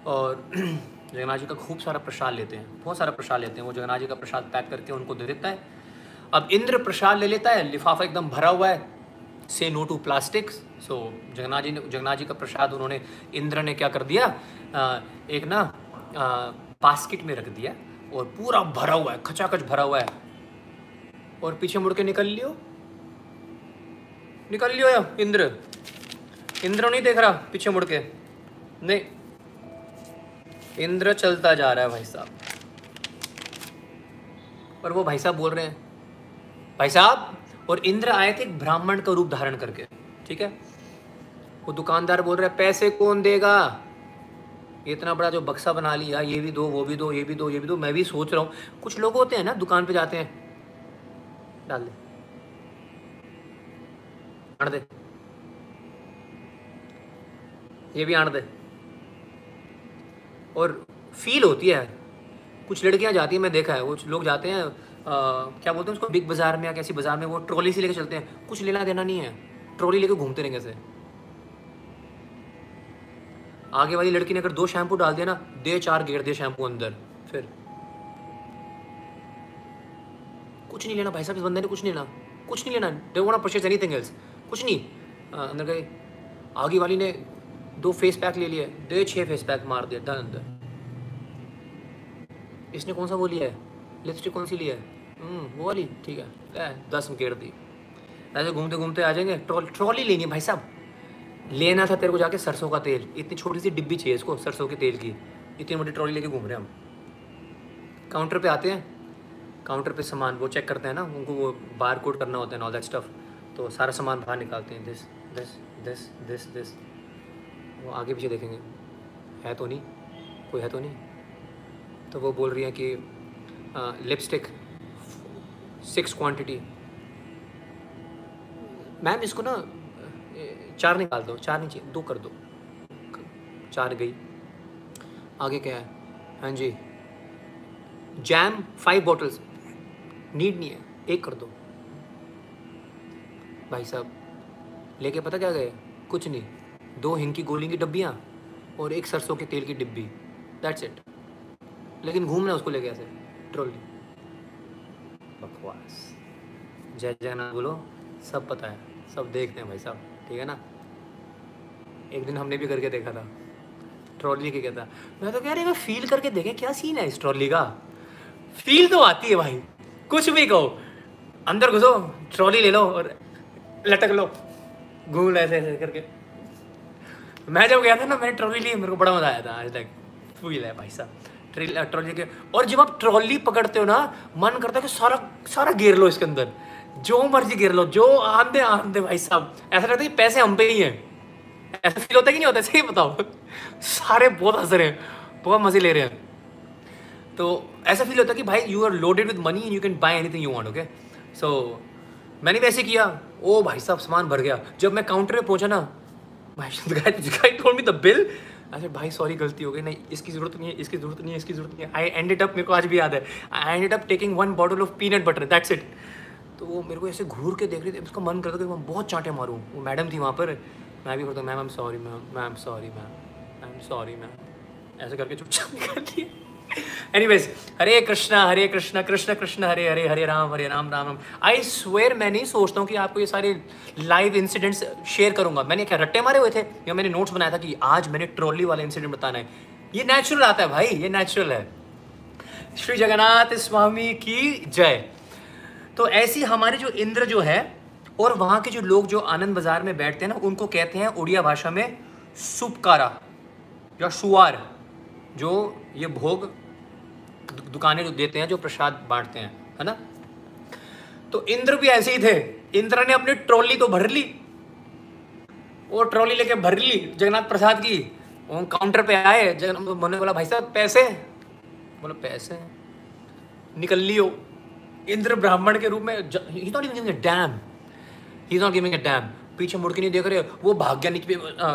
और जगन्नाथ जी का खूब सारा प्रसाद लेते हैं, बहुत सारा प्रसाद लेते हैं। वो जगन्नाथ जी का प्रसाद पैक करके उनको दे देता है। अब इंद्र प्रसाद ले लेता है, लिफाफा एकदम भरा हुआ है से no to plastics. So Jagannath ji ने जगन्नाथ जी का प्रसाद उन्होंने इंद्र ने क्या कर दिया? एक ना बास्केट में रख दिया और पूरा भरा हुआ है, खचाखच भरा हुआ है। और पीछे मुड़ के निकल लियो। निकल लियो इंद्र? इंद्र नहीं देख रहा, पीछे मुड़ के। नहीं। इंद्र चलता जा रहा है भाई साहब। और वो भाई साहब बोल रहे हैं, भाई साहब और इंद्र आए थे एक ब्राह्मण का रूप धारण करके, ठीक है? वो दुकानदार बोल रहे है, पैसे कौन देगा? इतना बड़ा जो बक्सा बना लिया, ये भी दो, वो भी दो, ये भी दो, ये भी दो, मैं भी सोच रहा हूँ। कुछ लोग होते हैं ना, दुकान पे जाते हैं। डाल दे। आण दे। ये भी आण दे। और फील होती है कुछ लड़कियाँ जाती हैं, मैं देखा है, कुछ लोग जाते हैं क्या बोलते हैं उसको? बिग बाज़ार में या कैसी बाज़ार में, वो ट्रॉली से लेके चलते हैं। कुछ लेना देना नहीं है। ट्रॉली लेके घूमते रहेंगे ऐसे। आगे वाली लड़की ने अगर दो शैम्पू डाल दिया ना, दे चार गेर दे शैम्पू अंदर, फिर। कुछ नहीं लेना, भाई साहब, इस बंदे ने कुछ नहीं लेना। कुछ नहीं लेना। They want purchase anything else कुछ नहीं। अंदर गए। आगे वाली ने दो फेस पैक ले लिए। दे छः फेस पैक मार दिया डन अंदर। इसने कौन सा वो लिया है? लिपस्टिक कौन सी लिया है? हम्म, वो वाली ठीक है। दस में दी। ऐसे घूमते घूमते आ जाएँगे ट्रॉली लेनी है भाई साहब। लेना था तेरे को जाके सरसों का तेल। इतनी छोटी सी डिब्बी चाहिए इसको सरसों के तेल की। इतनी मोटी ट्रॉली लेके घूम रहे हैं हम। काउंटर पे आते हैं। काउंटर पे सामान वो चेक करते हैं ना उनको वो बार कोड करना होता है ऑल दैट स्टफ़ तो सारा सामान बाहर निकालते हैं this this this this this वो आगे पीछे देखेंगे। है तो नहीं? कोई है तो नहीं? तो वो बोल रही हैं कि लिपस्टिक सिक्स क्वांटिटी मैम इसको ना चार निकाल दो, चार चाहिए दो कर दो। चार गई। आगे क्या है? हाँ जी। जैम फाइव बॉटल्स नीड नहीं है, एक कर दो। भाई साहब, लेके पता क्या गए? कुछ नहीं। दो हिंग की गोली की डब्बियाँ और एक सरसों के तेल की डिब्बी। दैट्स इट लेकिन घूमना उसको लेके ऐसे। ट्रॉली बकवास। जय जगन्नाथ बोलो, सब पता है, सब देखते हैं भाई साहब, ठीक है ना? एक दिन हमने भी करके देखा था, ट्रॉली के था। मैं तो कह रही फील करके देखें, क्या सीन है इस ट्रॉली का? फील तो आती है भाई, कुछ भी कहो, अंदर घुसो, ट्रॉली ले लो और लटक लो, घूम ऐसे ऐसे करके। मैं जब गया था ना, मैंने ट्रॉली ली, मेरे को बड़ा मज़ा आया था, आज तक। फील है भाई साहब। ट्रॉली के। और जब आप ट्रॉली पकड़ते हो ना, मन करता है कि सारा सारा घेर लो इसके अंदर। जो मर्ज़ी गिर लो, जो आंदे आंदे भाई साहब। ऐसा लगता है कि पैसे हम पे ही हैं। ऐसा फील होता है कि नहीं होता? सही बताओ। सारे बहुत हंस रहे हैं। बहुत मज़े ले रहे हैं। तो ऐसा फील होता है कि भाई you are loaded with money and you can buy anything you want okay so मैंने वैसे किया। ओ भाई साहब, सामान भर गया। जब मैं काउंटर पे पहुँचा ना, भाई guide told me the bill अच्छा भाई सॉरी गलती हो गई। नहीं, इसकी ज़रूरत नहीं है, इसकी ज़रूरत नहीं है, इसकी ज़रूरत नहीं है। आई एंडेड अप मेरे को आज भी याद है। I ended up taking one bottle of peanut butter that's it तो वो मेरे को ऐसे घूर के देख रही थी, उसका मन करता कि मैं बहुत चाटे मारूँ। वो मैडम थी वहाँ पर। मैं भी करता ma'am I am sorry ma'am ma'am sorry ma'am I am sorry ma'am ऐसे करके चुपचाप कर दिए anyways Hare Krishna Hare Krishna, Krishna Krishna, Hare Hare Hare Ram Hare Ram Ram Ram. I swear मैं नहीं सोचता हूँ कि आपको ये सारे लाइव इंसिडेंट्स शेयर करूँगा। मैंने क्या रट्टे मारे हुए थे? या मैंने नोट्स बनाया था कि आज मैंने ट्रॉली वाला इंसिडेंट बताना है। ये नेचुरल आता है भाई, ये नेचुरल है। श्री जगन्नाथ स्वामी की जय। तो ऐसी हमारे जो इंद्र जो है और वहाँ के जो लोग जो आनंद बाज़ार में बैठते हैं ना, उनको कहते हैं उड़िया भाषा में सुपकारा या शुआर जो ये भोग दुकानें जो देते हैं जो प्रसाद बांटते हैं, है ना? तो इंद्र भी ऐसे ही थे। इंद्र ने अपनी ट्रॉली तो भर ली। वो ट्रॉली लेके भर ली, जगन्नाथ प्रसाद की। वो काउंटर पे आए, जगन्नाथ बोला भाई साहब, पैसे बोला, पैसे निकल लियो। इंद्र ब्राह्मण के रूप में damn he not giving damn पीछे मुड़ के नहीं देख रहे वो भाग गया नीचे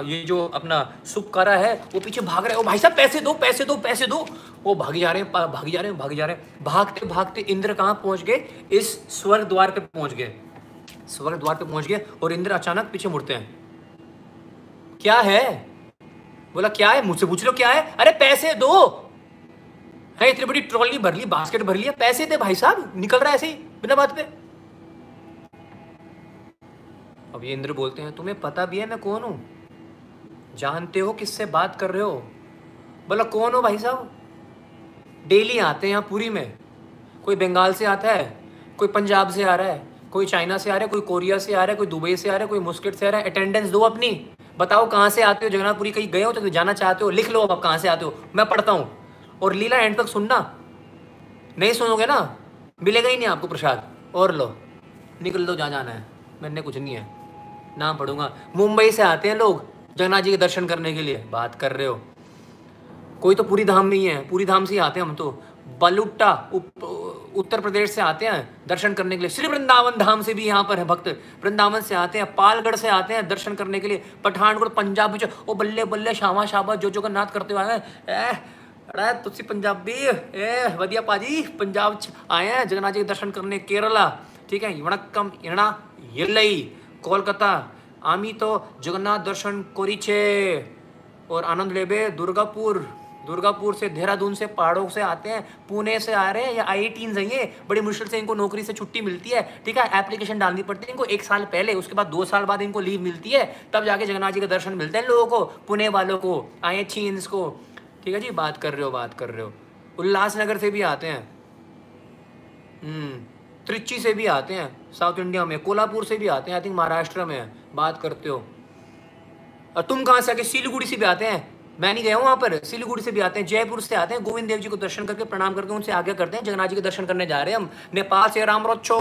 ये जो अपना सुख करा है, वो पीछे भाग रहे ओ भाई साहब, पैसे दो पैसे दो पैसे दो। वो भाग जा रहे हैं भाग जा रहे हैं, भाग जा रहे हैं। भागते भागते इंद्र कहाँ पहुँच गए? इस स्वर्ग द्वार पे पहुँच गए। स्वर्ग द्वार पे पहुँच गए और इंद्र अचानक पीछे मुड़ते हैं। क्या है? बोला, क्या है? मुझसे पूछ लो क्या है? अरे पैसे दो। है इतनी बड़ी ट्रॉली भर ली, बास्केट भर लिया, पैसे दे भाई साहब। निकल रहा है ऐसे ही, बिना बात पे। अब ये इंद्र बोलते हैं, तुम्हें पता भी है मैं कौन हूँ? जानते हो किससे बात कर रहे हो? बोला, कौन हो भाई साहब? डेली आते हैं यहाँ पूरी में। कोई बंगाल से आता है, कोई पंजाब से आ रहा है, कोई चाइना से आ रहा है, कोई कोरिया से आ रहा है, कोई दुबई से आ रहा है, कोई मुस्किट से आ रहा है। अटेंडेंस दो अपनी। बताओ कहाँ से आते हो? जगन्नाथपुरी कहीं गए हो तो जाना चाहते हो? लिख लो अब कहाँ से आते हो। मैं पढ़ता हूँ। और लीला एंड तक सुनना। नहीं सुनोगे ना? मिलेगा ही नहीं आपको प्रसाद। और लो, निकल दो जहाँ जाना है। मैंने कुछ नहीं है। नाम पढ़ूँगा। मुंबई से आते हैं लोग जगन्नाथ जी के दर्शन करने के लिए। बात कर रहे हो। कोई तो पूरी धाम में ही है। पूरी धाम से ही आते हैं हम तो। बलुट्टा उत्तर प्रदेश से आते हैं दर्शन करने के लिए। श्री वृंदावन धाम से भी यहाँ पर है भक्त। वृंदावन से आते हैं, पालगढ़ से आते हैं दर्शन करने के लिए। पठानकोट, पंजाब ओ बल्ले बल्ले शामा शाबा, जो जगन्नाथ करते हुए आए अरे तुसी पंजाबी ए वधिया पाजी, पंजाब आए हैं जगन्नाथ जी के दर्शन करने। केरला, ठीक है, वणक्कम इणा येलई कोलकाता आमी तो जगन्नाथ दर्शन कोरी छे और आनंद लेबे दुर्गापुर दुर्गापुर से देहरादून से पहाड़ों से आते हैं पुणे से आ रहे हैं या आई टीन ये बड़ी मुश्किल से इनको नौकरी से छुट्टी मिलती है ठीक है एप्लीकेशन डालनी पड़ती है इनको एक साल पहले उसके बाद दो साल बाद इनको लीव मिलती है तब जाके जगन्नाथ जी के दर्शन मिलते हैं लोगों को पुणे वालों को आई चीन्स को ठीक है जी बात कर रहे हो बात कर रहे हो उल्लासनगर से भी आते हैं त्रिची से भी आते हैं, साउथ इंडिया में, कोल्हापुर से भी आते हैं आई थिंक महाराष्ट्र में बात करते हो। और तुम कहाँ से आके सिलीगुड़ी से भी आते हैं? मैं नहीं गया हूँ वहाँ पर, सिलीगुड़ी से भी आते हैं, जयपुर से आते हैं, गोविंद देव जी को दर्शन करके प्रणाम करके उनसे आगे करते हैं, जगन्नाथ जी के दर्शन करने जा रहे हैं हम, नेपाल से राम रोचो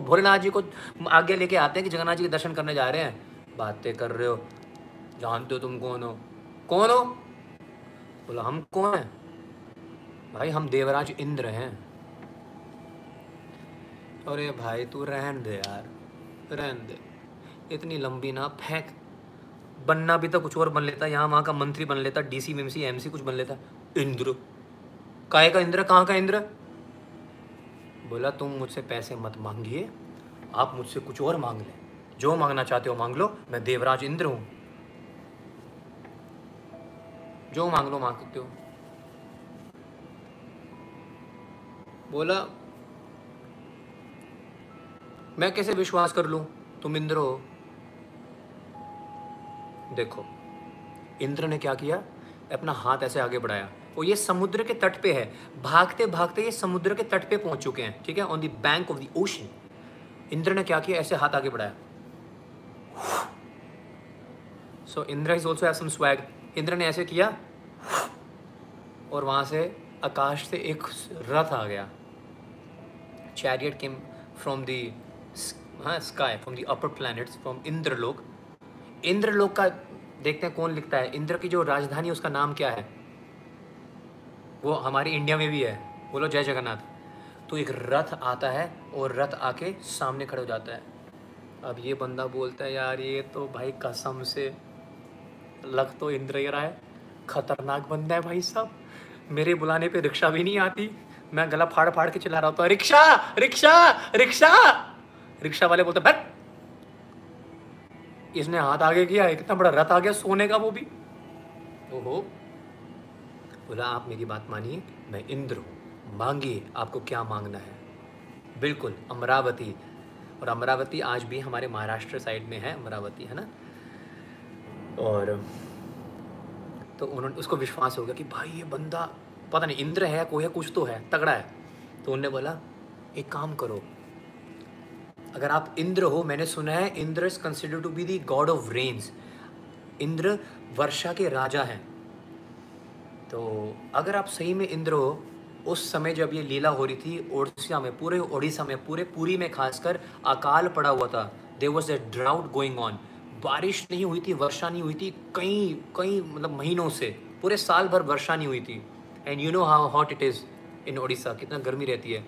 भोलेनाथ जी को आगे लेके आते हैं कि जगन्नाथ जी के दर्शन करने जा रहे हैं। बातें कर रहे हो, जानते हो तुम कौन हो? कौन हो? बोला, हम कौन है? भाई, हम देवराज इंद्र हैं। अरे भाई, तू रहन दे यार, रहन दे। इतनी लंबी ना, फेंक। बनना भी तो कुछ और बन लेता, यहाँ वहाँ का मंत्री बन लेता डीसी एमसी एमसी कुछ बन लेता। इंद्र। काय का इंद्र? कहाँ का इंद्र? बोला, तुम मुझसे पैसे मत मांगिए, आप मुझसे कुछ और मांग लें। जो मांगना चाहते हो मांग लो, मैं देवराज इंद्र हूँ। जो मांग लो, मांग सकते हो। बोला मैं कैसे विश्वास कर लूँ? तुम इंद्र हो। देखो, इंद्र ने क्या किया? अपना हाथ ऐसे आगे बढ़ाया। और ये समुद्र के तट पे है। भागते भागते ये समुद्र के तट पे पहुँच चुके हैं, ठीक है? On the bank of the ocean Indra ने क्या किया? ऐसे हाथ आगे बढ़ाया। So Indra is also some swag Indra ने ऐसे किया। और वहाँ से आकाश से एक रथ आ गया। चैरियट केम फ्रॉम दी हाँ sky from the upper planets from Indralok. Indralok का देखते हैं कौन लिखता है। इंद्र की जो राजधानी, उसका नाम क्या है? वो हमारी इंडिया में भी है। बोलो, जय जगन्नाथ। तो एक रथ आता है और रथ आके सामने खड़े हो जाता है। अब ये बंदा बोलता है, यार, ये तो भाई कसम से लग तो इंद्र ही रहा है। खतरनाक बंदा है भाई साहब। मेरे बुलाने पे रिक्शा भी नहीं आती। मैं गला फाड़ फाड़ के चला रहा होता रिक्शा रिक्शा रिक्शा! रिक्शा वाले बोलते, बैठ। इसने हाथ आगे किया कितना बड़ा रथ आ गया सोने का वो भी। ओहो बोला आप मेरी बात मानिए, मैं इंद्र हूँ। मांगिए, आपको क्या मांगना है? बिल्कुल, अमरावती। और अमरावती आज भी हमारे महाराष्ट्र साइड में है, अमरावती, है ना? और तो उन्होंने, उसको विश्वास हो गया कि भाई, ये बंदा, पता नहीं, इंद्र है कोई है, कुछ तो है, तगड़ा है। तो उन्होंने बोला, एक काम करो अगर आप इंद्र हो, मैंने सुना है Indra is consider to be the god of rains Indra वर्षा के राजा हैं। तो अगर आप सही में इंद्र हो, उस समय जब ये लीला हो रही थी, ओडिशा में, पूरे ओडिशा में, पूरे पूरी में खासकर अकाल पड़ा हुआ था। There was a drought going on बारिश नहीं हुई थी, वर्षा नहीं हुई थी, कई कई मतलब महीनों से, पूरे साल भर वर्षा नहीं हुई थी। And you know how hot it is in Odisha कितना गर्मी रहती है।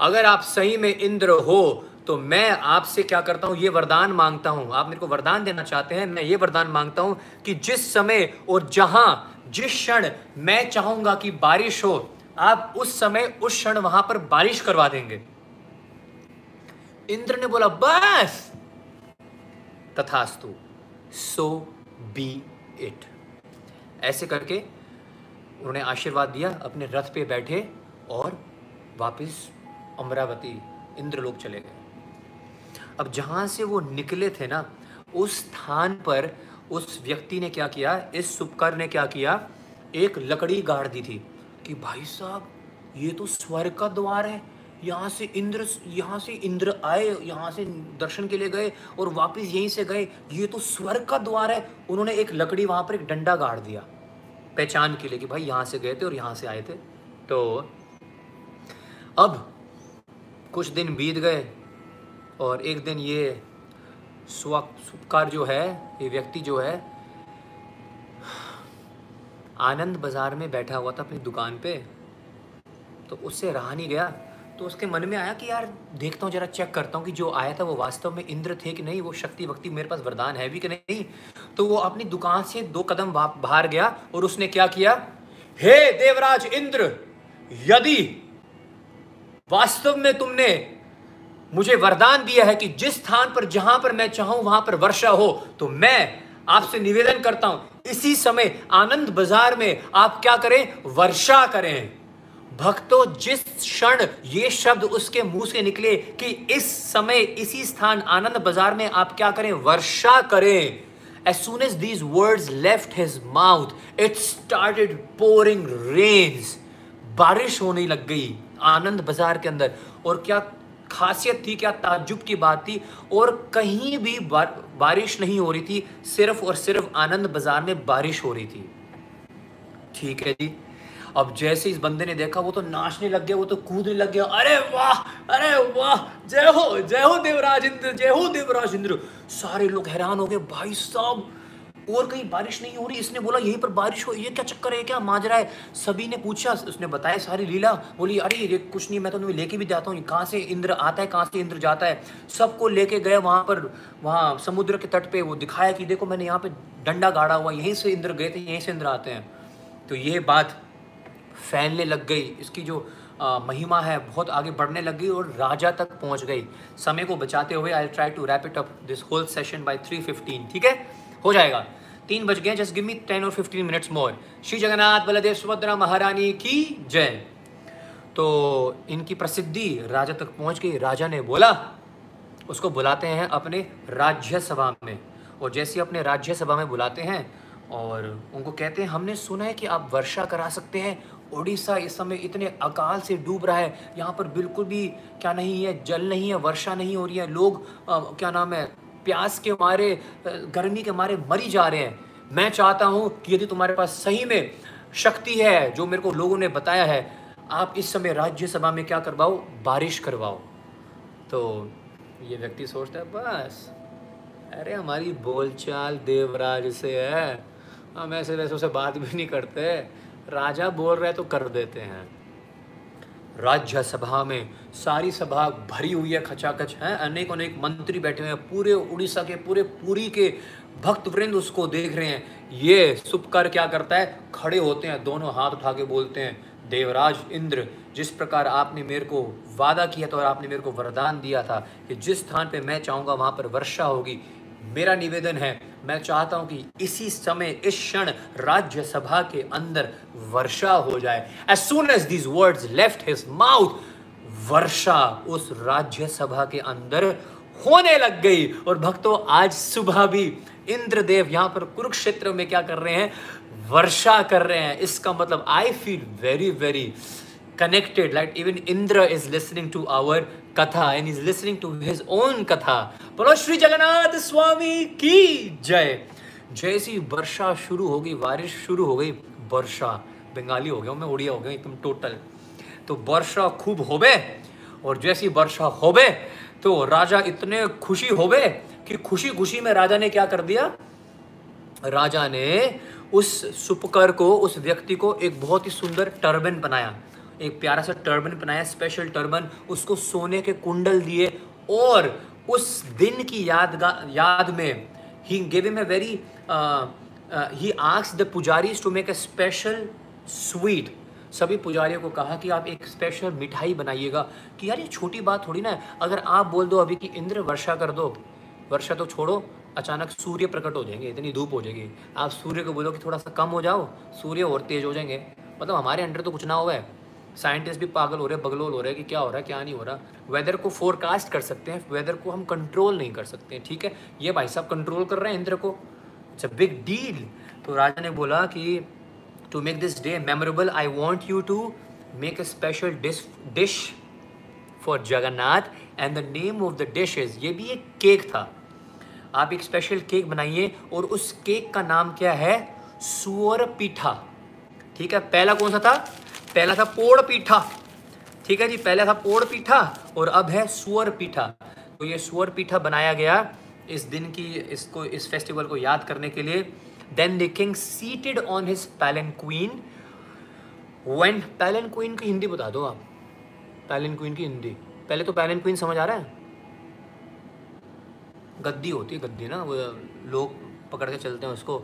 अगर आप सही में इंद्र हो तो मैं आपसे क्या करता हूँ? ये वरदान माँगता हूँ। आप मेरे को वरदान देना चाहते हैं, मैं ये वरदान माँगता हूँ कि जिस समय और जहाँ, जिस क्षण मैं चाहूँगा कि बारिश हो, आप उस समय, उस क्षण वहाँ पर बारिश करवा देंगे। इंद्र ने बोला, बस। तथास्तु सो बी इट ऐसे करके उन्होंने आशीर्वाद दिया, अपने रथ पे बैठे और वापस अमरावती इंद्रलोक चले गए। अब जहाँ से वो निकले थे ना, उस स्थान पर उस व्यक्ति ने क्या किया? इस सुपकर ने क्या किया? एक लकड़ी गाड़ दी थी कि भाई साहब, ये तो स्वर्ग का द्वार है। यहाँ से इंद्र, यहाँ से इंद्र आए, यहाँ से दर्शन के लिए गए और वापस यहीं से गए। ये तो स्वर्ग का द्वार है। उन्होंने एक लकड़ी वहाँ पर एक डंडा गाड़ दिया पहचान के लिए कि भाई यहाँ से गए थे और यहाँ से आए थे। तो अब कुछ दिन बीत गए और एक दिन ये सुपकार जो है, ये व्यक्ति जो है, आनंद बाज़ार में बैठा हुआ था अपनी दुकान पे। तो उससे रहा नहीं गया। तो उसके मन में आया कि यार, देखता हूँ, जरा चेक करता हूँ कि जो आया था वो वास्तव में इंद्र थे कि नहीं? वो शक्ति वक्ति मेरे पास वरदान है भी कि नहीं? तो वो अपनी दुकान से दो कदम बाहर गया और उसने क्या किया? हे देवराज इंद्र, यदि वास्तव में तुमने मुझे वरदान दिया है कि जिस स्थान पर, जहाँ पर मैं चाहूँ, वहाँ पर वर्षा हो। तो मैं आपसे निवेदन करता हूँ, इसी समय आनंद बाज़ार में आप क्या करें? वर्षा करें। भक्तों, जिस क्षण ये शब्द उसके मुँह से निकले कि इस समय, इसी स्थान, आनंद बाज़ार में आप क्या करें? वर्षा करें। As soon as these words left his mouth, it started pouring rains बारिश होने लग गई आनंद बाज़ार के अंदर। और क्या खासियत थी क्या? ताजुब की बात थी और कहीं भी बार, बारिश नहीं हो रही थी सिर्फ़ और सिर्फ़ आनंद बाज़ार में बारिश हो रही थी। ठीक है जी। अब जैसे इस बंदे ने देखा वो तो नाचने लग गया वो तो कूदने लग गया। अरे वाह अरे वाह जय हो जय हो देवराज इंद्र जय हो देवराज इंद्र। सारे लोग हैरान हो गए भाई साहब और कहीं बारिश नहीं हो रही इसने बोला यहीं पर बारिश हो ये क्या चक्कर है क्या माजरा है? सभी ने पूछा उसने बताया सारी लीला बोली अरे ये कुछ नहीं मैं तो तुम्हें लेके भी जाता हूँ कहाँ से इंद्र आता है कहाँ से इंद्र जाता है? सबको लेके गए वहाँ पर वहाँ समुद्र के तट पर वो दिखाया कि देखो मैंने यहाँ पर डंडा गाड़ा हुआ यहीं से इंद्र गए थे यहीं से इंद्र आते हैं। तो ये बात फैलने लग गई इसकी जो आ, महिमा है बहुत आगे बढ़ने लग गई और राजा तक पहुँच गई। समय को बचाते हुए I try to wrap it up this whole session by 3:15 ठीक है? हो जाएगा। तीन बज गए जस्ट गिव मी टेन और fifteen minutes more Shri Jagannath Baldev Subhadra Maharani की जय। तो इनकी प्रसिद्धि राजा तक पहुँच गई। राजा ने बोला उसको बुलाते हैं अपने राज्य सभा में। और जैसे अपने राज्य सभा में बुलाते हैं और उनको कहते हैं हमने सुना है कि आप वर्षा करा सकते हैं। उड़ीसा इस समय इतने अकाल से डूब रहा है। यहाँ पर बिल्कुल भी क्या नहीं है जल नहीं है वर्षा नहीं हो रही है। लोग आ, क्या नाम है प्यास के मारे गर्मी के मारे मरी जा रहे हैं। मैं चाहता हूँ कि यदि तुम्हारे पास सही में शक्ति है, जो मेरे को लोगों ने बताया है, आप इस समय राज्यसभा में क्या करवाओ? बारिश करवाओ। तो ये व्यक्ति सोचता है, बस, अरे हमारी बोलचाल देवराज से है। हम ऐसे वैसे उसे बात भी नहीं करते। राजा बोल रहे तो कर देते हैं। राज्य सभा में सारी सभा भरी हुई है, खचाखच है। अनेक अनेक मंत्री बैठे हुए हैं। पूरे उड़ीसा के, पूरे पूरी के भक्त वृंद उसको देख रहे हैं। ये सुपकर क्या करता है? खड़े होते हैं, दोनों हाथ उठा के बोलते हैं, देवराज इंद्र, जिस प्रकार आपने मेरे को वादा किया था और आपने मेरे को वरदान दिया था कि जिस स्थान पे मैं चाहूँगा, वहाँ पर वर्षा होगी। मेरा निवेदन है मैं चाहता हूँ कि इसी समय, इस क्षण राज्यसभा के अंदर वर्षा हो जाए। As soon as these words left his mouth वर्षा उस राज्यसभा के अंदर होने लग गई। और भक्तों, आज सुबह भी इंद्रदेव यहाँ पर कुरुक्षेत्र में क्या कर रहे हैं? वर्षा कर रहे हैं। इसका मतलब I feel very very connected like even Indra is listening to our katha and he's listening to his own katha बोलो, श्री जगन्नाथ स्वामी की जय। जैसी वर्षा शुरू हो गई बारिश शुरू हो गई, वर्षा, बंगाली हो गया मैं, उड़िया हो गया एकदम टोटल तो वर्षा खूब होबे, और जैसी वर्षा होबे तो राजा इतने खुशी होबे कि खुशी खुशी में राजा ने क्या कर दिया? राजा ने उस सुपकर को, उस व्यक्ति को एक बहुत ही सुंदर टर्बन बनाया। एक प्यारा सा टर्बन बनाया स्पेशल टर्बन उसको सोने के कुंडल दिए और उस दिन की याद याद में he give him a very he ask the pujari to make a special sweet सभी पुजारियों को कहा कि आप एक स्पेशल मिठाई बनाइएगा। कि यार ये छोटी बात थोड़ी ना है। अगर आप बोल दो अभी कि इंद्र वर्षा कर दो, वर्षा तो छोड़ो, अचानक सूर्य प्रकट हो जाएँगे, इतनी धूप हो जाएगी। आप सूर्य को बोलो कि थोड़ा सा कम हो जाओ, सूर्य और तेज हो जाएँगे। मतलब हमारे अंडर तो कुछ ना हुआ है। साइंटिस्ट भी पागल हो रहे, बगलोल हो रहे कि क्या हो रहा है क्या नहीं हो रहा। वेदर को फोरकास्ट कर सकते हैं वेदर को हम कंट्रोल नहीं कर सकते हैं, ठीक है? ये भाई साहब कंट्रोल कर रहे हैं इंद्र को। इट्स अ बिग डील तो राजा ने बोला कि to make this day memorable I want you to make a special dish dish for Jagannath and the name of the dish is ये भी एक केक था। आप एक स्पेशल केक बनाइए, और उस केक का नाम क्या है? सुअर पीठा। ठीक है? पहला कौन सा था? पहला था पोड़ पीठा। ठीक है जी, पहला था पोड़ पीठा और अब है सुअर पीठा। तो ये सुअर पीठा बनाया गया इस दिन की, इसको, इस फेस्टिवल को याद करने के लिए। Then the king seated on his palanquin when palanquin की हिंदी बता दो आप। पैलन क्वीन की हिंदी। पहले तो पैलन क्वीन समझ आ रहा है? गद्दी होती है, गद्दी ना, वो लोग पकड़ के चलते हैं उसको।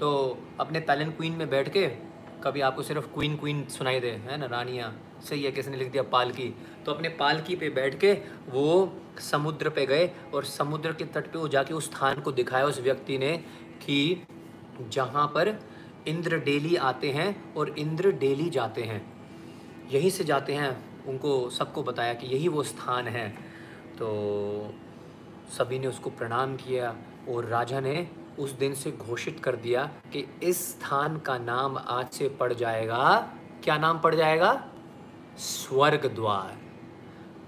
तो अपने पैलन क्वीन में बैठ के कभी आपको सिर्फ़ क्वीन क्वीन सुनाई दे, है ना, रानियाँ, सही है, किसने लिख दिया पालकी। तो अपने पालकी पे बैठ के वो समुद्र पे गए और समुद्र के तट पे वो जाके उस स्थान को दिखाया उस व्यक्ति ने कि जहाँ पर इंद्र डेली आते हैं और इंद्र डेली जाते हैं। यहीं से जाते हैं, उनको सबको बताया कि यही वो स्थान है। तो सभी ने उसको प्रणाम किया और राजा ने उस दिन से घोषित कर दिया कि इस स्थान का नाम आज से पड़ जाएगा, क्या नाम पड़ जाएगा? स्वर्ग द्वार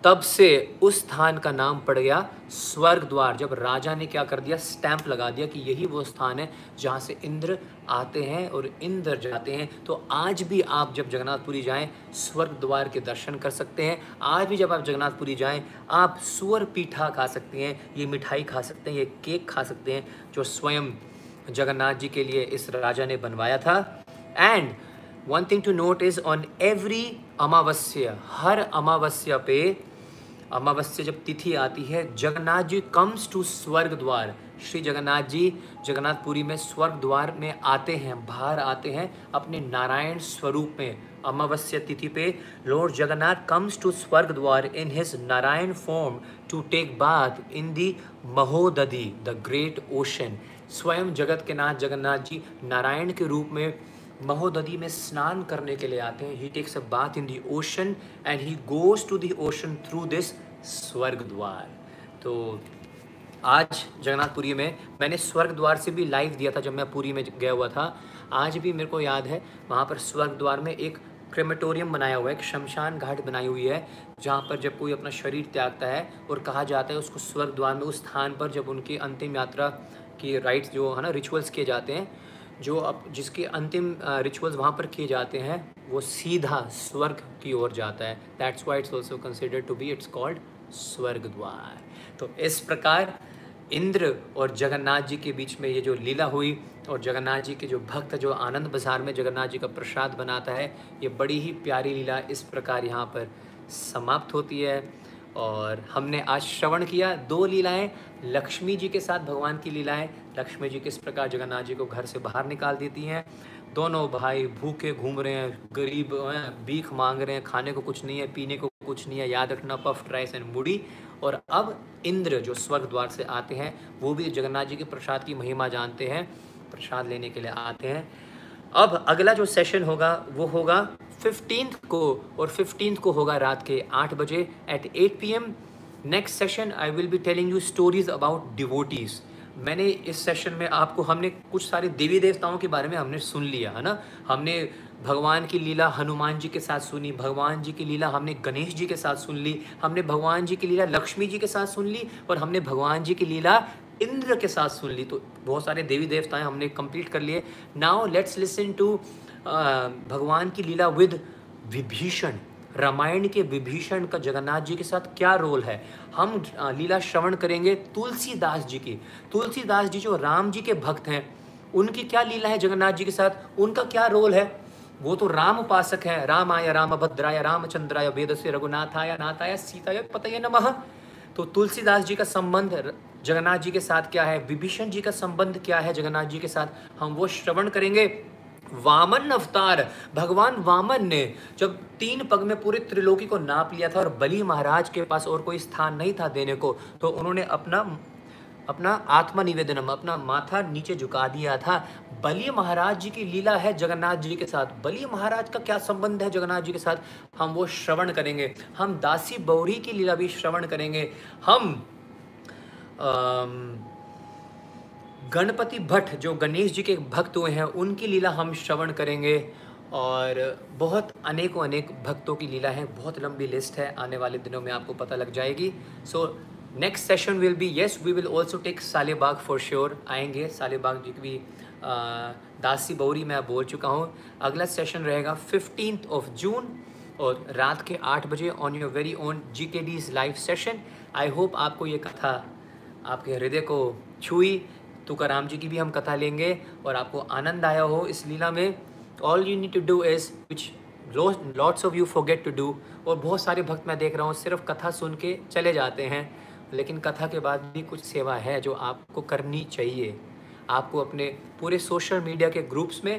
तब से उस स्थान का नाम पड़ गया स्वर्ग द्वार जब राजा ने क्या कर दिया? स्टैंप लगा दिया कि यही वो स्थान है जहाँ से इंद्र आते हैं और इंद्र जाते हैं। तो आज भी आप जब जगन्नाथपुरी जाएँ स्वर्ग द्वार के दर्शन कर सकते हैं। आज भी जब आप जगन्नाथपुरी जाएँ, आप सुअर पीठा खा सकते हैं, ये मिठाई खा सकते हैं, ये केक खा सकते हैं, जो स्वयं जगन्नाथ जी के लिए इस राजा ने बनवाया था। And one thing to note is on every amavasya, हर अमावस्या पे अमावस्या जब तिथि आती है, जगन्नाथ जी कम्स टू स्वर्ग द्वार। श्री जगन्नाथ जी जगन्नाथपुरी में स्वर्ग द्वार में आते हैं, बाहर आते हैं अपने नारायण स्वरूप में, अमावस्या तिथि पे। Lord Jagannath comes to Swarg Dwar in his Narayan form to take bath in the Mahodadhi the great ocean स्वयं जगत के नाथ जगन्नाथ जी नारायण के रूप में महोदधि में स्नान करने के लिए आते हैं। He takes a bath in the ocean and he goes to the ocean through this Swarg Dwar तो आज जगन्नाथपुरी में मैंने स्वर्ग द्वार से भी लाइव दिया था जब मैं पुरी में गया हुआ था। आज भी मेरे को याद है, वहाँ पर स्वर्ग द्वार में एक क्रेमेटोरियम बनाया हुआ है, एक शमशान घाट बनाई हुई है, जहाँ पर जब कोई अपना शरीर त्यागता है और कहा जाता है उसको स्वर्ग द्वार में उस स्थान पर जब उनकी अंतिम यात्रा की राइट्स जो, है ना रिचुअल्स किए जाते हैं जो अब जिसके अंतिम रिचुअल्स वहाँ पर किए जाते हैं, वो सीधा स्वर्ग की ओर जाता है। That's why it's also consider to be it's called Swarg Dwar तो इस प्रकार इंद्र और जगन्नाथ जी के बीच में ये जो लीला हुई और जगन्नाथ जी के जो भक्त, जो आनंद बाज़ार में जगन्नाथ जी का प्रसाद बनाता है, ये बड़ी ही प्यारी लीला इस प्रकार यहाँ पर समाप्त होती है। और हमने आज श्रवण किया, दो लीलाएँ, लक्ष्मी जी के साथ भगवान की लीलाएँ लक्ष्मी जी किस प्रकार जगन्नाथ जी को घर से बाहर निकाल देती हैं? दोनों भाई भूखे घूम रहे हैं, गरीब हैं, भीख मांग रहे हैं, खाने को कुछ नहीं है, पीने को कुछ नहीं है, याद रखना पफ राइस एंड मुड़ी और अब इंद्र जो स्वर्ग द्वार से आते हैं, वो भी जगन्नाथ जी के प्रसाद की महिमा जानते हैं, प्रसाद लेने के लिए आते हैं। अब अगला जो सेशन होगा, वो होगा फिफ्टींथ को, और फिफ्टींथ को होगा रात के आठ बजे eight eight P M next session I will be telling you stories about devotees मैंने इस सेशन में आपको, हमने कुछ सारे देवी देवताओं के बारे में हमने सुन लिया, है ना? हमने भगवान की लीला हनुमान जी के साथ सुनी, भगवान जी की लीला हमने गणेश जी के साथ सुन ली, हमने भगवान जी की लीला लक्ष्मी जी के साथ सुन ली और हमने भगवान जी की लीला इंद्र के साथ सुन ली। तो बहुत सारे देवी देवताएँ हमने कंप्लीट कर लिए। नाउ लेट्स लिसन टू भगवान की लीला विद विभीषण। रामायण के विभीषण का जगन्नाथ जी के साथ क्या रोल है? हम लीला श्रवण करेंगे तुलसीदास जी की। तुलसीदास जी जो राम जी के भक्त हैं, उनकी क्या लीला है जगन्नाथ जी के साथ? उनका क्या रोल है? वो तो राम उपासक है। राम आय राम भद्राय रामचंद्राय वेद से रघुनाथाय नाथाय सीताय पतय नमः। तो तुलसीदास जी का संबंध, जगन्नाथ जी के साथ क्या है? विभीषण जी का संबंध क्या है जगन्नाथ जी के साथ? हम वो श्रवण करेंगे। वामन अवतार भगवान वामन ने जब तीन पग में पूरे त्रिलोकी को नाप लिया था और बलि महाराज के पास और कोई स्थान नहीं था देने को तो उन्होंने अपना अपना आत्मा निवेदनम अपना माथा नीचे झुका दिया था। बलि महाराज जी की लीला है जगन्नाथ जी के साथ। बलि महाराज का क्या संबंध है जगन्नाथ जी के साथ? हम वो श्रवण करेंगे। हम दासी बौरी की लीला भी श्रवण करेंगे। हम आम, गणपति भट्ट, जो गणेश जी के भक्त हुए हैं, उनकी लीला हम श्रवण करेंगे। और बहुत अनेकों अनेक भक्तों की लीला है। बहुत लंबी लिस्ट है। आने वाले दिनों में आपको पता लग जाएगी। So next session will be yes we will also take Salabega for sure आएँगे। सालेबाग जी की भी दासी बौरी मैं बोल चुका हूँ। अगला सेशन रहेगा फिफ्टीन ऑफ़ जून और रात के आठ बजे on your very own G K D's live session I hope आपको ये कथा आपके हृदय को छुई। तुकाराम जी की भी हम कथा लेंगे और आपको आनंद आया हो इस लीला में। All you need to do is which lots of you forget to do और बहुत सारे भक्त मैं देख रहा हूँ, सिर्फ़ कथा सुन के चले जाते हैं। लेकिन कथा के बाद भी कुछ सेवा है जो आपको करनी चाहिए। आपको अपने पूरे सोशल मीडिया के ग्रुप्स में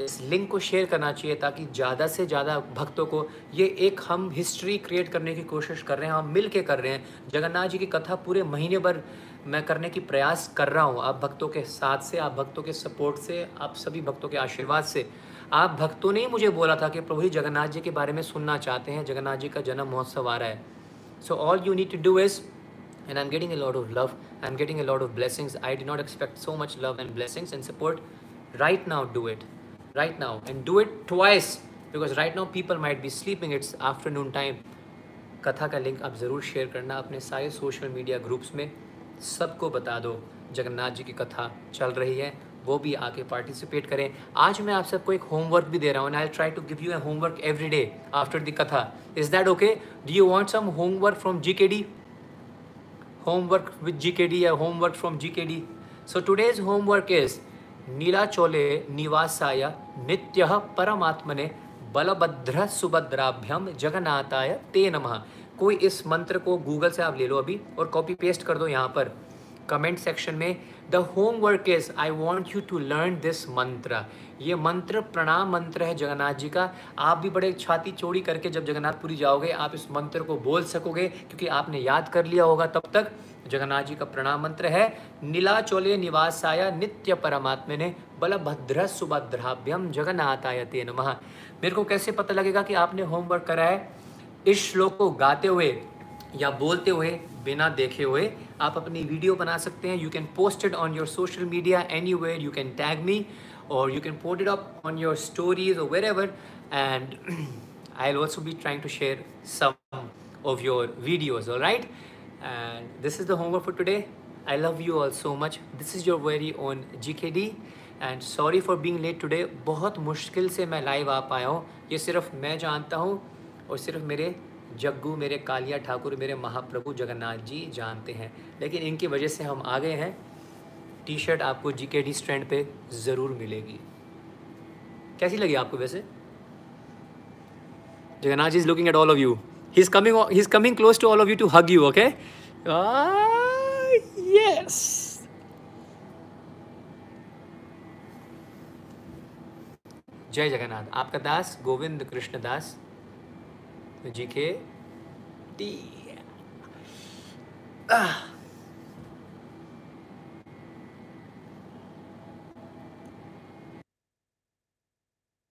इस लिंक को शेयर करना चाहिए ताकि ज़्यादा से ज़्यादा भक्तों को ये एक हम हिस्ट्री क्रिएट करने की कोशिश कर रहे हैं, हम मिल के कर रहे हैं। जगन्नाथ जी की कथा पूरे महीने भर मैं करने की प्रयास कर रहा हूँ। आप भक्तों के साथ से, आप भक्तों के सपोर्ट से, आप सभी भक्तों के आशीर्वाद से। आप भक्तों ने ही मुझे बोला था कि प्रभु जी, जगन्नाथ जी के बारे में सुनना चाहते हैं। जगन्नाथ जी का जन्म महोत्सव आ रहा है। So all you need to do is and I am getting a lot of love I am getting a lot of blessings I did not expect so much love and blessings and support right now do it right now and do it twice because right now people might be sleeping it's afternoon time कथा का link आप ज़रूर share करना अपने सारे social media groups में। सबको बता दो, जगन्नाथ जी की कथा चल रही है, वो भी आके पार्टिसिपेट करें। आज मैं आप सबको एक होमवर्क भी दे रहा हूँ I try to give you a homework every day after the katha is that okay do you want some homework from G K D homework with from G K D so today's homework is नीला नीलाचोले निवासाय नित्य परमात्मने बलभद्र सुभद्राभ्यम जगन्नाथाय ते नमः कोई इस मंत्र को गूगल से आप ले लो अभी और कॉपी पेस्ट कर दो यहाँ पर। कमेंट सेक्शन में the homework is I want you to learn this mantra ये मंत्र प्रणाम मंत्र है जगन्नाथ जी का। आप भी बड़े छाती चौड़ी करके जब जगन्नाथपुरी जाओगे, आप इस मंत्र को बोल सकोगे, क्योंकि आपने याद कर लिया होगा तब तक। जगन्नाथ जी का प्रणाम मंत्र है, नीला नीलाचोले निवासाया नित्य परमात्मा ने बलभद्र सुभद्राभ्यम जगन्नाथ जगन्नाथाय ते नमः. मेरे को कैसे पता लगेगा कि आपने होमवर्क करा है? इस श्लोक को गाते हुए या बोलते हुए, बिना देखे हुए, आप अपनी वीडियो बना सकते हैं। You can post it on your social media anyway you can tag me or you can put it up on your stories or wherever and I'll also be trying to share some of your videos or right and this is the homework for today I love you all so much this is your very own G K D and sorry for being late today बहुत मुश्किल से मैं live आ पाया हूँ। ये सिर्फ़ मैं जानता हूँ। और सिर्फ़ मेरे जग्गू, मेरे कालिया ठाकुर, मेरे महाप्रभु जगन्नाथ जी जानते हैं। लेकिन इनकी वजह से हम आ गए हैं। टी शर्ट आपको जी के डी स्टैंड पे ज़रूर मिलेगी। कैसी लगी आपको वैसे? Jagannath is looking at all of you he is coming he is coming close to all of you to hug you okay yes जय जगन्नाथ। आपका दास गोविंद कृष्ण दास। जी के टी